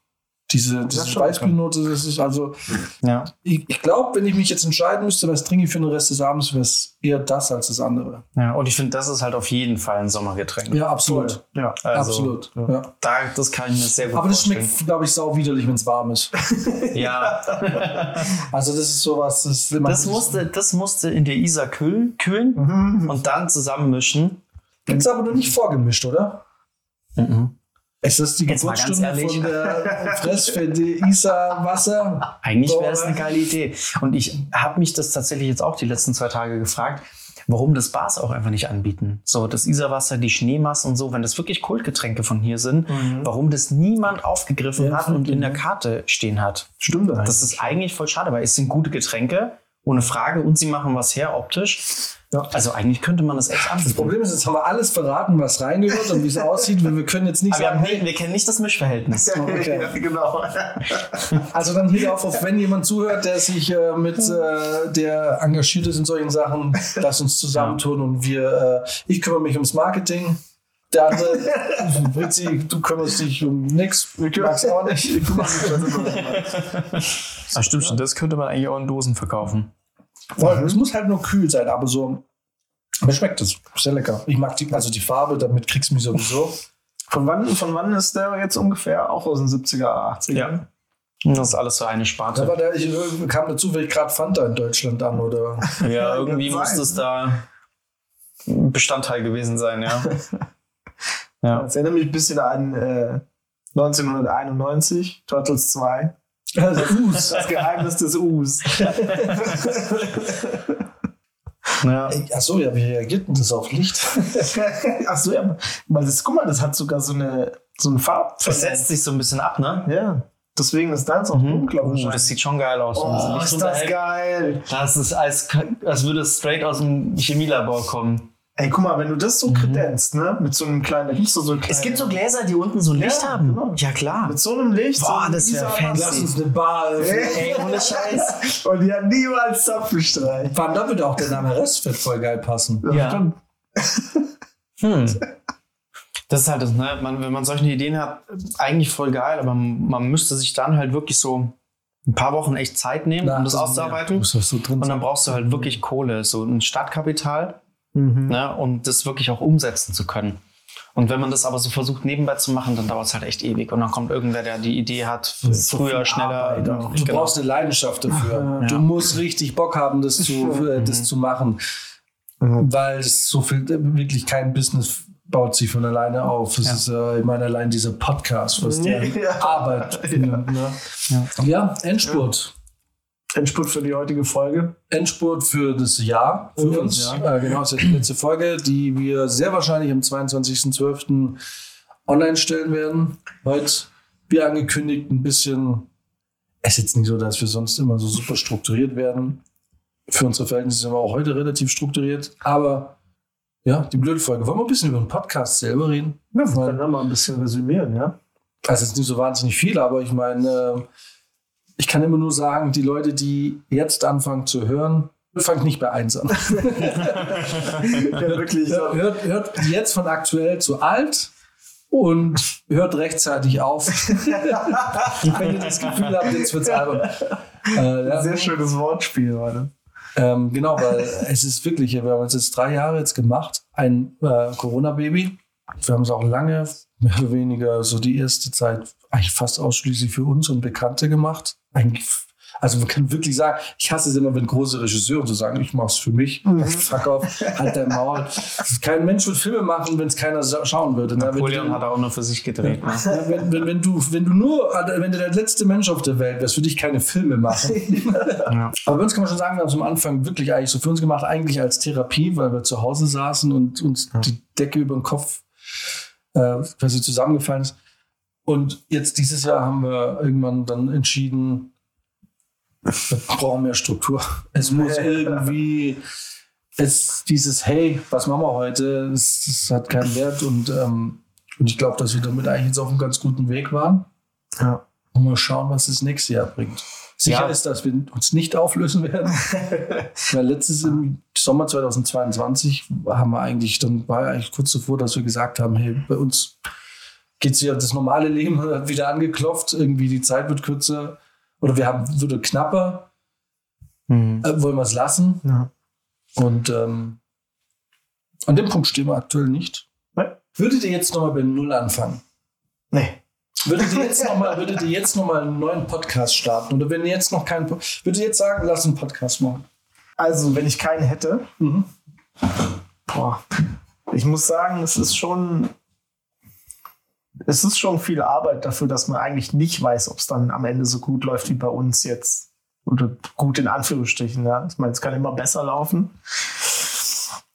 Diese, diese. Weißbiernote, das ist also, Ja. ich, ich glaube, wenn ich mich jetzt entscheiden müsste, was trinke ich für den Rest des Abends, wäre es eher das als das andere. ja. Und ich finde, das ist halt auf jeden Fall ein Sommergetränk. Ja, absolut. Ja. Also, absolut. Ja. Da, das kann ich mir sehr gut Aber das vorstellen. schmeckt, glaube ich, sau widerlich, wenn es warm ist. <laughs> Ja, <laughs> Also das ist sowas, das, das musste, das musste in der Isar kühlen, kühlen und dann zusammenmischen. Gibt's aber noch nicht vorgemischt, oder? Ist das die Jetzt Geburtsstunde von der Fressfette Isa Wasser? Eigentlich wäre es eine geile Idee. Und ich habe mich das tatsächlich jetzt auch die letzten zwei Tage gefragt, warum das Bars auch einfach nicht anbieten. So, das Isarwasser, die Schneemasse und so, wenn das wirklich Kultgetränke von hier sind, warum das niemand aufgegriffen Ja, hat und in der ne? Karte stehen hat. Stimmt eigentlich. Das ist eigentlich voll schade, weil es sind gute Getränke, ohne Frage, und sie machen was her optisch. Ja. Also eigentlich könnte man das echt Das anbieten. Problem ist, jetzt haben wir alles verraten, was reingehört und wie es aussieht. weil Wir können jetzt nicht Aber wir, sagen, haben, hey, wir kennen nicht das Mischverhältnis. okay. ja, genau. <laughs> also dann hier auf, auf wenn jemand zuhört, der sich äh, mit, äh, der engagiert ist in solchen Sachen, lass uns zusammentun und wir, äh, ich kümmere mich ums Marketing. Der andere, <laughs> Fritzi, du kümmerst dich um nichts, magst auch nicht. <laughs> Ah, stimmt schon, das könnte man eigentlich auch in Dosen verkaufen. Voll, es muss halt nur kühl sein, aber so. Mir schmeckt das. Sehr lecker. Ich mag die, also die Farbe, damit kriegst du mich sowieso. Von wann, von wann ist der jetzt ungefähr? Auch aus den 70er, 80er? Ja. Das ist alles so eine Sparte. war der, ich äh, kam dazu, weil ich gerade Fanta in Deutschland an, oder? Ja, irgendwie muss das da Bestandteil gewesen sein, ja. <laughs> ja. Das erinnert mich ein bisschen an äh, 1991, Turtles 2. Also, <laughs> Us. Das Geheimnis des Us. <laughs> ja. Achso, ja, wie reagiert denn das auf Licht? <laughs> Achso, ja. Weil das, guck mal, das hat sogar so eine, so eine Farbe. Das setzt sich so ein bisschen ab, ne? Ja. Deswegen ist das auch dunkler Oh, wahrscheinlich. das sieht schon geil aus. Oh, ist das geil. Das ist, als, als würde es straight aus dem Chemielabor kommen. Ey, guck mal, wenn du das so kredenzt, ne? Mit so einem kleinen, riechst du so ein Es gibt so Gläser, die unten so ein Licht Ja, haben. genau. Ja, klar. Mit so einem Licht. Boah, so das wär Isar- fancy. Lass uns eine Bar öffnen. Ey, ohne Scheiß. <laughs> Und die hat niemals Zapfenstreich. Wann da würde auch der Name Restfett voll geil passen. Ja. stimmt. Hm. Das ist halt das, ne? Man, wenn man solche Ideen hat, eigentlich voll geil, aber man müsste sich dann halt wirklich so ein paar Wochen echt Zeit nehmen, um das Ja, auszuarbeiten. Muss das so drin Und dann brauchst du halt wirklich Kohle, so ein Startkapital, Mhm. ne, um das wirklich auch umsetzen zu können. Und wenn man das aber so versucht nebenbei zu machen, dann dauert es halt echt ewig. Und dann kommt irgendwer, der die Idee hat, früher, schneller. Arbeit auch. Du Genau. brauchst eine Leidenschaft dafür. Du musst richtig Bock haben, das zu, äh, das zu machen. Weil es so viel, wirklich kein Business baut sich von alleine auf. Das Ja. ist, äh, ich meine, allein dieser Podcast, was der <laughs> Ja. Arbeit findet. Ne? Ja. Endspurt. Endspurt für die heutige Folge. Endspurt für das Jahr für Für uns. uns, Äh, genau, das ist die letzte Folge, die wir sehr wahrscheinlich am 22.12. online stellen werden. Heute, wie angekündigt, ein bisschen. Es ist jetzt nicht so, dass wir sonst immer so super strukturiert werden. Für unsere Verhältnisse sind wir auch heute relativ strukturiert. Aber ja, die blöde Folge. Wollen wir ein bisschen über den Podcast selber reden? Ja, wir können da mal ein bisschen resümieren, ja? also jetzt nicht so wahnsinnig viel, aber ich meine, äh, ich kann immer nur sagen, die Leute, die jetzt anfangen zu hören, fangt nicht bei eins an. <laughs> ja, wirklich. Hört, hört, hört jetzt von aktuell zu alt und hört rechtzeitig auf. <laughs> Wenn ihr das Gefühl habt, jetzt wird's albern. Äh, ja, Sehr schönes Wortspiel, warte. ähm, genau, weil es ist wirklich, wir haben es jetzt drei Jahre jetzt gemacht, ein äh, Corona-Baby. Wir haben es auch lange, mehr oder weniger so die erste Zeit eigentlich fast ausschließlich für uns und Bekannte gemacht. Eigentlich, also man kann wirklich sagen, ich hasse es immer, wenn große Regisseure so sagen, ich mach's für mich, <laughs> fuck off, halt dein Maul. Kein Mensch wird Filme machen, wenn es keiner schauen würde. ne? Wenn Napoleon du- hat auch nur für sich gedreht. Ne? ja, wenn, wenn, wenn, du, wenn du nur, wenn du der letzte Mensch auf der Welt wärst, würde ich keine Filme machen. <laughs> Aber bei uns kann man schon sagen, wir haben es am Anfang wirklich eigentlich so für uns gemacht, eigentlich als Therapie, weil wir zu Hause saßen und uns die Decke über den Kopf äh, quasi zusammengefallen ist. Und jetzt dieses Jahr haben wir irgendwann dann entschieden, wir brauchen mehr Struktur. Es muss irgendwie, es, dieses Hey, was machen wir heute, es, es hat keinen Wert und, ähm, und ich glaube, dass wir damit eigentlich jetzt auf einem ganz guten Weg waren. Ja. Und mal schauen, was das nächste Jahr bringt. Sicher Ja. ist, dass wir uns nicht auflösen werden. <laughs> Weil letztes im Sommer 2022 haben wir eigentlich, dann war ja eigentlich kurz davor, dass wir gesagt haben, hey, bei uns geht ja das normale Leben <laughs> wieder angeklopft, irgendwie die Zeit wird kürzer oder wir haben würde knapper, Mhm. äh, wollen wir es lassen. Ja. Und ähm, an dem Punkt stehen wir aktuell nicht. Würdet ihr jetzt nochmal bei Null anfangen? Nee. Würdet ihr jetzt nochmal, würdet ihr jetzt noch mal einen neuen Podcast starten? Oder wenn ihr jetzt noch keinen, würdet ihr jetzt sagen, lass einen Podcast machen? Also, wenn ich keinen hätte, Mhm. boah, ich muss sagen, es ist schon, es ist schon viel Arbeit dafür, dass man eigentlich nicht weiß, ob es dann am Ende so gut läuft wie bei uns jetzt. Oder gut in Anführungsstrichen, ja. Ich meine, es kann immer besser laufen.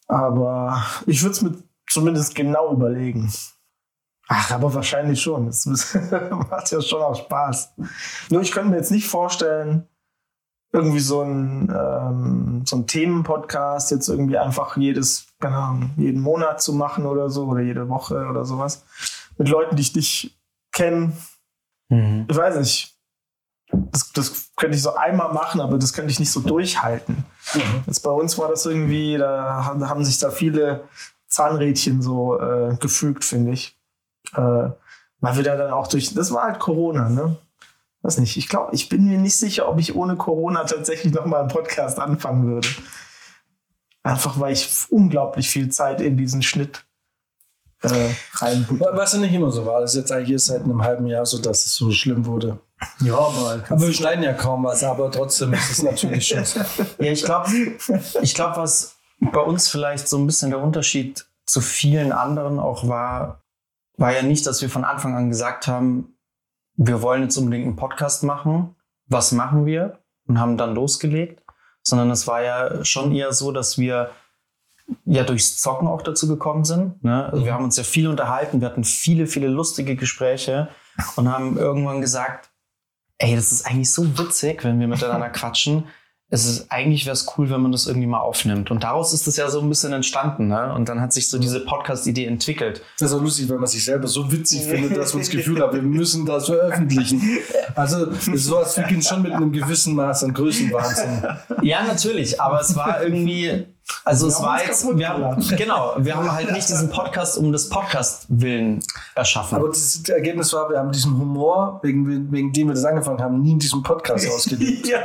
Aber ich würde es mir zumindest genau überlegen. Ach, aber wahrscheinlich schon. Es <laughs> macht ja schon auch Spaß. Nur ich könnte mir jetzt nicht vorstellen, irgendwie so ein, ähm, so ein Themenpodcast jetzt irgendwie einfach jedes, keine Ahnung, jeden Monat zu machen oder so oder jede Woche oder sowas. Mit Leuten, die ich nicht kenne. Mhm. Ich weiß nicht. Das, das könnte ich so einmal machen, aber das könnte ich nicht so durchhalten. Jetzt bei uns war das irgendwie, da haben, haben sich da viele Zahnrädchen so äh, gefügt, finde ich. Äh, weil wir da dann auch durch, das war halt Corona, ne? Weiß nicht, ich glaube, ich bin mir nicht sicher, ob ich ohne Corona tatsächlich nochmal einen Podcast anfangen würde. Einfach weil ich unglaublich viel Zeit in diesen Schnitt äh, reinbutter. Was ja nicht immer so war. Das ist jetzt eigentlich erst seit einem halben Jahr so, dass es so schlimm wurde. Ja, aber Aber wir schneiden ja kaum was, aber trotzdem ist es natürlich schon. <laughs> Ja, ich glaube, ich glaub, was bei uns vielleicht so ein bisschen der Unterschied zu vielen anderen auch war, war ja nicht, dass wir von Anfang an gesagt haben, wir wollen jetzt unbedingt einen Podcast machen. Was machen wir? Und haben dann losgelegt. Sondern es war ja schon eher so, dass wir ja durchs Zocken auch dazu gekommen sind. Ne? Also wir haben uns ja viel unterhalten, wir hatten viele, viele lustige Gespräche und haben irgendwann gesagt, ey, das ist eigentlich so witzig, wenn wir miteinander quatschen. Es ist eigentlich wäre es cool, wenn man das irgendwie mal aufnimmt. Und daraus ist es ja so ein bisschen entstanden, ne? Und dann hat sich so diese Podcast-Idee entwickelt. Das ist auch lustig, weil man sich selber so witzig findet, dass man das Gefühl hat, wir müssen das veröffentlichen. Also sowas beginnt schon mit einem gewissen Maß an Größenwahnsinn. Ja, natürlich, aber es war irgendwie, also es haben war jetzt, wir haben, <laughs> genau, wir haben halt nicht diesen Podcast um des Podcast willen erschaffen. Aber das Ergebnis war, wir haben diesen Humor, wegen, wegen dem wir das angefangen haben, nie in diesem Podcast <laughs> ausgelebt. ja,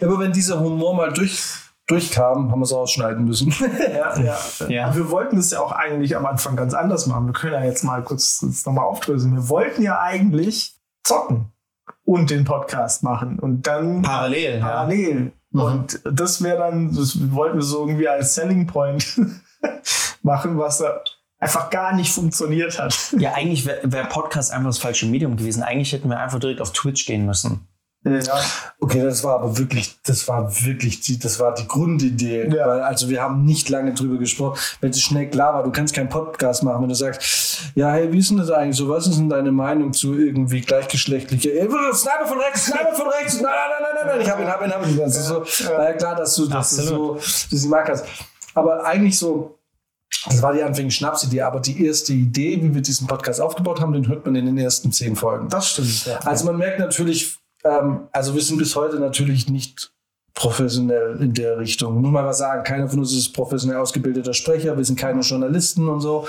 Aber wenn dieser Humor mal durch, durchkam, haben wir es ausschneiden müssen. <laughs> ja, ja. Ja. Wir wollten es ja auch eigentlich am Anfang ganz anders machen. Wir können ja jetzt mal kurz das nochmal aufdröseln. Wir wollten ja eigentlich zocken und den Podcast machen und dann Parallel, ja. Parallel. Und das wäre dann, das wollten wir so irgendwie als Selling Point <laughs> machen, was da einfach gar nicht funktioniert hat. Ja, eigentlich wäre wär Podcast einfach das falsche Medium gewesen. Eigentlich hätten wir einfach direkt auf Twitch gehen müssen. Ja. Okay, das war aber wirklich, das war wirklich, die, das war die Grundidee. Ja. Weil, also wir haben nicht lange drüber gesprochen, wenn es schnell klar war, du kannst keinen Podcast machen, wenn du sagst, ja, hey, wie ist denn das eigentlich so? Was ist denn deine Meinung zu irgendwie gleichgeschlechtlicher? Ey, Sniper von rechts, Sniper von rechts, nein, nein, nein, nein, nein, ich hab ihn, hab ihn, hab ihn. Das ist so, war ja klar, dass du, dass du so, dass du sie mag hast. Aber eigentlich so, das war die anfängliche Schnapsidee, aber die erste Idee, wie wir diesen Podcast aufgebaut haben, den hört man in den ersten zehn Folgen. Das stimmt. Ja. Also man merkt natürlich, ähm, also wir sind bis heute natürlich nicht professionell in der Richtung. Nur mal was sagen, keiner von uns ist professionell ausgebildeter Sprecher, wir sind keine Journalisten und so.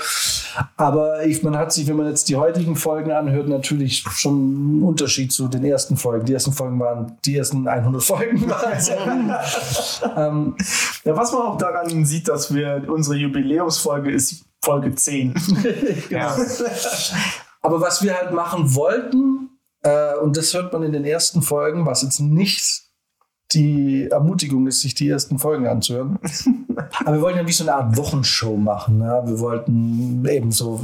Aber ich, man hat sich, wenn man jetzt die heutigen Folgen anhört, natürlich schon einen Unterschied zu den ersten Folgen. Die ersten Folgen waren, die ersten 100 Folgen <laughs> waren ähm, Ja, was man auch daran sieht, dass wir unsere Jubiläumsfolge ist Folge 10. <laughs> Ja. Aber was wir halt machen wollten, äh, und das hört man in den ersten Folgen, was jetzt nicht die Ermutigung ist, sich die ersten Folgen anzuhören. <laughs> Aber wir wollten ja wie so eine Art Wochenshow machen. Ne? Wir wollten eben so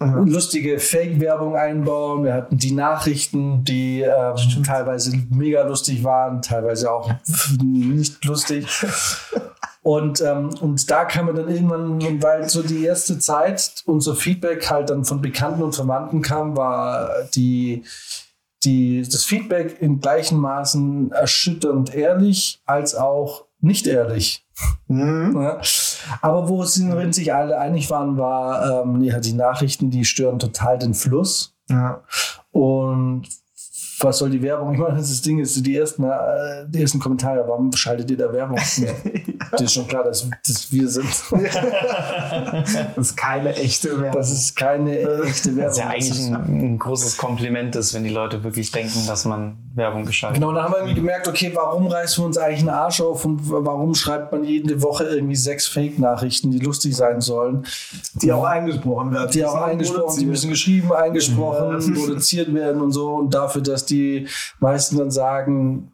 lustige Fake-Werbung einbauen. Wir hatten die Nachrichten, die ähm, teilweise mega lustig waren, teilweise auch nicht lustig. <laughs> Und, ähm, und da kam man dann irgendwann, weil so die erste Zeit unser Feedback halt dann von Bekannten und Verwandten kam, war die, die, das Feedback in gleichen Maßen erschütternd ehrlich als auch nicht ehrlich. Ja. Aber wo sie sich alle einig waren, war ähm, ja, die Nachrichten, die stören total den Fluss. Ja. Und was soll die Werbung? <laughs> Ich meine, das Ding ist, die ersten, äh, die ersten Kommentare, warum schaltet ihr da Werbung? <laughs> Das ist schon klar, dass, dass wir sind. <laughs> Das ist keine echte Werbung. Das ist keine echte Werbung. Das ist ja eigentlich ein, ein großes Kompliment ist, wenn die Leute wirklich denken, dass man Werbung geschaltet. Genau, dann haben wir irgendwie gemerkt, okay, warum reißen wir uns eigentlich einen Arsch auf und warum schreibt man jede Woche irgendwie sechs Fake-Nachrichten, die lustig sein sollen, die auch eingesprochen werden. die auch eingesprochen, die müssen geschrieben, eingesprochen, produziert werden und so. Und dafür, dass die meisten dann sagen,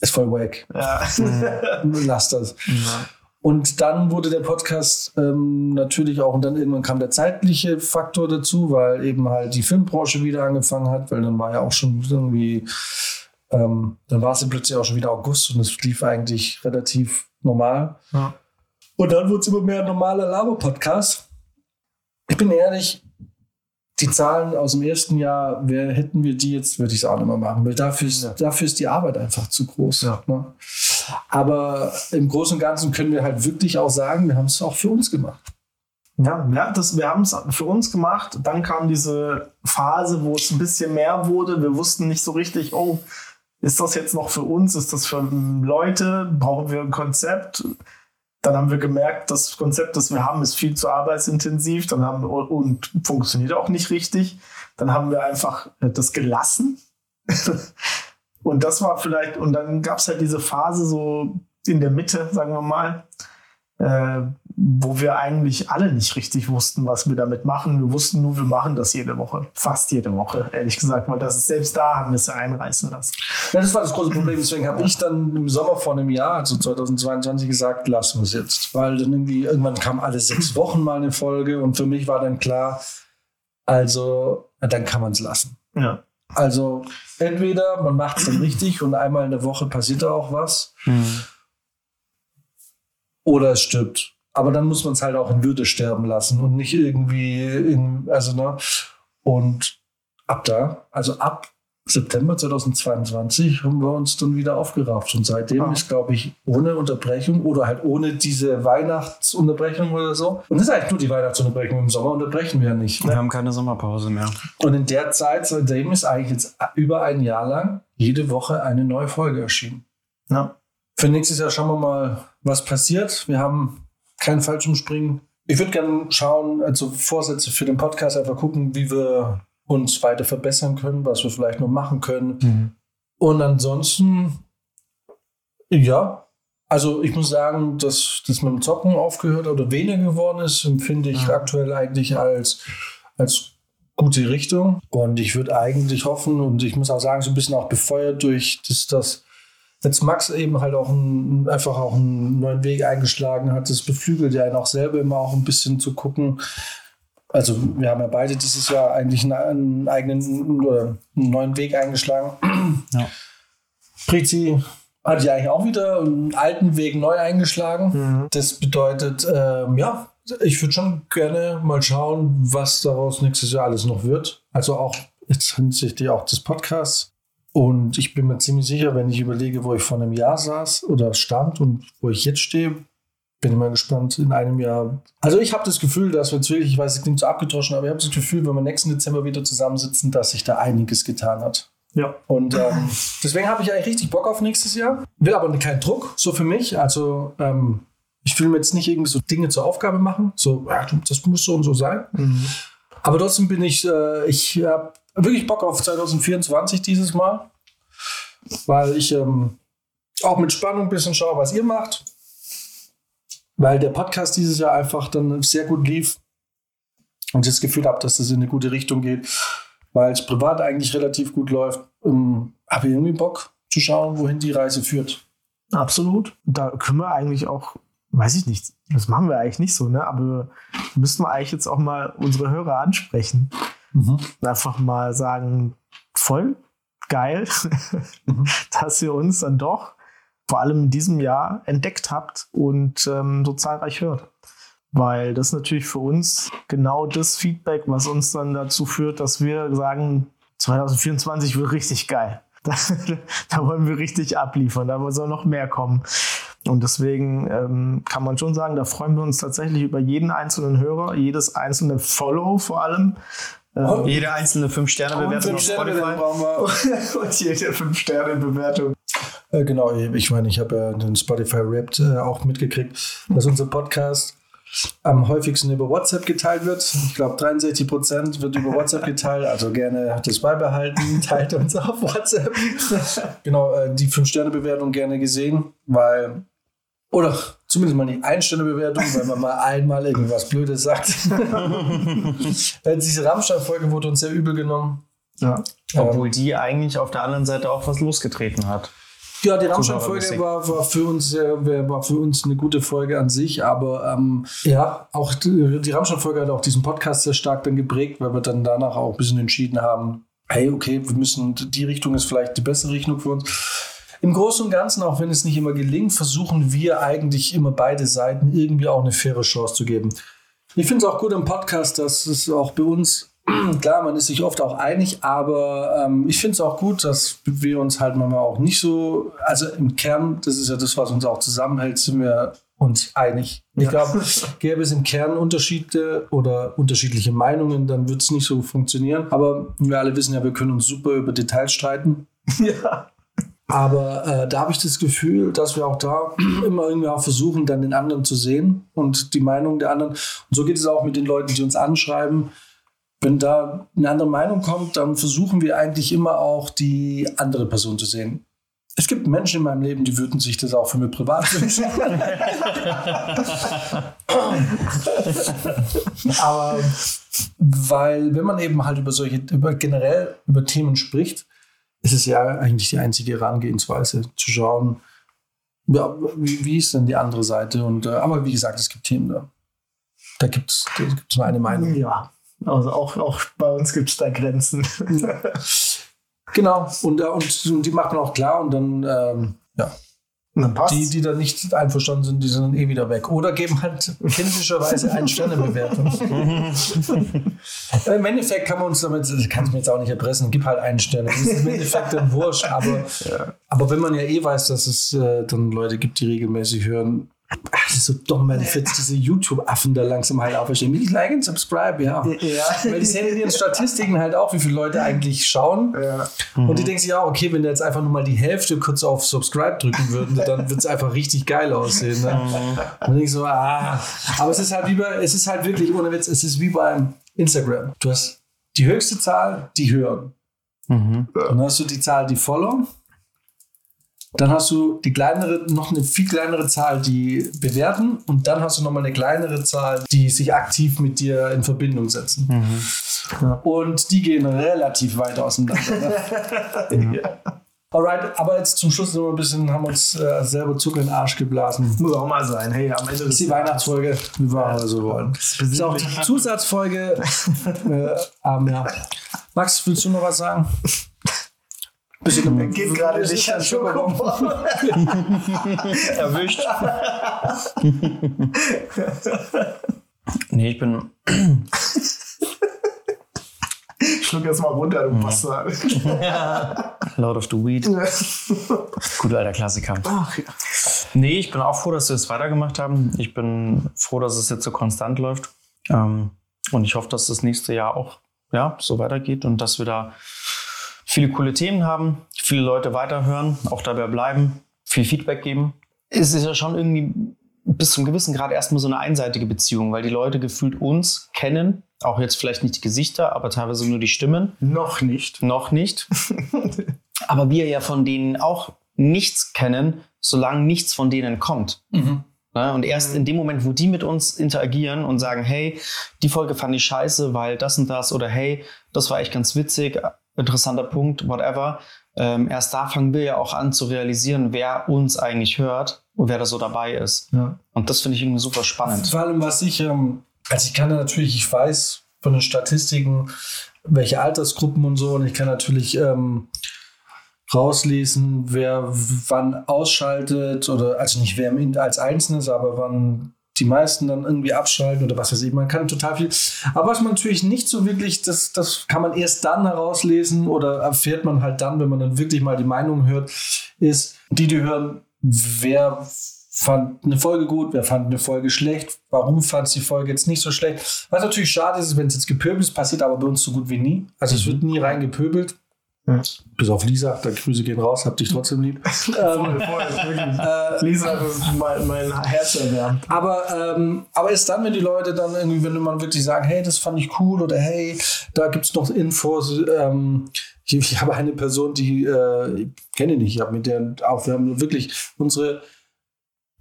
ist voll wack, Ja. <laughs> lass das. Und dann wurde der Podcast ähm, natürlich auch, und dann irgendwann kam der zeitliche Faktor dazu, weil eben halt die Filmbranche wieder angefangen hat, weil dann war ja auch schon irgendwie, ähm, dann war es ja plötzlich auch schon wieder August und es lief eigentlich relativ normal. Ja. Und dann wurde es immer mehr ein normaler Laber-Podcast. Ich bin ehrlich, die Zahlen aus dem ersten Jahr, wer hätten wir die jetzt, würde ich es auch nicht mehr machen, weil dafür ist, dafür ist die Arbeit einfach zu groß. Ja. Ne? Aber im Großen und Ganzen können wir halt wirklich auch sagen, wir haben es auch für uns gemacht. Ja, ja das, wir haben es für uns gemacht. Dann kam diese Phase, wo es ein bisschen mehr wurde. Wir wussten nicht so richtig, oh, ist das jetzt noch für uns? Ist das für Leute? Brauchen wir ein Konzept? Dann haben wir gemerkt, das Konzept, das wir haben, ist viel zu arbeitsintensiv dann haben, und funktioniert auch nicht richtig. Dann haben wir einfach das gelassen. <laughs> und das war vielleicht, und dann gab es halt diese Phase so in der Mitte, sagen wir mal, äh, wo wir eigentlich alle nicht richtig wussten, was wir damit machen. Wir wussten nur, wir machen das jede Woche. Fast jede Woche, ehrlich gesagt, weil das ist, selbst da haben wir es ja einreißen lassen. Ja, das war das große Problem. Deswegen habe ich dann im Sommer vor einem Jahr, also 2022, gesagt, lassen wir es jetzt. Weil dann irgendwie, irgendwann kam alle sechs Wochen mal eine Folge und für mich war dann klar, also, dann kann man es lassen. Ja. Also, entweder man macht es dann richtig und einmal in der Woche passiert da auch was, oder es stirbt. Aber dann muss man es halt auch in Würde sterben lassen und nicht irgendwie in, also, ne, und ab da, also ab September 2022 haben wir uns dann wieder aufgerafft. Und seitdem Ah. ist, glaube ich, ohne Unterbrechung oder halt ohne diese Weihnachtsunterbrechung oder so. Und das ist eigentlich nur die Weihnachtsunterbrechung. Im Sommer unterbrechen wir ja nicht. Wir haben keine Sommerpause mehr. Und in der Zeit, seitdem ist eigentlich jetzt über ein Jahr lang jede Woche eine neue Folge erschienen. Ja. Für nächstes Jahr schauen wir mal, was passiert. Wir haben keinen Fallschirmspringen. Ich würde gerne schauen, also Vorsätze für den Podcast, einfach gucken, wie wir uns weiter verbessern können, was wir vielleicht noch machen können. Und ansonsten, ja, also ich muss sagen, dass das mit dem Zocken aufgehört oder weniger geworden ist, empfinde ich aktuell eigentlich als, als gute Richtung. Und ich würde eigentlich hoffen, und ich muss auch sagen, so ein bisschen auch befeuert durch das, das jetzt Max eben halt auch ein, einfach auch einen neuen Weg eingeschlagen hat, das beflügelt ja ihn auch selber immer auch ein bisschen zu gucken. Also wir haben ja beide dieses Jahr eigentlich einen, eigenen oder einen neuen Weg eingeschlagen. Ja. Prizi hat ja eigentlich auch wieder einen alten Weg neu eingeschlagen. Das bedeutet, ähm, ja, ich würde schon gerne mal schauen, was daraus nächstes Jahr alles noch wird. Also auch jetzt hinsichtlich auch des Podcasts. Und ich bin mir ziemlich sicher, wenn ich überlege, wo ich vor einem Jahr saß oder stand und wo ich jetzt stehe, bin mal gespannt in einem Jahr. Also ich habe das Gefühl, dass wir jetzt wirklich, ich weiß, es klingt so abgedroschen, aber ich habe das Gefühl, wenn wir nächsten Dezember wieder zusammensitzen, dass sich da einiges getan hat. Ja. Und ähm, deswegen habe ich eigentlich richtig Bock auf nächstes Jahr. Will aber keinen Druck, so für mich. Also ähm, ich will mir jetzt nicht irgendwie so Dinge zur Aufgabe machen. So, ja, das muss so und so sein. Aber trotzdem bin ich, äh, ich habe wirklich Bock auf 2024 dieses Mal. Weil ich ähm, auch mit Spannung ein bisschen schaue, was ihr macht. Weil der Podcast dieses Jahr einfach dann sehr gut lief. Und ich das Gefühl habe, dass das in eine gute Richtung geht weil es privat eigentlich relativ gut läuft, ähm, habe ich irgendwie Bock zu schauen, wohin die Reise führt. Absolut. Da können wir eigentlich auch, weiß ich nicht, das machen wir eigentlich nicht so, ne? Aber müssten wir eigentlich jetzt auch mal unsere Hörer ansprechen. Einfach mal sagen, voll geil, <laughs> dass ihr uns dann doch vor allem in diesem Jahr entdeckt habt und ähm, so zahlreich hört. Weil das natürlich für uns genau das Feedback, was uns dann dazu führt, dass wir sagen, 2024 wird richtig geil. <laughs> Da, da wollen wir richtig abliefern, da soll noch mehr kommen. Und deswegen ähm, kann man schon sagen, da freuen wir uns tatsächlich über jeden einzelnen Hörer, jedes einzelne Follow vor allem. Ähm, jede einzelne 5-Sterne-Bewertung auf Spotify. <laughs> und jede 5-Sterne-Bewertung. Äh, genau, ich meine, ich habe ja den Spotify Wrapped äh, auch mitgekriegt, dass unser Podcast am häufigsten über WhatsApp geteilt wird. Ich glaube, 63 Prozent wird über WhatsApp geteilt. Also gerne das beibehalten. <laughs> Teilt uns auf WhatsApp. genau, äh, die 5-Sterne-Bewertung gerne gesehen, weil. Oder zumindest mal die Ein-Sterne-Bewertung, weil man mal einmal irgendwas Blödes sagt. <laughs> Äh, diese Rammstein-Folge wurde uns sehr übel genommen. Ja. Obwohl die eigentlich auf der anderen Seite auch was losgetreten hat. Ja, die Rammstein-Folge war, war, für uns, äh, war für uns eine gute Folge an sich, aber ähm, ja, auch die, die Rammstein-Folge hat auch diesen Podcast sehr stark dann geprägt, weil wir dann danach auch ein bisschen entschieden haben, hey, okay, wir müssen, die Richtung ist vielleicht die bessere Richtung für uns. Im Großen und Ganzen, auch wenn es nicht immer gelingt, versuchen wir eigentlich immer beide Seiten irgendwie auch eine faire Chance zu geben. Ich finde es auch gut im Podcast, dass es auch bei uns Klar, man ist sich oft auch einig, aber ähm, ich finde es auch gut, dass wir uns halt manchmal auch nicht so, also im Kern, das ist ja das, was uns auch zusammenhält, sind wir uns einig. Ich glaube, gäbe es im Kern Unterschiede oder unterschiedliche Meinungen, dann wird es nicht so funktionieren. Aber wir alle wissen ja, wir können uns super über Details streiten. <laughs> Ja. Aber äh, da habe ich das Gefühl, dass wir auch da immer irgendwie auch versuchen, dann den anderen zu sehen und die Meinung der anderen. Und so geht es auch mit den Leuten, die uns anschreiben wenn da eine andere Meinung kommt, dann versuchen wir eigentlich immer auch die andere Person zu sehen. Es gibt Menschen in meinem Leben, die würden sich das auch für mich privat wünschen. <laughs> Aber weil, wenn man eben halt über solche, über generell über Themen spricht, ist es ja eigentlich die einzige Herangehensweise, zu schauen, ja, wie, wie, ist denn die andere Seite? Und, äh, aber wie gesagt, es gibt Themen da. Da gibt es nur eine Meinung. Ja. Also auch, auch bei uns gibt es da Grenzen. <laughs> genau, und, äh, und, und, die machen auch klar und dann, ähm, ja. Die, die da nicht einverstanden sind, die sind dann eh wieder weg. Oder geben halt kindischerweise eine Sternebewertung. <laughs> Im Endeffekt kann man uns damit, das kann ich mir jetzt auch nicht erpressen, gib halt einen Stern. Das ist im Endeffekt dann wurscht. Aber, ja. aber wenn man ja eh weiß, dass es äh, dann Leute gibt, die regelmäßig hören, Ach, das ist so dumm, ich jetzt diese YouTube-Affen da langsam halt auferstehen. Nicht like und subscribe, ja. ja. Weil die sehen in ihren Statistiken halt auch, wie viele Leute eigentlich schauen. Ja. Mhm. Und die denken sich auch, okay, wenn der jetzt einfach nur mal die Hälfte kurz auf Subscribe drücken würden, dann wird es einfach richtig geil aussehen. Ne? Mhm. Und dann denke ich so, ah. Aber es ist halt wie bei, es ist halt wirklich, ohne Witz, es ist wie beim Instagram. Du hast die höchste Zahl, die hören. Mhm. Dann hast du die Zahl, die follow. Dann hast du die kleinere, noch eine viel kleinere Zahl, die bewerten und dann hast du nochmal eine kleinere Zahl, die sich aktiv mit dir in Verbindung setzen. Mhm. Ja. Und die gehen relativ weit auseinander. Ne? <laughs> ja. Alright, aber jetzt zum Schluss noch ein bisschen, haben uns äh, selber Zucker in den Arsch geblasen. Muss auch mal sein. Hey, am Ende ist die Weihnachtsfolge, wie wir ja, so wollen. Das ist auch die Zusatzfolge. <laughs> äh, ähm, ja. Max, willst du noch was sagen? <laughs> Bisschen mhm. geht gerade nicht an Schokobon. <laughs> Erwischt. <laughs> nee, ich bin. Schluck erst mal runter, du mhm. Bastard. Lord of the Weed. Guter alter Klassiker. Ach, ja. Nee, ich bin auch froh, dass wir es weitergemacht haben. Ich bin froh, dass es jetzt so konstant läuft. Ähm, und ich hoffe, dass das nächste Jahr auch ja, so weitergeht und dass wir da viele coole Themen haben, viele Leute weiterhören, auch dabei bleiben, viel Feedback geben. Es ist ja schon irgendwie bis zum gewissen Grad erstmal so eine einseitige Beziehung, weil die Leute gefühlt uns kennen, auch jetzt vielleicht nicht die Gesichter, aber teilweise nur die Stimmen. Noch nicht. Noch nicht. <laughs> aber wir ja von denen auch nichts kennen, solange nichts von denen kommt. Mhm. Ne? Und erst in dem Moment, wo die mit uns interagieren und sagen, hey, die Folge fand ich scheiße, weil das und das oder hey, das war echt ganz witzig, interessanter Punkt, whatever. Ähm, erst da fangen wir ja auch an zu realisieren, wer uns eigentlich hört und wer da so dabei ist. Ja. Und das finde ich irgendwie super spannend. Vor allem, was ich, ähm, also ich kann natürlich, ich weiß von den Statistiken, welche Altersgruppen und so, und ich kann natürlich ähm, rauslesen, wer wann ausschaltet oder also nicht wer im- als Einzelnes, aber wann die meisten dann irgendwie abschalten oder was weiß ich. Man kann total viel. Aber was man natürlich nicht so wirklich, das, das kann man erst dann herauslesen oder erfährt man halt dann, wenn man dann wirklich mal die Meinung hört, ist, die, die hören, wer fand eine Folge gut, wer fand eine Folge schlecht, warum fand die Folge jetzt nicht so schlecht. Was natürlich schade ist, wenn es jetzt gepöbelt ist, passiert aber bei uns so gut wie nie. Also es wird nie reingepöbelt. Ja. Bis auf Lisa, da Grüße gehen raus, hab dich trotzdem lieb. ähm, <laughs> Voll, voll, wirklich. Lisa, das ist mein, mein Herz erwärmt. aber, ähm, aber erst dann, wenn die Leute dann irgendwie, wenn man wirklich sagen, hey, das fand ich cool oder hey, da gibt es noch Infos. Ähm, ich, ich habe eine Person, die äh, ich kenne nicht, ich habe mit der auch, wir haben wirklich unsere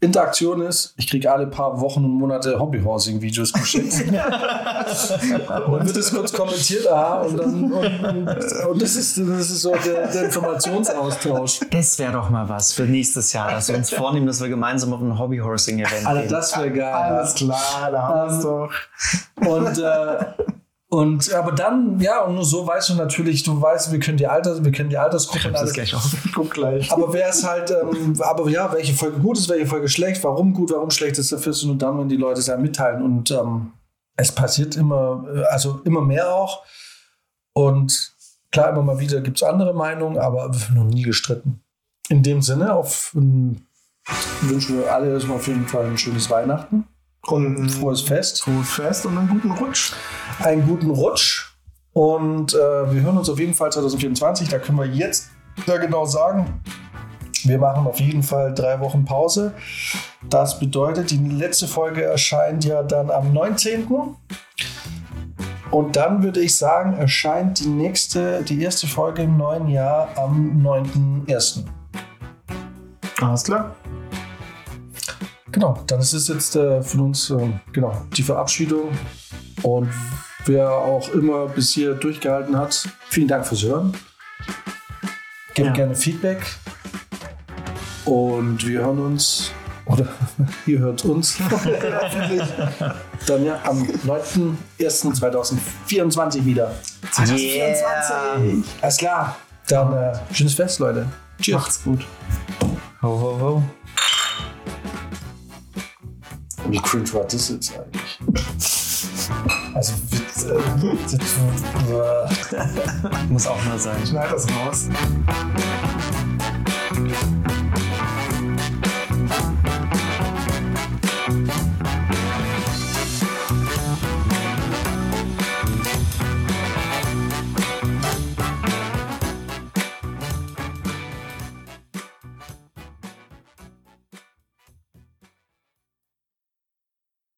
Interaktion ist, ich kriege alle paar Wochen und Monate Hobbyhousing-Videos geschickt. <laughs> und wird es kurz kommentiert, aha, und dann und, und, und das ist das ist so der, der Informationsaustausch. Das wäre doch mal was für nächstes Jahr, dass wir uns vornehmen, dass wir gemeinsam auf ein Hobbyhorsing-Event Alter, gehen. das wäre geil. Alles klar, da haben wir es Ähm, doch. Und, äh, und aber dann, ja, und nur so weißt du natürlich, du weißt, wir können die Alters, wir kennen die Altersgruppe und Das alles. gleich auf. <laughs> Guck gleich. Aber wer ist halt, ähm, aber ja, welche Folge gut ist, welche Folge schlecht, warum gut, warum schlecht ist, dafür ist nur dann, wenn die Leute es ja mitteilen. Und ähm, es passiert immer, äh, also immer mehr auch. Und klar, immer mal wieder gibt es andere Meinungen, aber wir haben noch nie gestritten. In dem Sinne, auf ähm, wünschen wir alle erstmal auf jeden Fall ein schönes Weihnachten, Und ein frohes Fest. frohes Fest und einen guten Rutsch. einen guten Rutsch. Und äh, wir hören uns auf jeden Fall 2024. Da können wir jetzt sehr genau sagen, wir machen auf jeden Fall drei Wochen Pause. Das bedeutet, die letzte Folge erscheint ja dann am 19. Und dann würde ich sagen, erscheint die nächste, die erste Folge im neuen Jahr am 9.1. Alles klar. Genau, dann ist es jetzt äh, von uns äh, genau, die Verabschiedung. Und wer auch immer bis hier durchgehalten hat, vielen Dank fürs Hören. Gebt Ja. gerne Feedback. Und wir hören uns, oder <laughs> ihr hört uns hoffentlich <laughs> dann ja am 9.01.2024 wieder. Yeah. Alles klar, dann äh, schönes Fest, Leute. Tschüss. Macht's gut. Ho, ho, ho. Wie cringe war das jetzt eigentlich? Also, das, <laughs> das, muss auch mal sein. Schneid das raus.